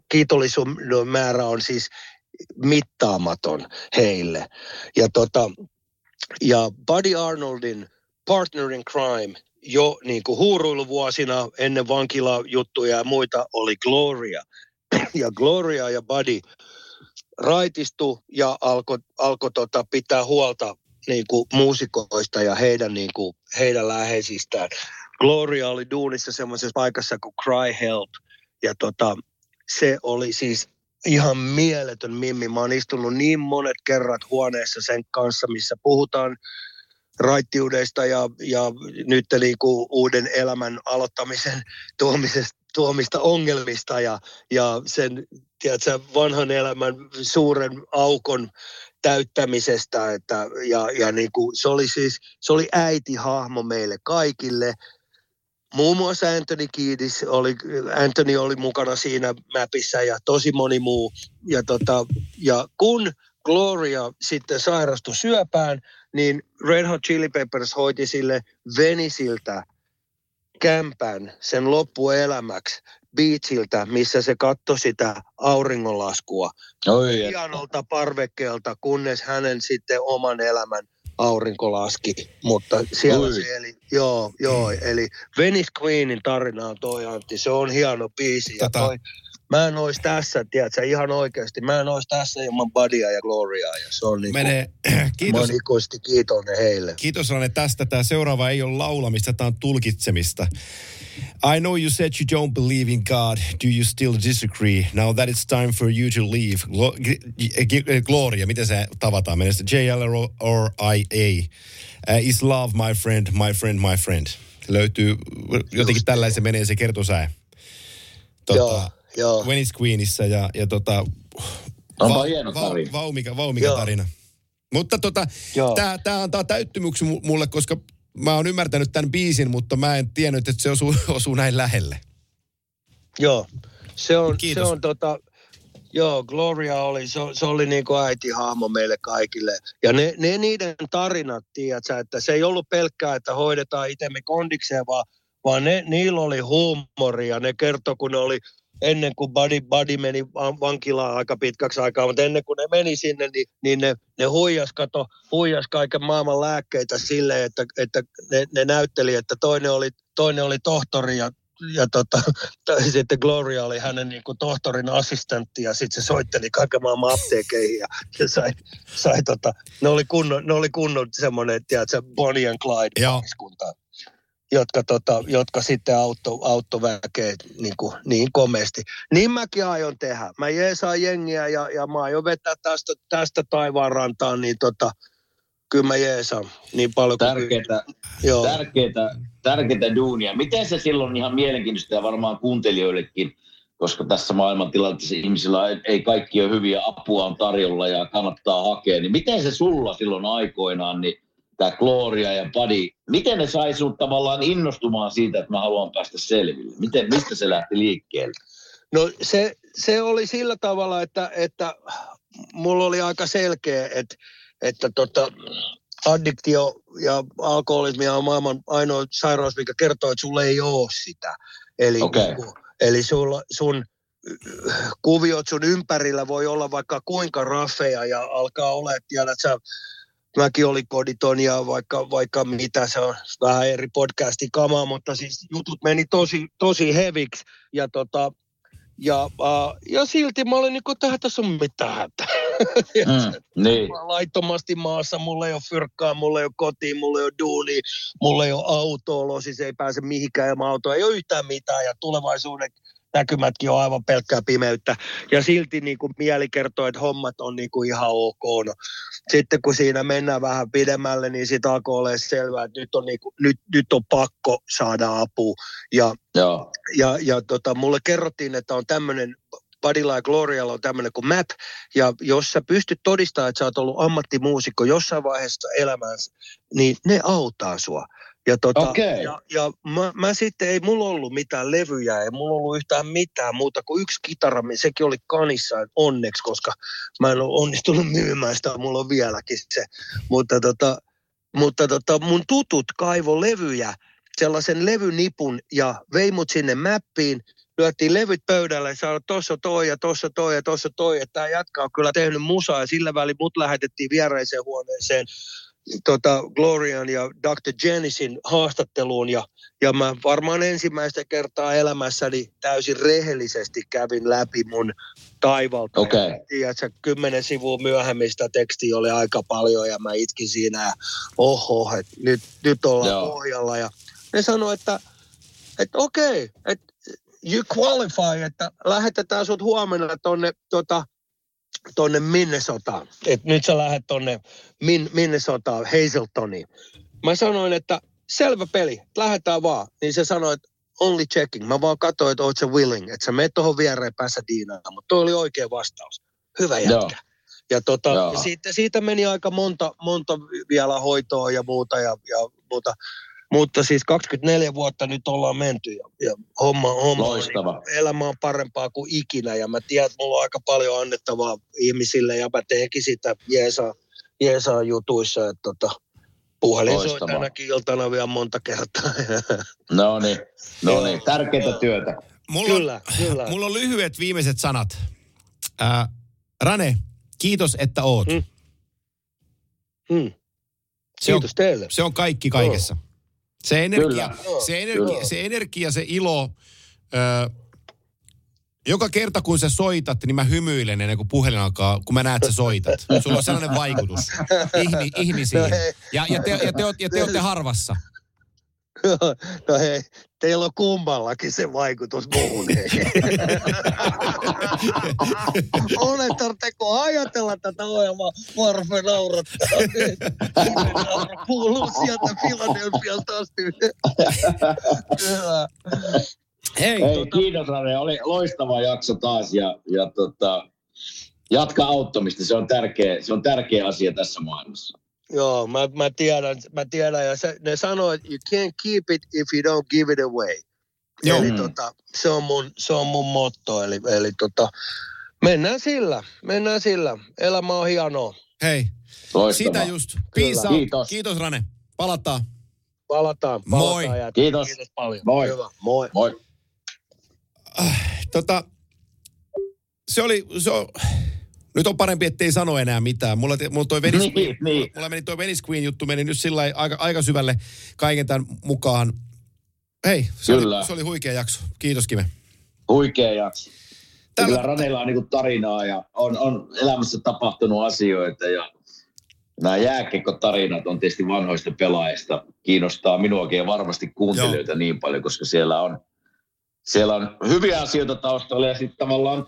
kiitollisuuden määrä on siis mittaamaton heille. Ja, tota, ja Buddy Arnoldin Partner in Crime jo niin kuin huuruiluvuosina ennen vankilajuttuja ja muita oli Gloria. [CLEARS THROAT] Ja Gloria ja Buddy raitistu ja alkoi alko tota pitää huolta niin kuin muusikoista ja heidän, niin kuin, heidän läheisistään. Gloria oli duunissa semmoisessa paikassa kuin Cry Help. Ja tota, se oli siis ihan mieletön mimmi. Mä oon istunut niin monet kerrat huoneessa sen kanssa, missä puhutaan raittiudesta ja, ja nyt niinku uuden elämän aloittamisen tuomisesta, tuomista ongelmista ja, ja sen tiedätkö, vanhan elämän suuren aukon täyttämisestä. Että, ja ja niinku, se oli siis se oli äitihahmo meille kaikille. Muun muassa Anthony Kiedis oli, Anthony oli mukana siinä mäpissä ja tosi moni muu. Ja, tota, ja kun Gloria sitten sairastui syöpään, niin Red Hot Chili Peppers hoiti sille Venisiltä kämpän sen loppuelämäksi beachiltä, missä se katsoi sitä auringonlaskua Oi, hienolta parvekkeelta, kunnes hänen sitten oman elämän aurinko laski. Mutta siellä Oi. se eli, joo, joo, eli Venice Queenin tarina on toi Antti, se on hieno biisi. Ja Tota- toi, mä en ois tässä, tiedätkö, ihan oikeasti, mä en ois tässä ilman Buddya ja Gloriaa, ja se on niin Menee, [CLEARS THROAT] Mä kiitos, oon ikuisesti kiitollinen heille. kiitos Rane tästä. Tämä seuraava ei ole laulamista, tämä on tulkitsemista. I know you said you don't believe in God. Do you still disagree? Now that it's time for you to leave. Glo- g- g- Gloria, miten se tavataan? Menee se JL or, IA. Uh, is love my friend, my friend, my friend. Löytyy jotenkin tällainen se menee se kertosää. Joo, joo. Venice Queenissä ja, ja tota, Onpa hieno tarina. vaumika, vaumika Joo. tarina. Mutta tota, tää antaa täyttymyksi mu- mulle, koska mä oon ymmärtänyt tämän biisin, mutta mä en tiennyt, että se osuu, [LAUGHS] osuu näin lähelle. Joo, se on, Kiitos. se on tota, joo, Gloria oli, se, se oli niin kuin äitihahmo meille kaikille. Ja ne, ne niiden tarinat, tiedätkö, että se ei ollut pelkkää, että hoidetaan itsemme kondikseen, vaan, vaan ne, niillä oli huumoria. Ne kertoi, kun ne oli ennen kuin Buddy, Buddy meni van- vankilaan aika pitkäksi aikaa, mutta ennen kuin ne meni sinne, niin, niin ne, ne huijas, kato, huijas kaiken maailman lääkkeitä silleen, että, että ne, ne näytteli, että toinen oli, toinen oli tohtori ja ja tota, [LAUGHS] tai sitten Gloria oli hänen niin kuin tohtorin assistentti ja sitten se soitteli kaiken maailman apteekeihin ja, ja sai, sai tota, ne oli kunnon, ne oli kunnon semmoinen, tiedätkö, Bonnie and Clyde Joo. Jotka, tota, jotka sitten auttoi autto väkeä niin, kuin, niin komeasti. Niin mäkin aion tehdä. Mä jeesaan jengiä ja, ja mä aion vetää tästä, tästä taivaan rantaan, niin tota, kyllä mä jeesaan niin paljon kuin Tärkeää, Joo. tärkeää, tärkeää duunia. Miten se silloin ihan mielenkiintoista ja varmaan kuuntelijoillekin, koska tässä maailmantilanteessa ihmisillä ei, ei kaikki ole hyviä, apua on tarjolla ja kannattaa hakea, niin miten se sulla silloin aikoinaan, niin tämä Gloria ja Buddy, miten ne sai sinut tavallaan innostumaan siitä, että mä haluan päästä selville? Miten, mistä se lähti liikkeelle? No se, se oli sillä tavalla, että, että mulla oli aika selkeä, että, että tota, addiktio ja alkoholismia on maailman ainoa sairaus, mikä kertoo, että sulla ei ole sitä. Eli, Okei. niinku, eli sulla, sun kuviot sun ympärillä voi olla vaikka kuinka raffeja ja alkaa olla, että tiedät sä, mäkin oli koditon ja vaikka, vaikka mitä se on, vähän eri podcastin kamaa, mutta siis jutut meni tosi, tosi heviksi ja tota, ja, uh, ja silti mä olin niinku, tähän tässä on mitään hätää. [LAUGHS] Mm, niin. Mä laittomasti maassa, mulla ei ole fyrkkaa, mulla ei ole kotiin, mulla ei ole duuni, mulla ei ole autoa, siis ei pääse mihinkään ilman autoa, ei ole yhtään mitään ja tulevaisuuden näkymätkin on aivan pelkkää pimeyttä. Ja silti niin kuin mieli kertoo, että hommat on niin kuin ihan ok. No, sitten kun siinä mennään vähän pidemmälle, niin sitä alkoi olla selvää, että nyt on, niin kuin, nyt, nyt on pakko saada apua. Ja Joo. ja, ja tota, mulle kerrottiin, että on tämmöinen, Badilla ja Glorialla on tämmöinen kuin MAP, ja jos sä pystyt todistamaan, että sä oot ollut ammattimuusikko jossain vaiheessa elämäänsä, niin ne auttaa sua. Ja, tota, Okei. ja, ja mä, mä, sitten, ei mulla ollut mitään levyjä, ei mulla ollut yhtään mitään muuta kuin yksi kitara, sekin oli kanissa onneksi, koska mä en ole onnistunut myymään sitä, mulla on vieläkin se. Mutta, tota, mutta tota, mun tutut kaivo levyjä, sellaisen levynipun ja vei mut sinne mäppiin, lyöttiin levyt pöydälle ja sanoi, tossa toi ja tossa toi ja tossa toi, että tämä on kyllä tehnyt musaa ja sillä välin mut lähetettiin vieraiseen huoneeseen tota, Glorian ja Dr. Jenisin haastatteluun ja, ja mä varmaan ensimmäistä kertaa elämässäni täysin rehellisesti kävin läpi mun taivalta. Okei. Ja Tiedätkö, kymmenen sivua myöhemmin sitä tekstiä oli aika paljon ja mä itkin siinä ja oho, että nyt, nyt ollaan Joo. pohjalla ja ne sanoi, että, että okei, että you qualify, että lähetetään sut huomenna tonne, tota, tonne Minnesotaan. Et nyt sä lähdet tonne Min, Minnesotaan, Hazeltoniin. Mä sanoin, että selvä peli, lähdetään vaan. Niin se sanoi, että only checking. Mä vaan katsoin, että oot sä willing, että sä menet tuohon viereen Pasadenaan. Mutta toi oli oikea vastaus. Hyvä jätkä. Joo. Ja, tota, ja siitä, siitä, meni aika monta, monta vielä hoitoa ja muuta ja, ja muuta. Mutta siis 24 vuotta nyt ollaan menty ja, ja homma, homma Loistava. niin- elämä on parempaa kuin ikinä ja mä tiedän, että mulla on aika paljon annettavaa ihmisille ja mä teenkin sitä jeesaa, jeesaa jutuissa. Että tota, Puhelin soi tänäkin iltana vielä monta kertaa. [LAUGHS] No niin, no niin, tärkeää työtä. Mulla Kyllä, on, kyllä. Mulla on lyhyet viimeiset sanat. Ää, Rane, kiitos, että oot. Mm. Hmm. Se on, Kiitos teille. se on kaikki kaikessa. Se energia, Kyllä. se, energia, Kyllä. se energia, se ilo, ö, joka kerta kun sä soitat, niin mä hymyilen ennen kuin puhelin alkaa, kun mä näen, että sä soitat. Sulla on sellainen vaikutus [LAUGHS] ihmi, ihmisiin. No. Ja, ja, te, ja, te, ja te olette harvassa. [LAUGHS] no hei, teillä on kummallakin se vaikutus muuhun. [LAUGHS] Oletteko ajatella tätä ohjelmaa? Varfe naurattaa. Kuuluu sieltä Filadelfiasta asti. Kyllä. Hei, Hei, tota- kiitos Rane, oli loistava jakso taas ja, ja tota, jatka auttamista, se on, tärkeä, se on tärkeä asia tässä maailmassa. Joo, mä, mä tiedän, mä tiedän. Ja se, ne sanoo, että you can't keep it if you don't give it away. Joo. Eli Mm. tota, se, on mun, se on mun motto. Eli, eli tota, mennään sillä, mennään sillä. Elämä on hienoa. hei. Loistavaa. Sitä just. Peace. Kiitos. Kiitos Rane. Palataan. Palataan, Moi. palataan. jätkät. Kiitos. Kiitos paljon. Moi. Hyvä, moi. Moi. Tota, se oli, se on, nyt on parempi, ettei sano enää mitään. Mulla, te- mulla toi Venice Niin, Queen, niin. mulla meni toi Venice Queen juttu meni nyt sillä aika, aika syvälle kaiken tämän mukaan. Hei, se, Kyllä. oli, se oli huikea jakso. Kiitos Kime. Huikea jakso. Ja Tällä- Kyllä Ranella on niinku tarinaa ja on, on elämässä tapahtunut asioita ja nämä jääkiekkotarinat on tietysti vanhoista pelaajista. Kiinnostaa minuakin ja varmasti kuuntelijoita niin paljon, koska siellä on, siellä on hyviä asioita taustalla ja sitten tavallaan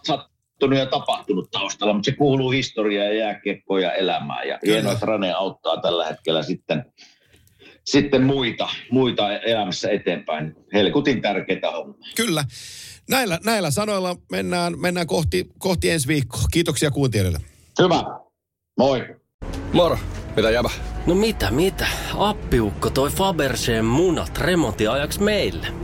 sattunut ja tapahtunut taustalla, mutta se kuuluu historiaan ja jääkiekkoon ja elämään. Ja hienoa, että Rane auttaa tällä hetkellä sitten, sitten muita, muita elämässä eteenpäin. Helkutin tärkeitä hommia. Kyllä. Näillä, näillä sanoilla mennään, mennään kohti, kohti ensi viikkoa. Kiitoksia kuuntelijoille. Hyvä. Moi. Moro, mitä jäbä? No mitä, mitä? Appiukko toi Faberseen munat remontiajaksi meille.